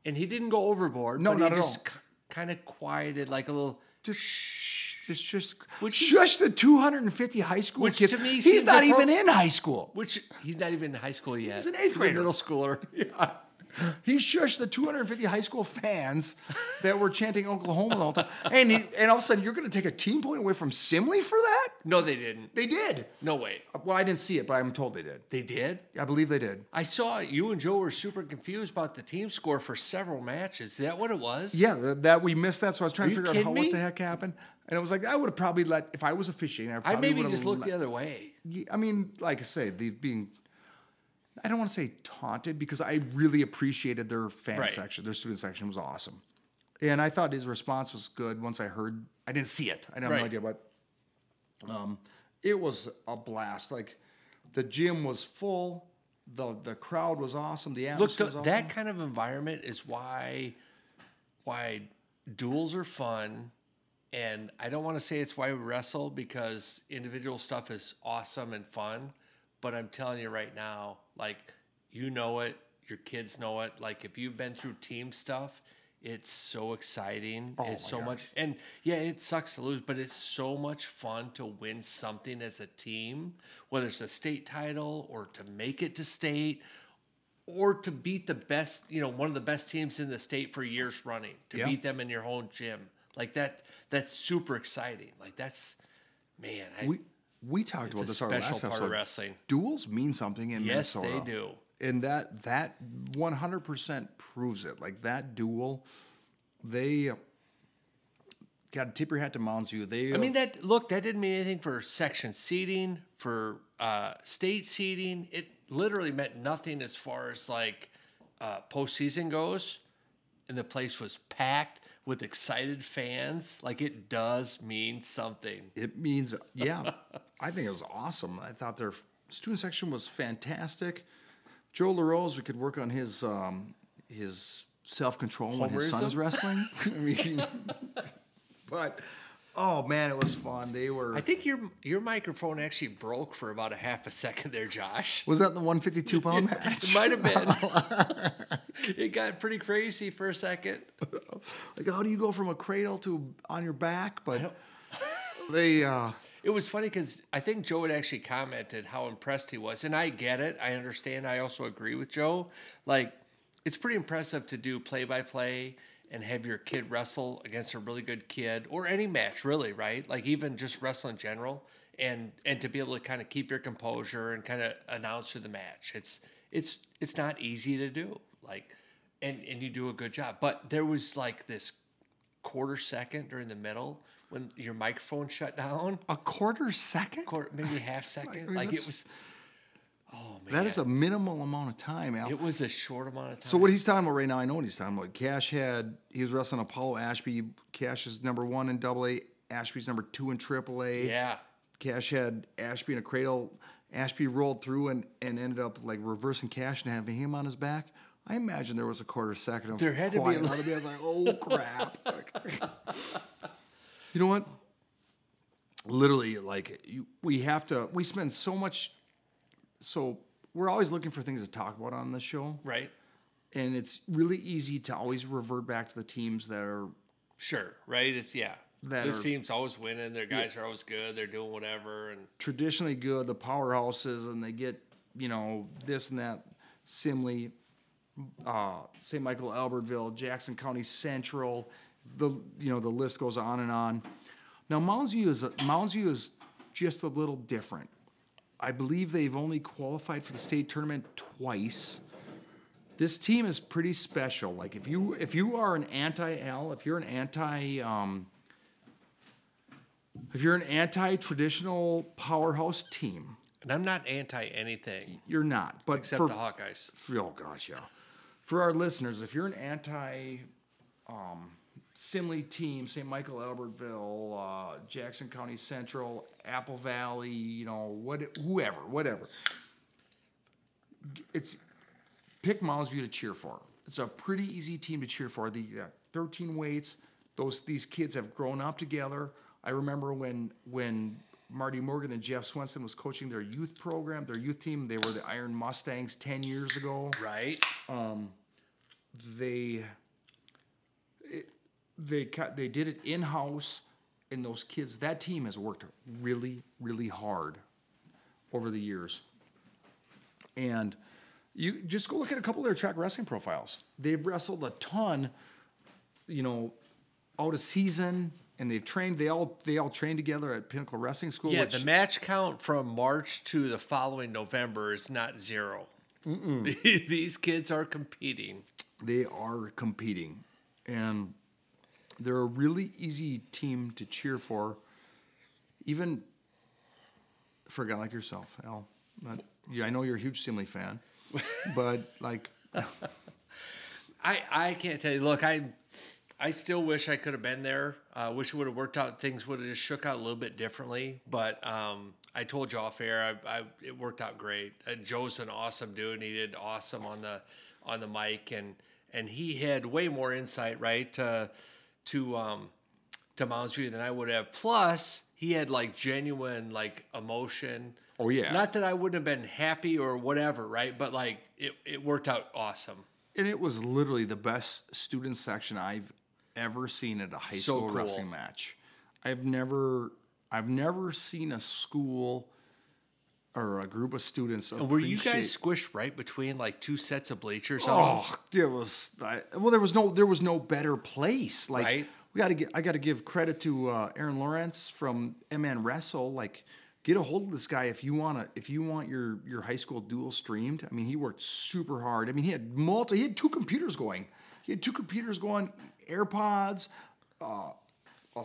And he didn't go overboard. No, but not he at just all. Kind of quieted, like a little. Just shh, just just Which shush the 250 high school Which kids. to me He's not appro- even in high school. Which he's not even in high school yet. He's an eighth grader. a middle schooler. Yeah. He shushed the 250 high school fans that were chanting Oklahoma all the time. And, he, and all of a sudden, you're going to take a team point away from Simley for that? No, they didn't. They did. No way. Uh, well, I didn't see it, but I'm told they did. They did. I believe they did. I saw you and Joe were super confused about the team score for several matches. Is that what it was? Yeah, th- that we missed that, so I was trying to figure out how, what the heck happened. And it was like I would have probably let if I was officiating. I, I probably maybe just looked let- the other way. I mean, like I say, the being. I don't want to say taunted because I really appreciated their fan Right. section. Their student section was awesome, and I thought his response was good. Once I heard, I didn't see it. I have Right. no idea, but um, it was a blast. Like the gym was full. the The crowd was awesome. The Look, atmosphere th- was awesome. that kind of environment is why why duels are fun. And I don't want to say it's why we wrestle because individual stuff is awesome and fun. But I'm telling you right now, like you know it, your kids know it. Like if you've been through team stuff, it's so exciting. Oh it's so gosh. much and yeah, it sucks to lose, but it's so much fun to win something as a team, whether it's a state title or to make it to state or to beat the best, you know, one of the best teams in the state for years running, to Yeah. beat them in your home gym. Like that that's super exciting. Like that's man, I, we we talked it's about this our last part episode. of wrestling. Duels mean something in Yes, Minnesota. they do. and that that 100% proves it like that duel they got to tip your hat to Mounds View they I mean that look, that didn't mean anything for section seating, for uh, state seating. It literally meant nothing as far as like uh, postseason goes. And the place was packed with excited fans. Like it does mean something. it means yeah i think it was awesome i thought their student section was fantastic joe larose we could work on his um his self-control when his son Homerism? is wrestling i mean but oh man it was fun they were I think your your microphone actually broke for about a half a second there, Josh. was that the 152 pound match It might have been. it got pretty crazy for a second. like how do you go from a cradle to on your back but they uh It was funny because I think Joe had actually commented how impressed he was, and I get it. I understand. I also agree with Joe. Like, it's pretty impressive to do play by play and have your kid wrestle against a really good kid, or any match, really, right? Like even just wrestle in general, and and to be able to kind of keep your composure and kind of announce through the match. It's it's it's not easy to do. Like, and and you do a good job. But there was like this quarter second during the middle when your microphone shut down a quarter second quarter, maybe half second. mean, like it was. Oh man, that is a minimal amount of time Al. It was a short amount of time. So what he's talking about right now, I know what he's talking about. Cash had he was wrestling Apollo Ashby. Cash is number one in Double A. Ashby's number two in Triple A. Yeah, Cash had Ashby in a cradle. Ashby rolled through and, and ended up like reversing Cash and having him on his back. I imagine there was a quarter second of There had to be a quiet. li- Out of me. I was like, oh crap. Like, you know what? Literally, like you, we have to. We spend so much. So we're always looking for things to talk about on this show right. and it's really easy to always revert back to the teams that are Sure. Right. It's yeah. That this are- team's always winning. Their guys are always good. They're doing whatever. And traditionally good, the powerhouses, and they get you know this and that. Simley, uh, St. Michael, Albertville, Jackson County Central, the you know the list goes on and on. Now Mounds View is Mounds View is just a little different. I believe they've only qualified for the state tournament twice. This team is pretty special. Like if you if you are an anti L, if you're an anti um, if you're an anti traditional powerhouse team, and I'm not anti anything you're not. But except for the Hawkeyes. for- oh gosh, yeah. For our listeners, if you're an anti um, Simley team, St. Michael, Albertville, uh, Jackson County Central, Apple Valley, you know, what, whoever, whatever, it's pick Mounds View to cheer for. it's a pretty easy team to cheer for. The uh, 13 weights, those these kids have grown up together. I remember when when Marty Morgan and Jeff Swenson was coaching their youth program, their youth team. They were the Iron Mustangs 10 years ago. Right. They it, they cut they did it in house, and those kids that team has worked really really hard over the years. And you just go look at a couple of their track wrestling profiles. They've wrestled a ton, you know, out of season, and they've trained. They all they all trained together at Pinnacle Wrestling School. Yeah, which, the match count from March to the following November is not 0 These kids are competing. they are competing, and they're a really easy team to cheer for. Even for a guy like yourself, Al. Not, yeah, I know you're a huge Simley fan, but like, I I can't tell you. Look, I I still wish I could have been there. I uh, wish it would have worked out. Things would have just shook out a little bit differently. But um, I told you off air. I, I it worked out great. Uh, Joe's an awesome dude. And he did awesome on the on the mic, and and he had way more insight, right, to to um, to Mounds View than I would have. Plus, he had like genuine like emotion. Oh, yeah. Not that I wouldn't have been happy or whatever, right? But like it, it worked out awesome. and it was literally the best student section I've ever seen at a high So school cool. wrestling match. I've never, I've never seen a school or a group of students. Were you guys squished right between like two sets of bleachers? Oh, it was I, well. There was no there was no better place. Like Right. we got to get. I got to give credit to uh, Aaron Lawrence from MN Wrestle. Like get a hold of this guy if you want to. If you want your your high school duel streamed. I mean, he worked super hard. I mean, he had multi. He had two computers going. He had two computers going. AirPods, uh, a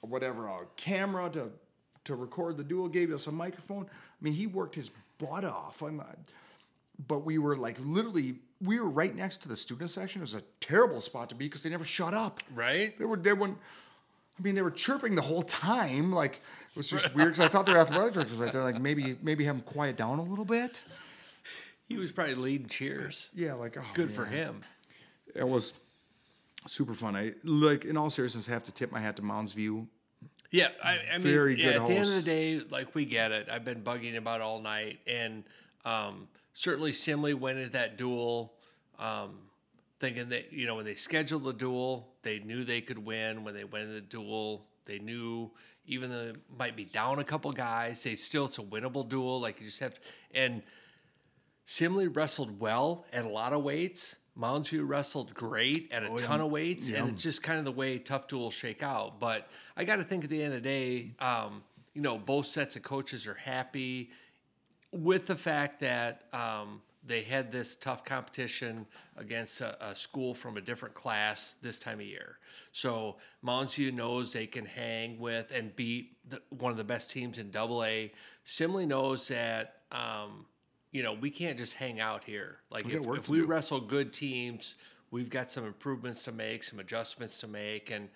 whatever, a camera to to record the duel. Gave us a microphone. I mean, he worked his butt off. I'm. but we were like literally we were right next to the student section. It was a terrible spot to be because they never shut up. Right? They were they were I mean they were chirping the whole time. Like it was just weird because I thought their athletic director was right there. Like maybe maybe have them quiet down a little bit. He was probably leading cheers. Yeah, like oh, Good for him. It was super fun. I like in all seriousness I have to tip my hat to Mounds View. Yeah, I, I mean, Very yeah, good at the end of the day, like we get it. I've been bugging about all night, and um, certainly Simley went into that duel um, thinking that you know when they scheduled the duel, they knew they could win. When they went in the duel, they knew even though they might be down a couple guys, they still it's a winnable duel. Like you just have to, and Simley wrestled well at a lot of weights. Mounds View wrestled great at a ton of weights, and it's just kind of the way tough duels shake out. But I got to think at the end of the day, um, you know, both sets of coaches are happy with the fact that um, they had this tough competition against a, a school from a different class this time of year. So Mounds View knows they can hang with and beat the, one of the best teams in Double A. Simley knows that um, you know we can't just hang out here. Like We if, if we do. wrestle good teams, we've got some improvements to make, some adjustments to make, and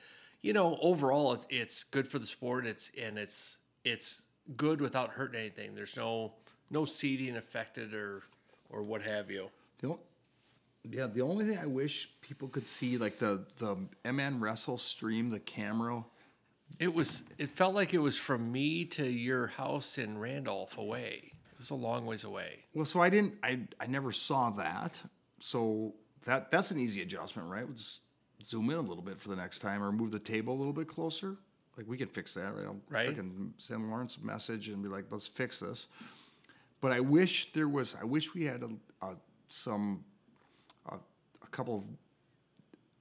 you know overall it's, it's good for the sport. It's and it's it's good without hurting anything. There's no no seeding affected or or what have you. The yeah, the only thing I wish people could see, like the the MN Wrestle stream, the camera. It was it felt like it was from me to your house in Randolph away. It was a long ways away. Well, so I didn't, I I never saw that. So that that's an easy adjustment, right? We'll just zoom in a little bit for the next time, or move the table a little bit closer. Like we can fix that, right? I'll Right. frickin' send Lawrence a message and be like, let's fix this. But I wish there was. I wish we had a, a some a, a couple of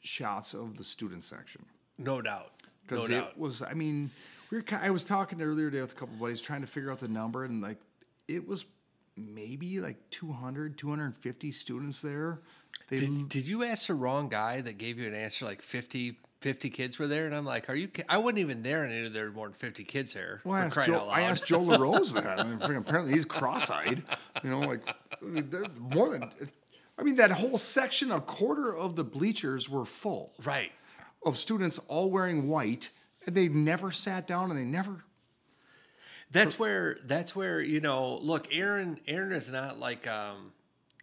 shots of the student section No doubt. No because doubt. it was. I mean, we were. I was talking earlier today with a couple of buddies trying to figure out the number, and like it was maybe like 200, 250 students there. They Did, did you ask the wrong guy that gave you an answer like 50, 50 kids were there? And I'm like, are you? ki- I wasn't even there and I knew there were more than 50 kids there. Well, I asked, Joe, I asked Joe LaRose that. I mean, apparently he's cross-eyed. You know, like there's more than. I mean, that whole section, a quarter of the bleachers were full Right. of students all wearing white, and they never sat down and they never. That's where that's where you know. Look, Aaron. Aaron is not like um,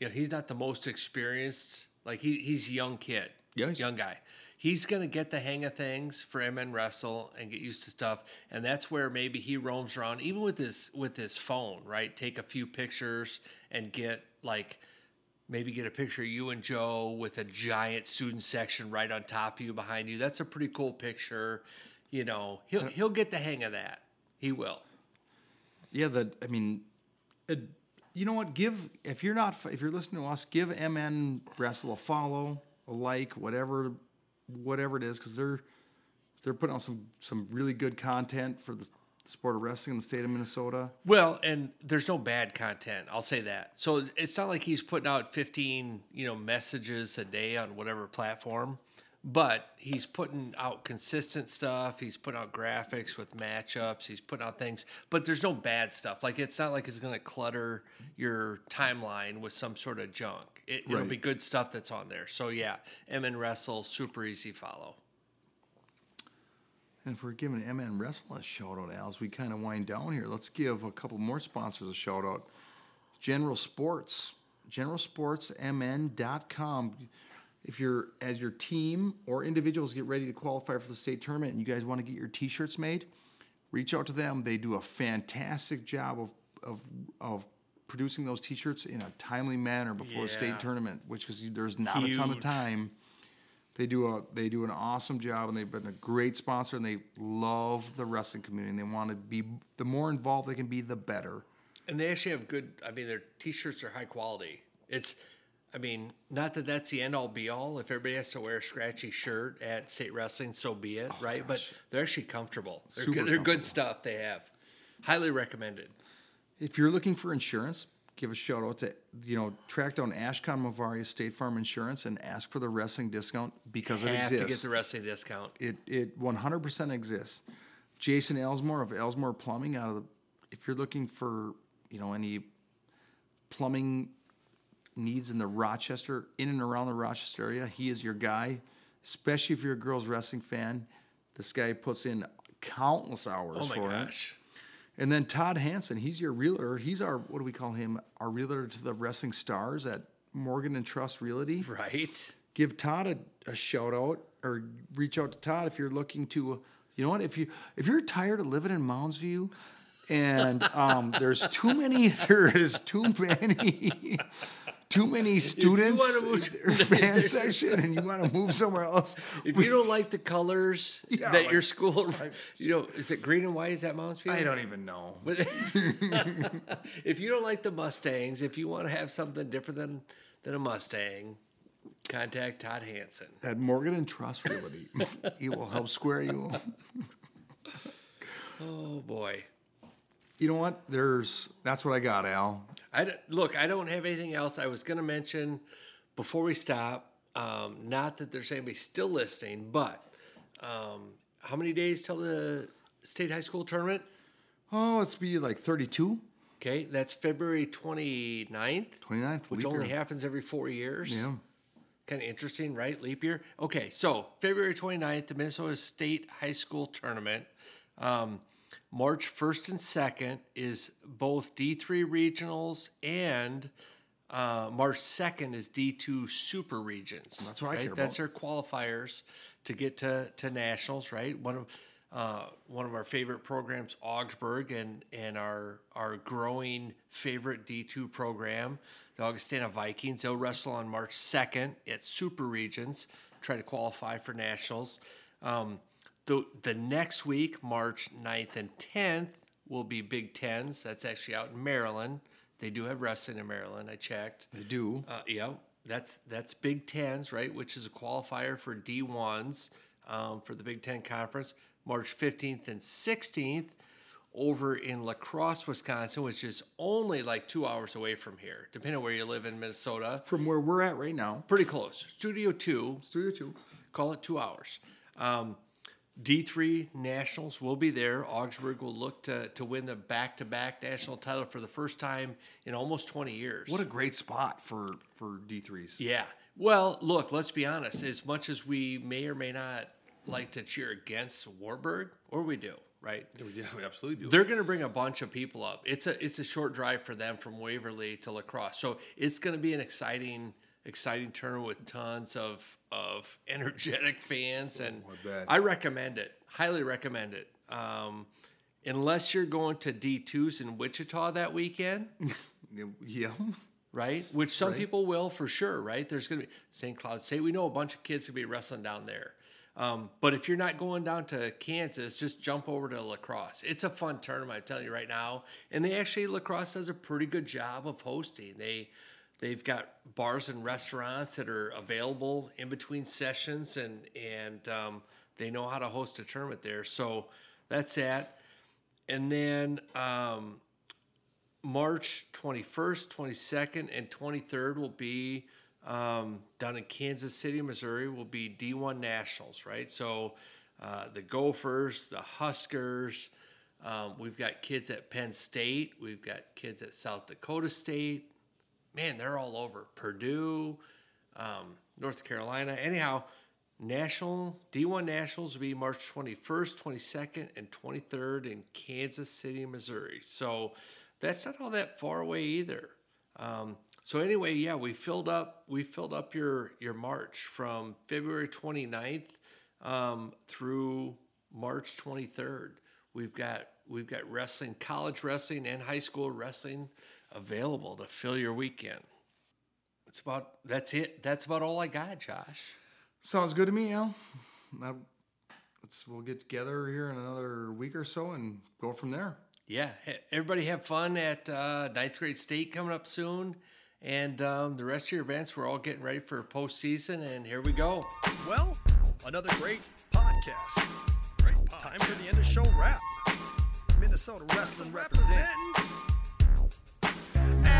you know, he's not the most experienced. Like he, he's a young kid. He's- young guy. He's gonna get the hang of things for MN Wrestle and get used to stuff, and that's where maybe he roams around, even with his with his phone, right? Take a few pictures and get like maybe get a picture of you and Joe with a giant student section right on top of you behind you. That's a pretty cool picture. You know, he'll he'll get the hang of that. He will. Yeah, that I mean, it, you know what? Give if you're not if you're listening to us, give MN Wrestle a follow, a like, whatever, whatever it is, because they're they're putting out some some really good content for the sport of wrestling in the state of Minnesota. Well, and there's no bad content. I'll say that. So it's not like he's putting out 15, you know, messages a day on whatever platform, but he's putting out consistent stuff. He's putting out graphics with matchups. He's putting out things, but there's no bad stuff. Like it's not like it's going to clutter your timeline with some sort of junk. It, It'll Right. be good stuff that's on there. So yeah, MN Wrestle, super easy follow. And if we're giving MN Wrestle a shout out, Al, as we kind of wind down here, let's give a couple more sponsors a shout out. General Sports, generalsportsmn.com. If you're, as your team or individuals get ready to qualify for the state tournament and you guys want to get your t shirts made, reach out to them. They do a fantastic job of, of, of producing those t shirts in a timely manner before the state tournament, which is there's not a ton of time. They do a they do an awesome job and they've been a great sponsor and they love the wrestling community and they want to be the more involved they can be the better. And they actually have good. I mean, their t-shirts are high quality. It's, I mean, not that that's the end all be all. If everybody has to wear a scratchy shirt at state wrestling, so be it, oh, right? But they're actually comfortable. They're, Super good, they're good stuff. They have, highly recommended. If you're looking for insurance, give a shout out to you know track down Ashcon Mavaria State Farm Insurance and ask for the wrestling discount because it have exists. to get the wrestling discount. It it 100% exists. Jason Elsmore of Elsmore Plumbing out of the if you're looking for, you know, any plumbing needs in the Rochester in and around the Rochester area, he is your guy, especially if you're a girls wrestling fan. This guy puts in countless hours Oh my for it. gosh. And then Todd Hansen, he's your realtor. He's our what do we call him? Our realtor to the wrestling stars at Morgan and Trust Realty Right. give Todd a, a shout out or reach out to Todd if you're looking to you know what if you if you're tired of living in Mounds View and um, there's too many there is too many too many students You wanna move to- in fan section and you want to move somewhere else If you don't like the colors Yeah, that like- your school, you know, is it green and white? Is that Moundsfield? I don't even know if you don't like the Mustangs, if you want to have something different than than a Mustang, contact Todd Hanson at Morgan and Trust Realty he will help square you Oh boy. You know what there's that's what I got Al I look. I don't have anything else. I was going to mention before we stop. Um, not that there's anybody still listening, but um, how many days till the state high school tournament? oh let's be like 32 Okay, that's February 29th, 29th which only year. happens every four years. yeah Kind of interesting, right? Leap year. Okay, so February 29th, the Minnesota State High School Tournament. Um, March 1st and 2nd is both D3 regionals and uh, March 2nd is D2 super regions. That's what I right? care That's our qualifiers to get to, to nationals, right? One of uh, one of our favorite programs, Augsburg, and and our our growing favorite D2 program, the Augustana Vikings. They'll wrestle on March 2nd at Super Regions, try to qualify for nationals. Um, the the next week, March 9th and 10th, will be Big Tens. That's actually out in Maryland. They do have wrestling in Maryland. I checked. they do Uh, yeah, that's that's Big Tens, right? Which is a qualifier for D ones um, for the Big Ten Conference, March fifteenth and sixteenth, over in La Crosse, Wisconsin, which is only like two hours away from here, depending on where you live in Minnesota. from where we're at right now Pretty close. Studio two, studio 2 call it two hours. Um, D3 Nationals will be there. Augsburg will look to, to win the back to back national title for the first time in almost 20 years. What a great spot for for D threes. Yeah. Well, look, let's be honest. As much as we may or may not like to cheer against Wartburg, or we do, right? Yeah, we absolutely do. They're going to bring a bunch of people up. It's a it's a short drive for them from Waverly to La Crosse, so it's going to be an exciting exciting tournament with tons of of energetic fans, and I. I recommend it. Highly recommend it. Um, unless you're going to D2s in Wichita that weekend, Yeah. right? Which some Right. people will for sure, right? There's going to be St. Cloud State. We know a bunch of kids going to be wrestling down there. Um, but if you're not going down to Kansas, just jump over to La Crosse. It's a fun tournament, I'm telling you right now. And they actually La Crosse does a pretty good job of hosting. They they've got bars and restaurants that are available in between sessions, and and um, they know how to host a tournament there. So that's that. And then um, March 21st, 22nd, and 23rd will be um, down in Kansas City, Missouri, will be D1 Nationals, right? So uh, the Gophers, the Huskers, um, we've got kids at Penn State, we've got kids at South Dakota State. Man, they're all over. Purdue, um, North Carolina. Anyhow, National D1 Nationals will be March 21st, 22nd, and 23rd in Kansas City, Missouri. So that's not all that far away either. Um, so anyway, yeah, we filled up we filled up your your March from February 29th um, through March 23rd. We've got we've got wrestling, college wrestling, and high school wrestling available to fill your weekend. It's about that's it. That's about all I got, Josh. Sounds good to me, Al. Now, let's we'll get together here in another week or so and go from there. Yeah, he- everybody have fun at uh, ninth grade state coming up soon, and um, the rest of your events. We're all getting ready for postseason, and here we go. Well, another great podcast. Great podcast. Time for the end of show wrap. Minnesota Wrestling representing.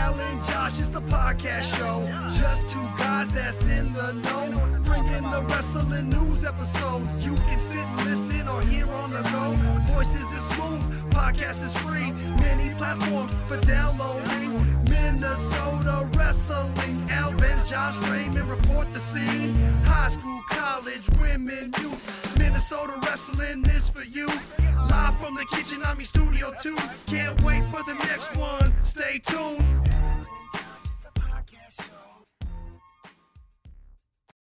Al and Josh is the podcast show. Just two guys that's in the know. Bringing the wrestling news episodes. You can sit and listen or hear on the go. Voices is smooth, podcast is free. Many platforms for downloading. Minnesota Wrestling. Al and Josh Raymond report the scene. High school, college, women, youth. Minnesota Wrestling is for you. Live from the kitchen, I'm in Studio 2. Can't wait for the next one. Stay tuned.